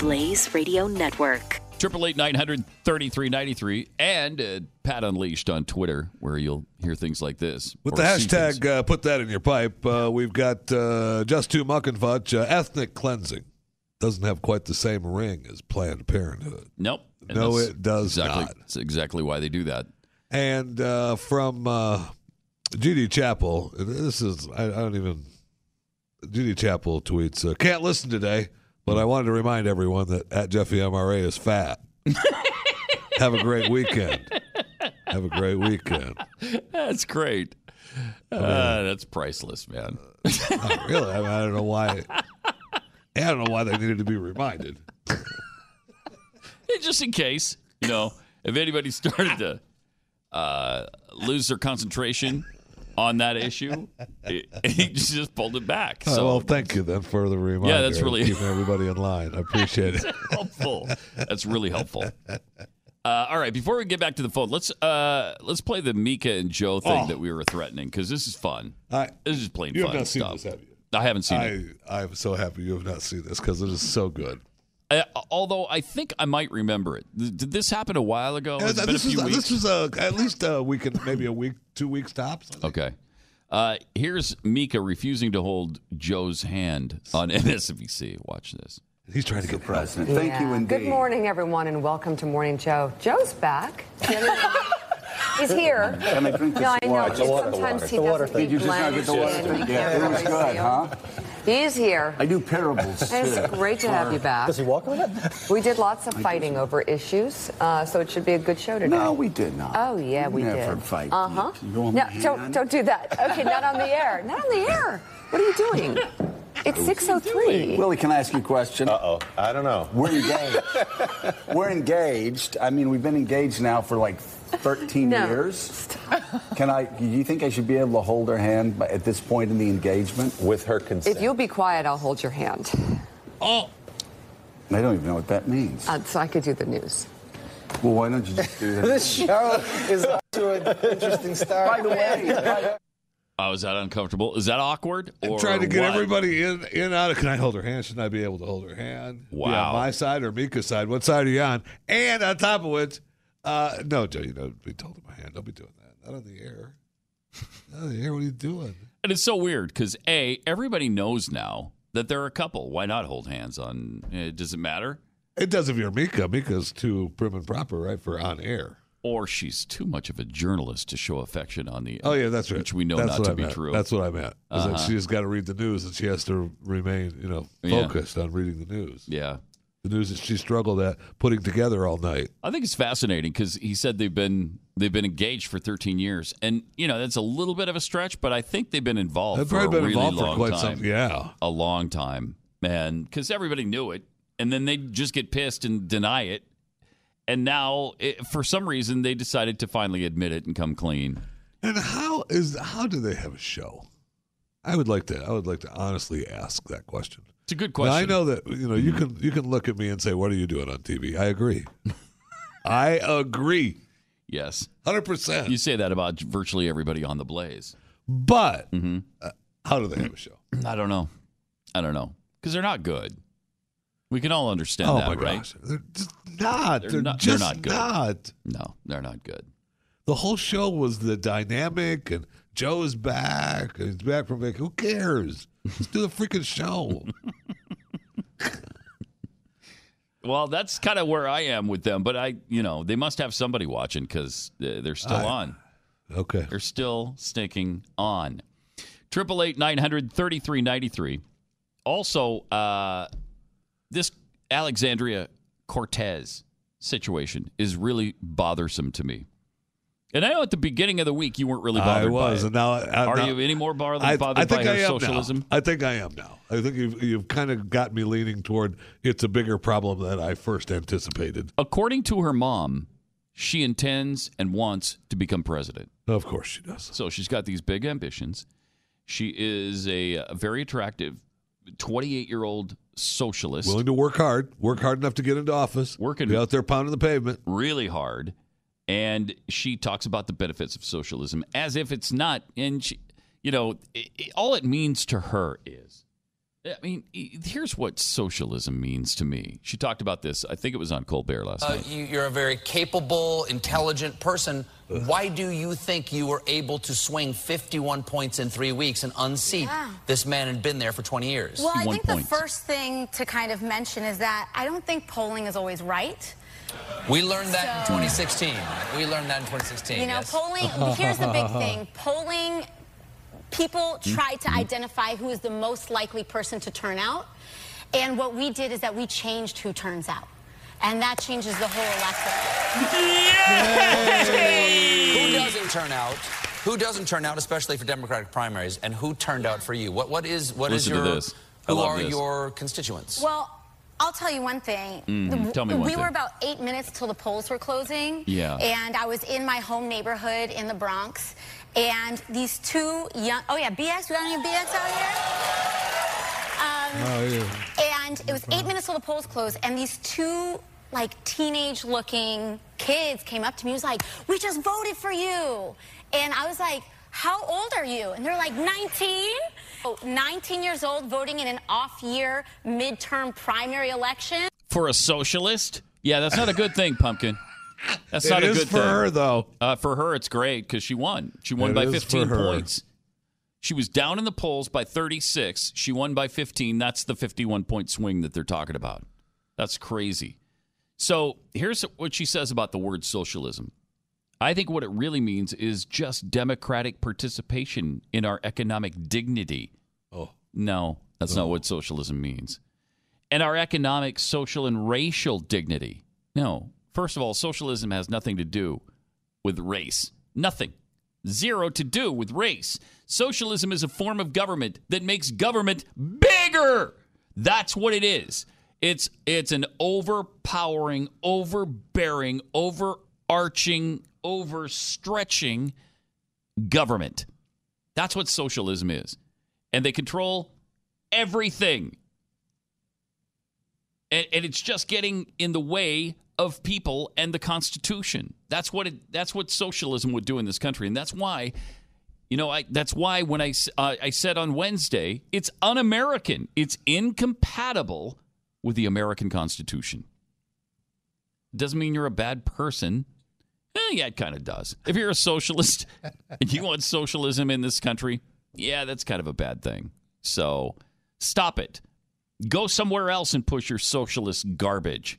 Blaze Radio Network. Triple eight nine hundred thirty three ninety three and uh, Pat Unleashed on Twitter, where you'll hear things like this With the hashtag, uh, put that in your pipe. Uh, we've got uh, just two muck and fudge uh, ethnic cleansing. Doesn't have quite the same ring as Planned Parenthood. Nope. And No, it does exactly, not. That's exactly why they do that. And uh, from uh, GD Chapel, this is, I, I don't even, Judy Chapel tweets, uh, can't listen today, but I wanted to remind everyone that at Jeffy MRA is fat. Have a great weekend. Have a great weekend. That's great. Uh, that's priceless, man. Not really. I, mean, I don't know why. I don't know why they needed to be reminded. Yeah, just in case, you know, if anybody started to uh, lose their concentration on that issue, he he just pulled it back. Oh, So well, thank you then for the reminder. Yeah, that's really- keeping everybody in line. I appreciate it. helpful. That's really helpful. Uh, all right, before we get back to the phone, let's uh, let's play the Mika and Joe thing Oh. that we were threatening because this is fun. I, this is just plain you fun have not seen this, have you? I haven't seen I, it. I'm so happy you have not seen this because it is so good. Uh, although I think I might remember it. Did this happen a while ago? Yeah, It's been this a is few weeks. this is a, at least a week and maybe a week, two weeks tops. Okay. Uh, here's Mika refusing to hold Joe's hand on MSNBC. Watch this. He's trying to get president. Yeah. Thank you indeed. Good morning, everyone, and welcome to Morning Joe. Joe's back. He's here. Can I drink this no, I know. water? just Sometimes he doesn't Did you just not get the water? blend. Yeah, it was good, huh? He's here. I do parables And it's great to have you back. Does he walk with it? We did lots of fighting over issues, uh, so it should be a good show today. No, we did not. Oh yeah, we we Never did. fight. Uh huh. You go on No, don't don't do that. Okay, not on the air. Not on the air. What are you doing? It's 6:03. Willie, can I ask you a question? Uh oh. I don't know. We're engaged. We're engaged. I mean, we've been engaged now for like 13 No. years. Can I? Do you think I should be able to hold her hand at this point in the engagement? With her consent. If you'll be quiet, I'll hold your hand. Oh. I don't even know what that means. Uh, so I could do the news. Well, why don't you just do that? This show is off to an interesting start. By the way, Oh, is that uncomfortable? Is that awkward? Or trying to get what? everybody in, in, out of. Can I hold her hand? Shouldn't I be able to hold her hand? Be Wow. on my side or Mika's side? What side are you on? And on top of which, uh, no, Joe, you don't be holding my hand. Don't be doing that. Not on the air. Not on the air. What are you doing? And it's so weird because a everybody knows now that they're a couple. Why not hold hands on? eh, does it matter? It does if you're Mika. Mika's too prim and proper, right, for on air. Or she's too much of a journalist to show affection on the. Oh yeah, that's right. Which we know that's not to I be meant. true. That's what I meant. Is that Uh-huh. she's got to read the news and she has to remain, you know, Yeah. focused on reading the news. Yeah. The news that she struggled at putting together all night. I think it's fascinating because he said they've been they've been engaged for 13 years, and you know that's a little bit of a stretch, but I think they've been involved. They've for probably a been really involved for quite time. some- yeah. a long time, man. Because everybody knew it, and then they just get pissed and deny it, and now it, for some reason they decided to finally admit it and come clean. And how is how do they have a show? I would like to I would like to honestly ask that question. It's a good Now, I know that you know you can you can look at me and say, "What are you doing on TV?" I agree. I agree. Yes, hundred percent. You say that about virtually everybody on the Blaze, but uh, how do they have a show? I don't know. I don't know because they're not good. We can all understand Oh, that, my right? gosh. They're just not. They're, not, just they're not good. not. No, they're not good. The whole show was the dynamic, and Joe's back, and he's back from vacation. Who cares? Let's do the freaking show. Well, that's kind of where I am with them, but I, you know, they must have somebody watching because they're still I- on. Okay, they're still sticking on. Triple eight nine hundred thirty three ninety three. Also, uh, this Alexandria Cortez situation is really bothersome to me. And I know at the beginning of the week you weren't really bothered I was, by it. and now I- are now- you any more bothered, I, bothered I think by I am socialism? Now. I think I am now. I think you've you've kind of got me leaning toward it's a bigger problem than I first anticipated. According to her mom, she intends and wants to become president. Of course she does. So she's got these big ambitions. She is a, a very attractive 28 year old socialist. Willing to work hard, work hard enough to get into office, working be out there pounding the pavement. really hard. And she talks about the benefits of socialism as if it's not. And she, you know, i i all it means to her is, I mean, here's what socialism means to me. She talked about this. I think it was on Colbert last Uh, night. you, you're a very capable, intelligent person. Why do you think you were able to swing 51 points in three weeks and unseat Yeah. this man had been there for 20 years? Well, I think the first thing to kind of mention is that I don't think polling is always right. We learned that in 2016. We learned that in 2016. You know, yes. polling, here's the big thing polling, people try to identify who is the most likely person to turn out. And what we did is that we changed who turns out. And that changes the whole election. Who doesn't turn out? Who doesn't turn out, especially for Democratic primaries, and who turned out for you? What what is what is Listen to your this. Who are this. your constituents? Well, I'll tell you one thing. Mhm. The- Tell me one we thing. were about eight minutes till the polls were closing. Yeah. And I was in my home neighborhood in the Bronx. And these two young, oh yeah, BX, we got any BX out here? Um, Oh yeah. and it was eight minutes till the polls closed, and these two like teenage looking kids came up to me. He was like, "We just voted for you," and I was like, "How old are you?" And they're like, "19." Oh, 19 years old, voting in an off-year midterm primary election. For a socialist? Yeah, that's not a good thing, Pumpkin. That's It not a is good for thing. For her, though. Uh, for her, it's great because she won. She won It by 15 points. She was down in the polls by 36. She won by 15. That's the 51 point swing that they're talking about. That's crazy. So here's what she says about the word socialism. I think what it really means is just democratic participation in our economic dignity. Oh. No, that's not oh. what socialism means. And our economic, social, and racial dignity. No. First of all, socialism has nothing to do with race. Nothing. Zero to do with race. Socialism is a form of government that makes government bigger. That's what it is. It's it's an overpowering, overbearing, overarching, overstretching government. That's what socialism is. And they control everything. And, and it's just getting in the way of people and the Constitution. That's what it, that's what socialism would do in this country, and that's why, you know, I that's why when I uh, I said on Wednesday, it's un-American. It's incompatible with the American Constitution. Doesn't mean you're a bad person. Yeah, it kind of does. If you're a socialist and you want socialism in this country, yeah, that's kind of a bad thing. So stop it. Go somewhere else and push your socialist garbage.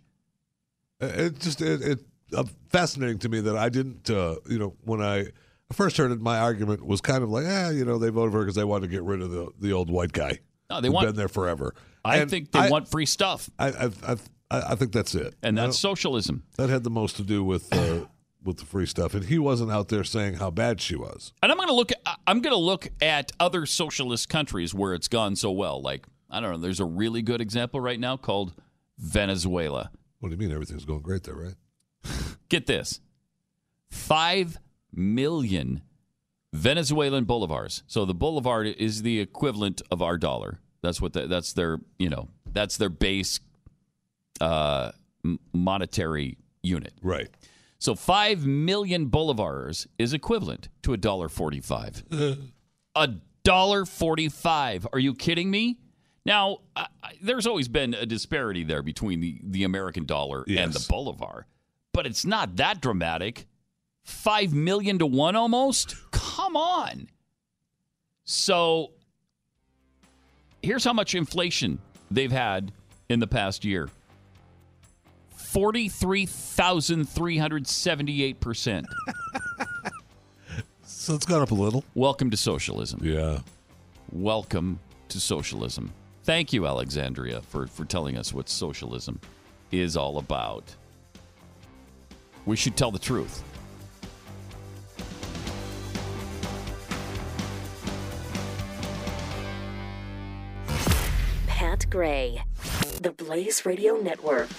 It just it, it uh, fascinating to me that I didn't uh, you know when I first heard it, my argument was kind of like, ah, you know, they voted for her because they wanted to get rid of the the old white guy. No, they want- been there forever. I And think they want free stuff, I I, I I I think that's it, and that's socialism. that had the most to do with uh, with the free stuff, and he wasn't out there saying how bad she was. And I'm going to look. At, I'm going to look at other socialist countries where it's gone so well. Like I don't know. There's a really good example right now called Venezuela. What do you mean everything's going great there, right? Get this: five million Venezuelan bolivars. So the bolivar is the equivalent of our dollar. That's what the, that's their you know that's their base uh, monetary unit. Right. So five million bolivars is equivalent to a dollar forty-five. a dollar forty-five. Are you kidding me? Now, I, I, there's always been a disparity there between the, the American dollar and the Yes. bolivar, but it's not that dramatic. Five million to one almost? Come on. So here's how much inflation they've had in the past year 43,378%. So it's gone up a little. Welcome to socialism. Yeah. Welcome to socialism. Thank you, Alexandria, for, for telling us what socialism is all about. We should tell the truth. Pat Gray, the Blaze Radio Network.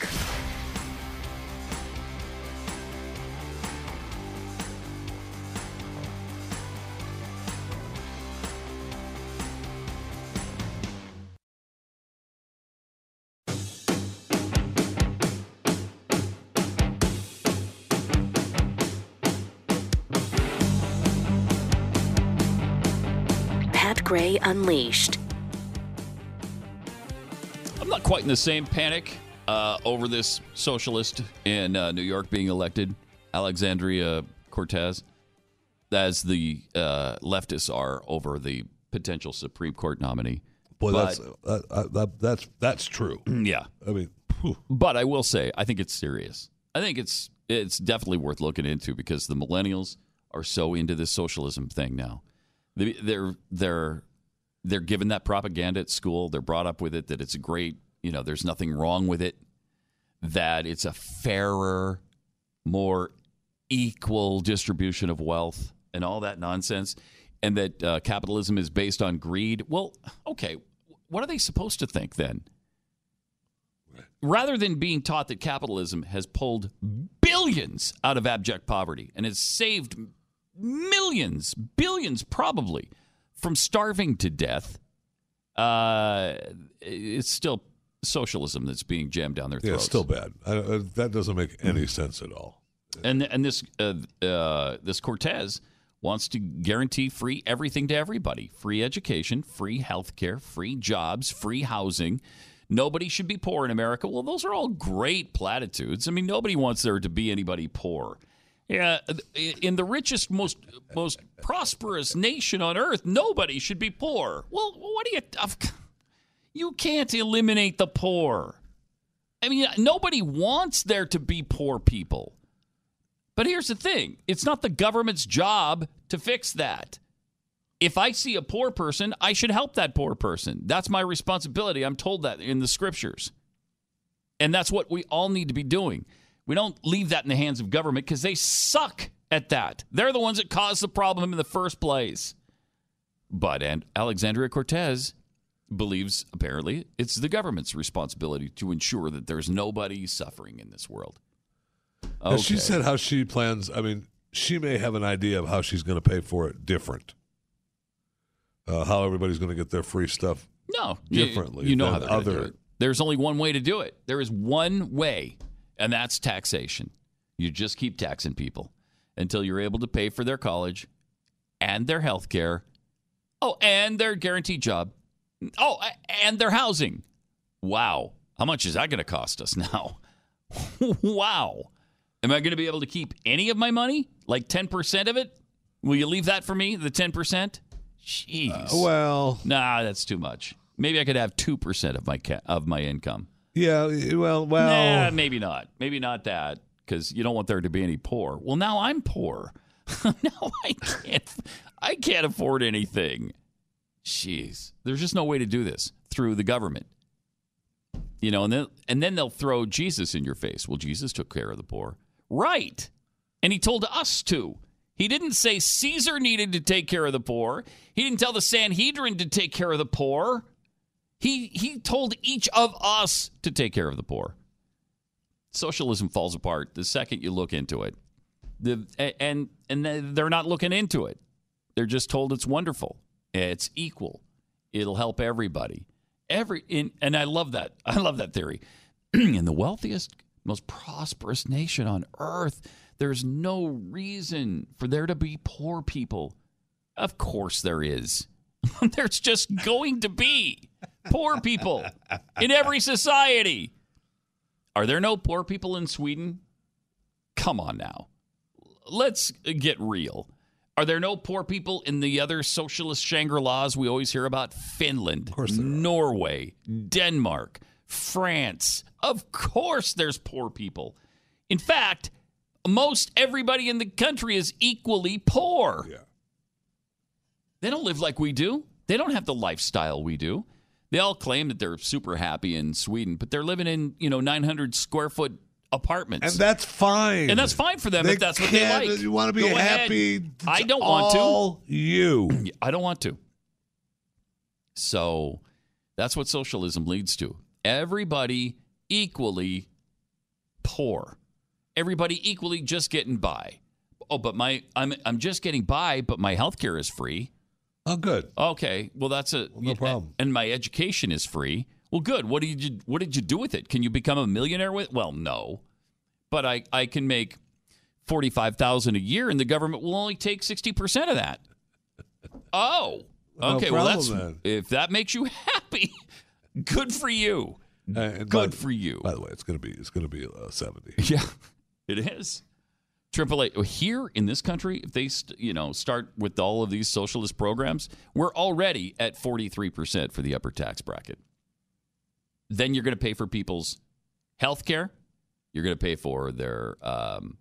Gray Unleashed. I'm not quite in the same panic uh, over this socialist in uh, New York being elected, Alexandria Cortez, as the uh, leftists are over the potential Supreme Court nominee. Boy, But- that's uh, uh, that, that's that's true. yeah. I mean, But I will say, I think it's serious. I think it's it's definitely worth looking into because the millennials are so into this socialism thing now. They- They're they're they're given that propaganda at school. They're brought up with it that it's a great, you know, there's nothing wrong with it. That it's a fairer, more equal distribution of wealth and all that nonsense, and that uh, capitalism is based on greed. Well, okay, what are they supposed to think then? rather than being taught that capitalism has pulled billions out of abject poverty and has saved millions, billions probably, from starving to death, uh, it's still socialism that's being jammed down their yeah, throats. it's still bad. I, uh, that doesn't make any sense at all. And and this uh, uh, this Cortez wants to guarantee free everything to everybody: free education, free health care, free jobs, free housing. Nobody should be poor in America. Well, those are all great platitudes. I mean, nobody wants there to be anybody poor. Yeah, in the richest, most most prosperous nation on earth, nobody should be poor. Well, what do you? You can't eliminate the poor. I mean, nobody wants there to be poor people. But here's the thing: it's not the government's job to fix that. If I see a poor person, I should help that poor person. That's my responsibility. I'm told that in the scriptures. And that's what we all need to be doing. We don't leave that in the hands of government because they suck at that. They're the ones that caused the problem in the first place. But and Alexandria Cortez believes apparently it's the government's responsibility to ensure that there's nobody suffering in this world. Okay. She said how she plans. I mean, she may have an idea of how she's going to pay for it different. Uh, how everybody's going to get their free stuff no differently. You, you know how other. There's only one way to do it. There is one way and that's taxation. You just keep taxing people until you're able to pay for their college and their health care. Oh, and their guaranteed job. Oh, and their housing. Wow. How much is that going to cost us now? wow. Am I going to be able to keep any of my money? Like 10% of it? Will you leave that for me, the 10%? Jeez. Uh, well, nah, that's too much. Maybe I could have 2% of my ca- of my income. Yeah, well, well, nah, maybe not. Maybe not that because you don't want there to be any poor. Well, now I'm poor. now I can't. I can't afford anything. Jeez, there's just no way to do this through the government. You know, and then and then they'll throw Jesus in your face. Well, Jesus took care of the poor, right? And he told us to. He didn't say Caesar needed to take care of the poor. He didn't tell the Sanhedrin to take care of the poor. He he told each of us to take care of the poor. Socialism falls apart the second you look into it. The and and they're not looking into it. They're just told it's wonderful. It's equal. It'll help everybody. Every in, and I love that. I love that theory. in the wealthiest, most prosperous nation on earth, there's no reason for there to be poor people. Of course there is. There's just going to be poor people in every society. Are there no poor people in Sweden? Come on now. Let's get real. Are there no poor people in the other socialist Shangri La's we always hear about? Finland, of course Norway, Denmark, France. Of course, there's poor people. In fact, most everybody in the country is equally poor. Yeah. They don't live like we do. They don't have the lifestyle we do. They all claim that they're super happy in Sweden, but they're living in, you know, 900 square foot apartments. And that's fine. And that's fine for them they if that's what they like. You want to be Go happy. I don't want to. you. I don't want to. So that's what socialism leads to. Everybody equally poor. Everybody equally just getting by. Oh, but my I'm I'm just getting by, but my health care is free. Oh, good. Okay. Well, that's a no problem. And my education is free. Well, good. What did you What did you do with it? Can you become a millionaire with? Well, no. But I I can make forty five thousand a year, and the government will only take sixty percent of that. Oh. No Okay. well, that's then. if that makes you happy. Good for you. And Good by- for you. By the way, it's gonna be it's gonna be uh, seventy. Yeah, it is. AAA here in this country, if they you know start with all of these socialist programs, we're already at 43% for the upper tax bracket. Then you're going to pay for people's health care. You're going to pay for their um,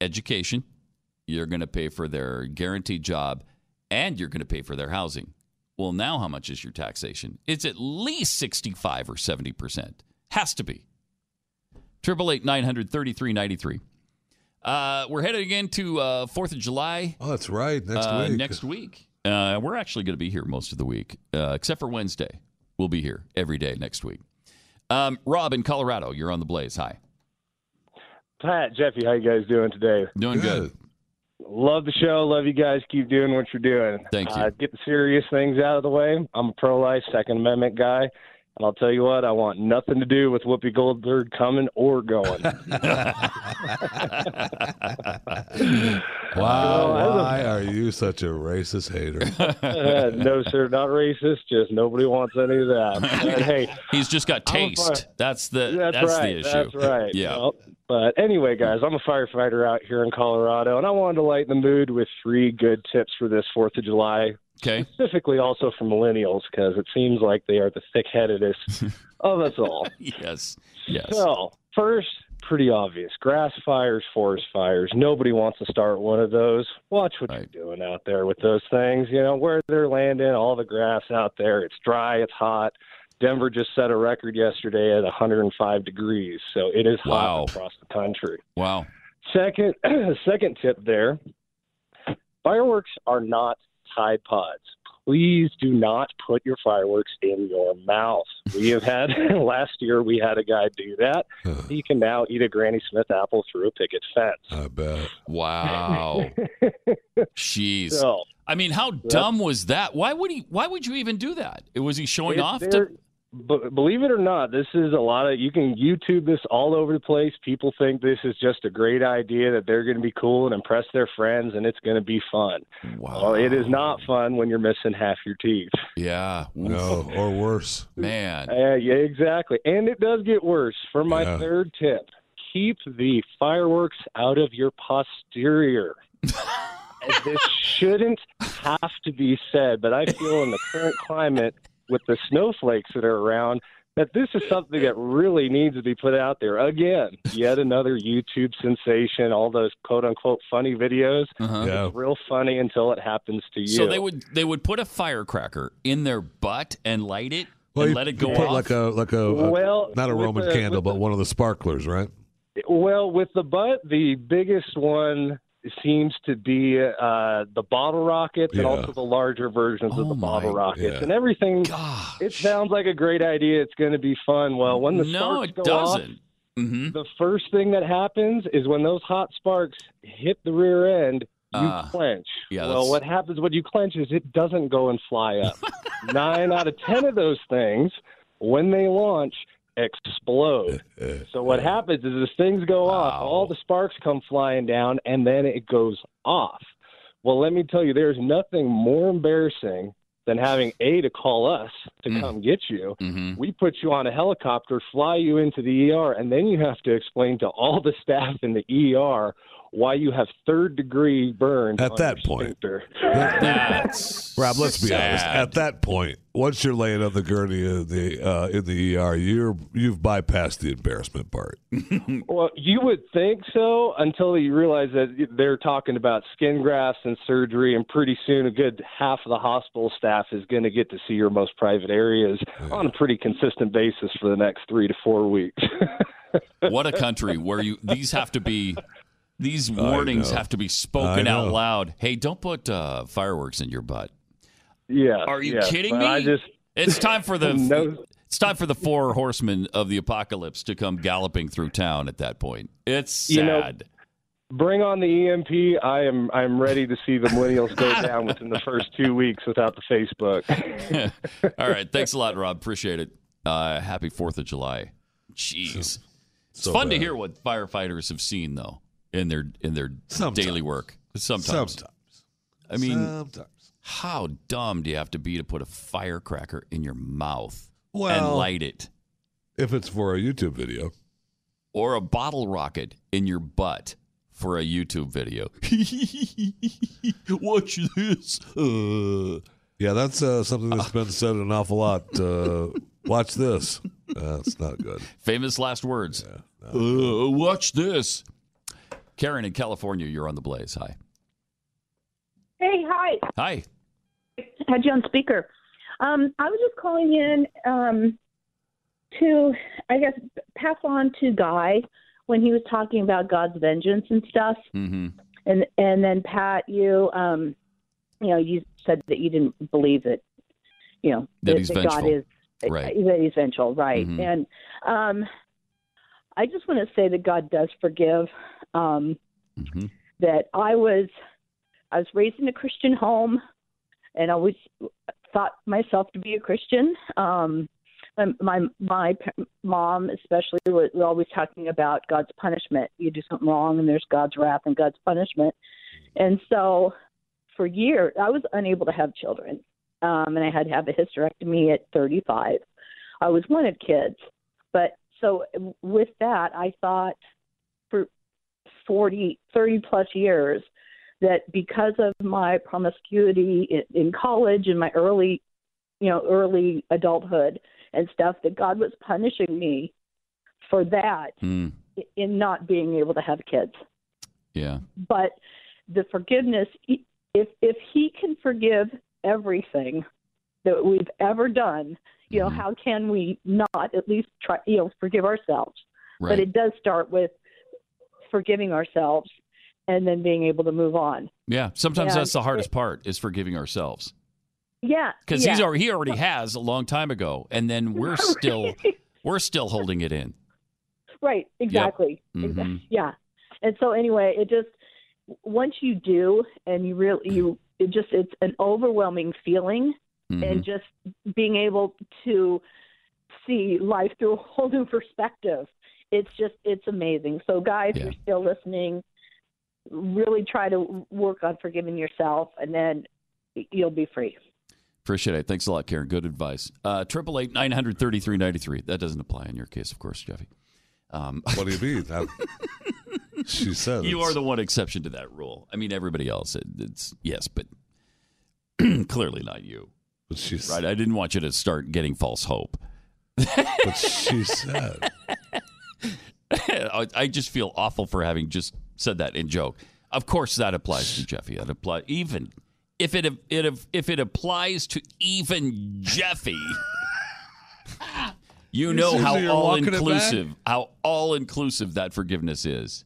education. You're going to pay for their guaranteed job, and you're going to pay for their housing. Well, now how much is your taxation? It's at least 65 or 70%. Has to be. Triple Eight Nine Hundred Thirty-Three Ninety-Three. Uh, we're headed again to uh, Fourth of July. Oh, that's right. Next uh, week. Next week. Uh, we're actually going to be here most of the week, uh, except for Wednesday. We'll be here every day next week. Um, Rob in Colorado, you're on the Blaze. Hi. Pat, Jeffy, how you guys doing today? Doing good. Love the show. Love you guys. Keep doing what you're doing. Thank you. Uh, get the serious things out of the way. I'm a pro-life Second Amendment guy, and I'll tell you what, I want nothing to do with Whoopi Goldberg coming or going. Wow, why are you such a racist hater? Uh, no, sir, not racist. Just nobody wants any of that. And, hey, He's just got taste. fi- That's the That's, that's, right. the issue. That's right. Yeah. Well, But anyway, guys, I'm a firefighter out here in Colorado, and I wanted to lighten the mood with three good tips for this Fourth of July. Okay. Specifically, also for millennials, because it seems like they are the thick-headedest of us all. yes. Yes. So, first, pretty obvious: grass fires, forest fires. Nobody wants to start one of those. Watch what you're doing out there with those things. You know where they're landing, all the grass out there. It's dry, it's hot. Denver just set a record yesterday at 105 degrees, so it is Wow. hot across the country. Wow. Second, second tip there: fireworks are not Tide Pods. Please do not put your fireworks in your mouth. We have had last year. We had a guy do that. He can now eat a Granny Smith apple through a picket fence. I bet. Wow. Jeez. So, I mean, how dumb was that? Why would he? Why would you even do that? Was he showing It- off? there- To, b- believe it or not, this is a lot of. You can YouTube this all over the place. People think this is just a great idea that they're going to be cool and impress their friends, and it's going to be fun. Wow. Well, it is not fun when you're missing half your teeth. yeah. No, or worse. Man. Uh, yeah, exactly. And it does get worse. For my Yeah. third tip, keep the fireworks out of your posterior. this shouldn't have to be said, but I feel in the current climate with the snowflakes that are around that this is something that really needs to be put out there. Again, yet another YouTube sensation, all those quote unquote funny videos. Uh-huh. It's real funny until it happens to you. So they would they would put a firecracker in their butt and light it Well, and you, let it go put off. like a like a, a- Well, not a Roman the- candle, but the- one of the sparklers, right? Well, with the butt, the biggest one seems to be uh, the bottle rockets and Yeah. also the larger versions of the bottle rockets yeah. and everything. It sounds like a great idea. It's going to be fun. Well, when the no, sparks it go doesn't. off, the first thing that happens is when those hot sparks hit the rear end, you Ah. clench. Yeah, well, that's- what happens when you clench is it doesn't go and fly up. Nine out of ten of those things, when they launch, explode. So what happens is as things go off, all the sparks come flying down, and then it goes off. Well, let me tell you, there's nothing more embarrassing than having a to call us to Mm. come get you. Mm-hmm. We put you on a helicopter, fly you into the ER, and then you have to explain to all the staff in the ER why you have third degree burns At on that your point. sphincter. That's Rob, let's be honest. At that point, once you're laying on the gurney in the uh, in the ER, you're you've bypassed the embarrassment part. Well, you would think so until you realize that they're talking about skin grafts and surgery, and pretty soon a good half of the hospital staff is going to get to see your most private areas on a pretty consistent basis for the next three to four weeks. what a country where you these have to be these warnings have to be spoken out loud. Hey, don't put uh, fireworks in your butt. yeah. Are you yeah, kidding me? I just It's time for the No. it's time for the four horsemen of the apocalypse to come galloping through town at that point. It's sad. You know, bring on the EMP. I am I'm ready to see the millennials go down within the first two weeks without the Facebook. All right, thanks a lot, Rob. Appreciate it. Uh, happy Fourth of July. Jeez, it's so fun to hear what firefighters have seen though in their in their Sometimes. daily work. Sometimes. Sometimes. I mean, Sometimes. how dumb do you have to be to put a firecracker in your mouth and light it, If it's for a YouTube video, or a bottle rocket in your butt for a YouTube video? Watch this. Uh, yeah, that's uh, something that's been said an awful lot. Uh, watch this. That's not good. famous last words. Uh, watch this. Karen in California, you're on the blaze. Hi. Hey, hi. Hi. Had you on speaker. Um, I was just calling in um, to, I guess, pass on to Guy when he was talking about God's vengeance and stuff. Mm-hmm. And and then Pat, you, um, you know, you said that you didn't believe that, you know, That he's God is Right. that he's vengeful, right? Mhm. And um, I just want to say that God does forgive. Um, Mm-hmm. that I was I was raised in a Christian home and always thought myself to be a Christian. Um, my my, mom especially was always talking about God's punishment. You do something wrong and there's God's wrath and God's punishment. And so for years I was unable to have children. Um, and I had to have a hysterectomy at 35. I was wanted kids. But so with that I thought 40, 30 plus years that because of my promiscuity in, in college and my early, you know, early adulthood and stuff, that God was punishing me for that Hmm. in not being able to have kids. Yeah. But the forgiveness, if if He can forgive everything that we've ever done, you know, how can we not at least try, you know, forgive ourselves? Right. But it does start with forgiving ourselves and then being able to move on. Yeah. Sometimes And that's the hardest it- part is forgiving ourselves. Yeah, Because yeah. he's already he already has a long time ago, and then we're still we're still holding it in. Right, exactly. Mhm. Yeah. And so anyway, it just once you do and you really you it just it's an overwhelming feeling Mm-hmm. and just being able to see life through a whole new perspective. It's just it's amazing. So guys, if you're still listening, really try to work on forgiving yourself and then you'll be free. Appreciate it. Thanks a lot, Karen. Good advice. Uh, Triple eight nine hundred thirty three ninety three. That doesn't apply in your case, of course, Jeffy. Um, what do you mean? That- she says you are the one exception to that rule. I mean, everybody else, it, it's yes, but clearly not you. But she's right. I didn't want you to start getting false hope. but she said. I I just feel awful for having just said that in joke. Of course, that applies to Jeffy. That apply even if it it if it applies to even Jeffy. You You know how all walking it back? inclusive, how all inclusive that forgiveness is.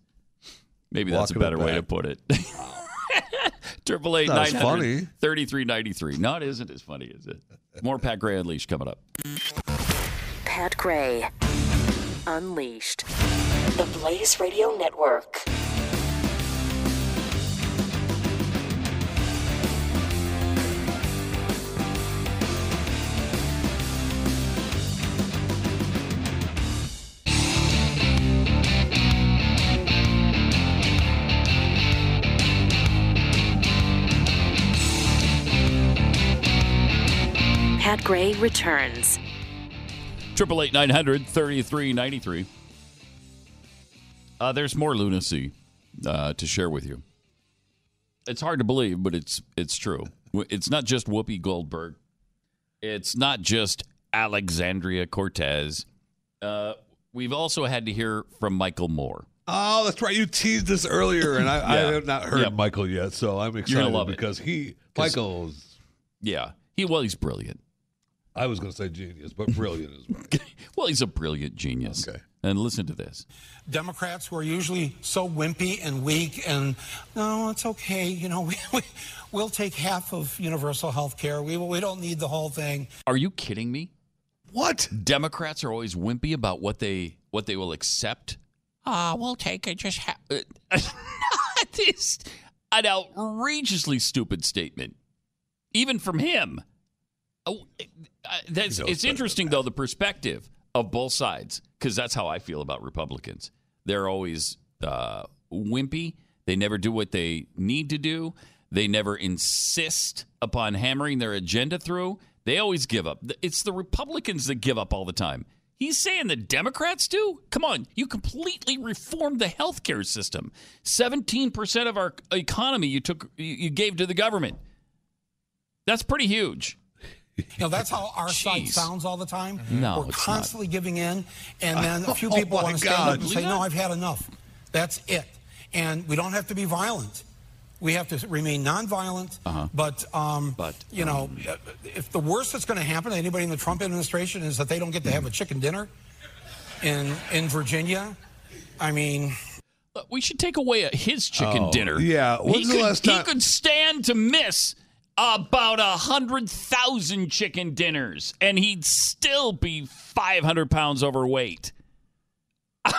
Maybe that's a Walking it better way to put it. Triple eight Not nine as hundred funny. thirty three ninety three. No, it isn't as funny, is it? More Pat Gray Unleashed coming up. Pat Gray Unleashed. The Blaze Radio Network. Pat Gray returns. Triple eight nine hundred thirty three ninety three. Uh, there's more lunacy uh, to share with you. It's hard to believe, but it's it's true. It's not just Whoopi Goldberg. It's not just Alexandria Cortez. Uh, we've also had to hear from Michael Moore. Oh, that's right. You teased this earlier, and I, I have not heard Yeah. Michael yet, so I'm excited love it. because he Michael's. Yeah, he well, he's brilliant. I was going to say genius, but brilliant as well. Well, he's a brilliant genius. Okay. And listen to this. Democrats who are usually so wimpy and weak and no, it's okay. You know, we, we, we'll take half of universal health care. We, we don't need the whole thing. Are you kidding me? What? Democrats are always wimpy about what they what they will accept. Ah, we'll take it. Just ha- that is an outrageously stupid statement, even from him. Oh, that's, it's interesting though the perspective of both sides because that's how I feel about Republicans. They're always uh, wimpy. They never do what they need to do. They never insist upon hammering their agenda through. They always give up. It's the Republicans that give up all the time. He's saying the Democrats do? Come on, you completely reformed the healthcare system. 17% of our economy you took you gave to the government. That's pretty huge. You know, that's how our side Jeez. sounds all the time. No, We're it's not. constantly giving in, and then a few Oh, people my want to stand God. up and say, no, I've had enough. That's it. And we don't have to be violent. We have to remain nonviolent. Uh-huh. But, um, But, you know, if the worst that's going to happen to anybody in the Trump administration is that they don't get to have a chicken dinner in in Virginia, I mean, We should take away a, his chicken Oh, dinner. yeah. he When's the could, last he could stand to miss about a hundred thousand chicken dinners, and he'd still be five hundred pounds overweight. Are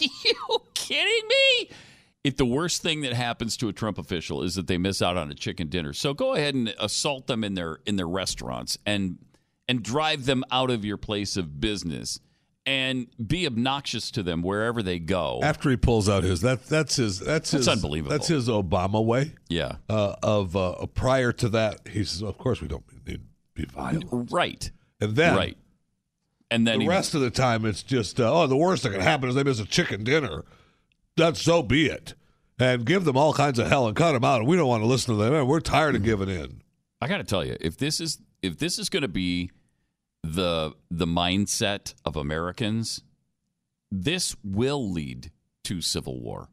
you kidding me? If the worst thing that happens to a Trump official is that they miss out on a chicken dinner, so go ahead and assault them in their in their restaurants and and drive them out of your place of business and be obnoxious to them wherever they go. After he pulls out his that that's his that's That's his unbelievable. That's his Obama way. Yeah. Uh, of uh, prior to that, he says, "Of course, we don't need to be violent." Right. And then right. And then the he- rest of the time, it's just, uh, "Oh, the worst that can happen is they miss a chicken dinner." that's so be it, and give them all kinds of hell and cut them out. We don't want to listen to them. We're tired of giving in. I got to tell you, if this is if this is going to be the the mindset of Americans, this will lead to civil war.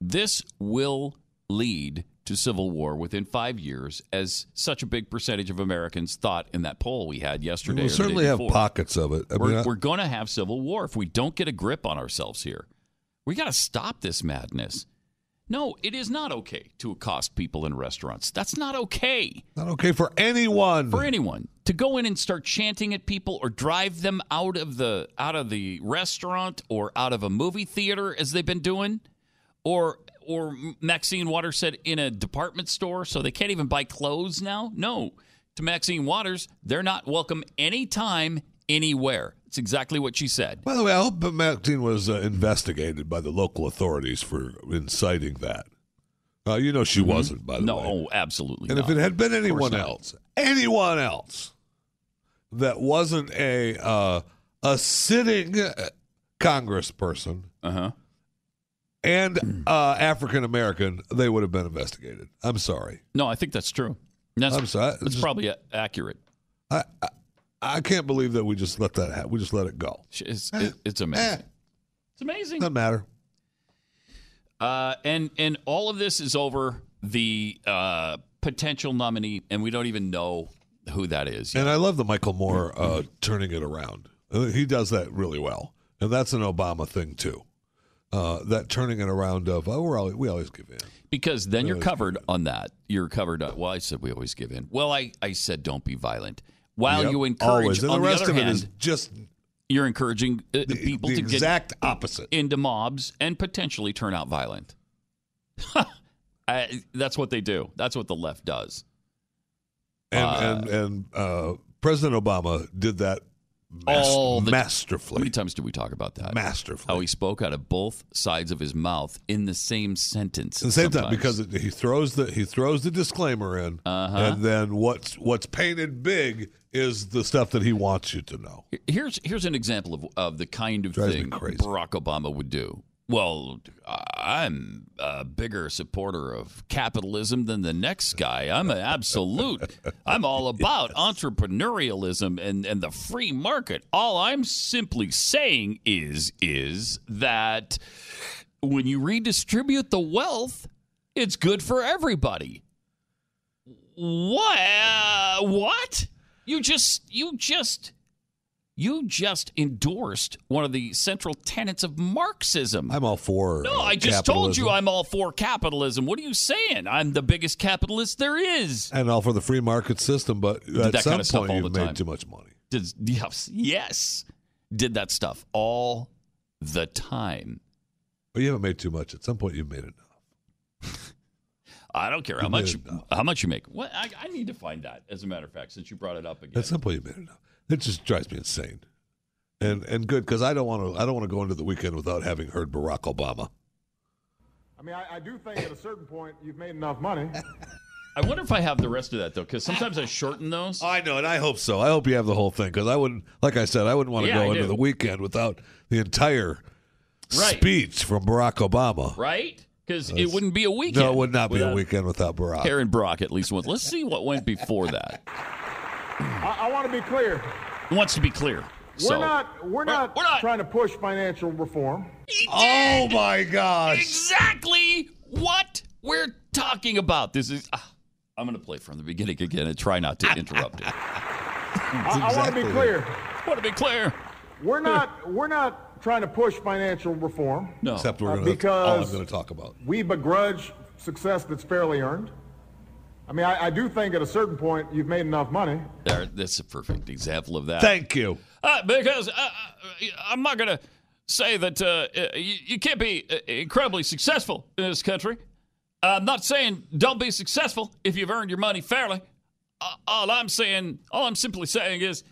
This will lead to civil war within five years, as such a big percentage of Americans thought in that poll we had yesterday. We'll certainly have pockets of it. I we're I- we're going to have civil war if we don't get a grip on ourselves here. We got to stop this madness. No, it is not okay to accost people in restaurants. That's not okay. Not okay for anyone. For anyone to go in and start chanting at people or drive them out of the out of the restaurant or out of a movie theater as they've been doing, or or Maxine Waters said in a department store, so they can't even buy clothes now. No, to Maxine Waters, they're not welcome anytime, anywhere. Exactly what she said. By the way, I hope that was uh, investigated by the local authorities for inciting that. Uh, you know she wasn't, by the Mm-hmm. no, way. oh, absolutely. And not. if it had been anyone else, anyone else that wasn't a uh, a sitting uh, congressperson uh-huh. and uh, African American, they would have been investigated. I'm sorry. No, I think that's true. That's, I'm sorry. That's Just- probably accurate. I, I I can't believe that we just let that happen. We just let it go. It's, it- it's amazing. It's amazing. Doesn't matter. Uh, and and all of this is over the uh, potential nominee, and we don't even know who that is. And I love the Michael Moore uh, turning it around. Uh, He does that really well, and that's an Obama thing too. Uh, that turning it around of oh, we're always, we always give in. because then you're covered on that. You're covered. On, well, I said we always give in. Well, I, I said don't be violent. While Yep, you encourage, always. And the rest other of it hand, is just you're encouraging uh, people the to exact get opposite into mobs and potentially turn out violent. I, that's what they do. That's what the left does. And Uh, and and uh, President Obama did that mas- all the, masterfully. How many times did we talk about that? Masterfully. How he spoke out of both sides of his mouth in the same sentence. At the same time, because it, he throws the he throws the disclaimer in, Uh-huh. and then what's what's painted big is the stuff that he wants you to know. Here's here's an example of of the kind of Drives thing. Barack Obama would do. Well, I'm a bigger supporter of capitalism than the next guy. I'm an absolute. I'm all about entrepreneurialism and, and the free market. All I'm simply saying is is that when you redistribute the wealth, it's good for everybody. What? What? You just you just you just endorsed one of the central tenets of Marxism. I'm all for. no, I just told you. I'm all for capitalism. What are you saying? I'm the biggest capitalist there is. and all for the free market system, but at that some kind of point you've made time. too much money. Did, yes, yes, did that stuff all the time. But you haven't made too much. At some point, you've made enough. I don't care how much how much you make. What I, I need to find that. As a matter of fact, since you brought it up again. At some point, you made it enough. It just drives me insane, and and good because I don't want to. I don't want to go into the weekend without having heard Barack Obama. I mean, I, I do think at a certain point you've made enough money. I wonder if I have the rest of that though, because sometimes I shorten those. I know, and I hope so. I hope you have the whole thing because I wouldn't, like I said, I wouldn't want to Yeah, go I into do. the weekend without the entire Right. speech from Barack Obama. right? Because it wouldn't be a weekend. No, it would not be a weekend without Barack. Aaron Brock at least once. Let's see what went before that. I, I want to be clear. Wants to be clear. We're So- not. We're not, trying to push financial reform. Oh my gosh! Exactly what we're talking about. This is. ah, I'm going to play from the beginning again and try not to interrupt it. I, I want to be exactly clear. Want to be clear. We're not. We're not trying to push financial reform. No. Except we're Uh, gonna, that's all I'm going to talk about. we begrudge success that's fairly earned. I mean, I, I do think at a certain point you've made enough money. There, that's a perfect example of that. Thank you. Uh, because uh, uh, I'm not going to say that uh, uh, you, you can't be uh, incredibly successful in this country. I'm not saying don't be successful if you've earned your money fairly. Uh, all I'm saying, all I'm simply saying is,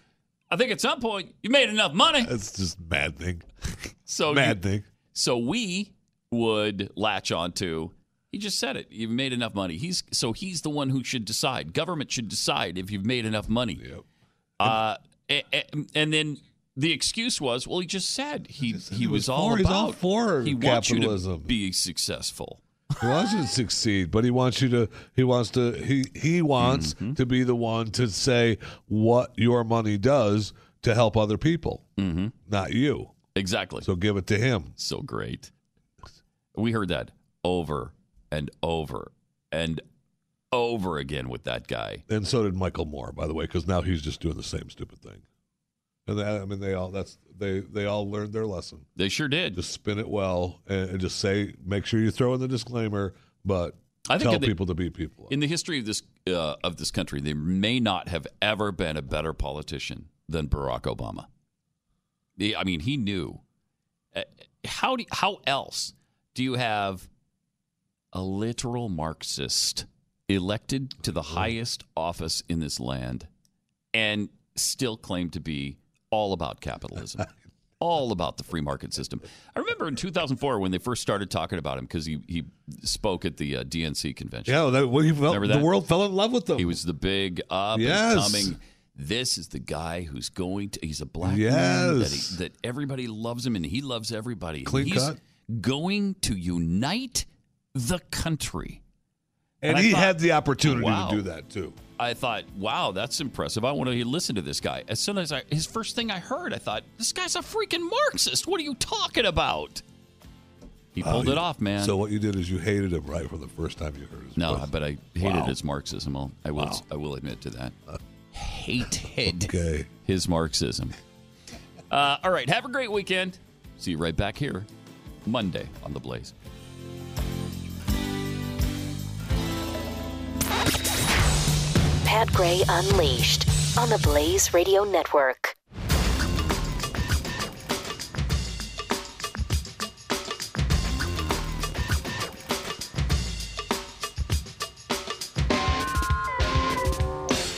I think at some point you made enough money. That's just maddening. So maddening. So we would latch on to. He just said it. You've made enough money. He's so he's the one who should decide. Government should decide if you've made enough money. Uh, a- a- and then the excuse was, well, he just said he he, was, was all for- about all for he wants you to capitalism. be successful. He wants you to succeed, but he wants you to. He wants to. He he wants Mm-hmm. to be the one to say what your money does to help other people, mm-hmm. not you. Exactly. So give it to him. So great. We heard that over and over and over again with that guy. And so did Michael Moore, by the way, because now he's just doing the same stupid thing. And that, I mean, they all that's they they all learned their lesson. They sure did. Just spin it well and, and just say, make sure you throw in the disclaimer, but I think tell the- people to be people. In the history of this uh, of this country, there may not have ever been a better politician than Barack Obama. I mean, he knew. Uh, How do, how else do you have a literal Marxist elected to the highest office in this land and still claim to be all about capitalism? all about the free market system. I remember in 2004 when they first started talking about him because he, he spoke at the uh, DNC convention. yeah, that, well, he felt, Remember the world fell in love with him. He was the big up Yes. and coming. This is the guy who's going to. He's a black man that, he, that everybody loves him and he loves everybody. Clean he's cut. going to unite the country. and I he thought, had the opportunity wow. to do that too. I thought, wow, that's impressive. I want to listen to this guy. As soon as I, his first thing I heard, I thought, this guy's a freaking Marxist. What are you talking about? He pulled you- it off, man. So what you did is you hated him right from the first time you heard his No, voice. but I hated Wow. his Marxism. I'll- I will. Wow. I will admit to that. Hated Okay. his Marxism. Uh, all right. Have a great weekend. See you right back here Monday on the Blaze. Pat Gray Unleashed on the Blaze Radio Network.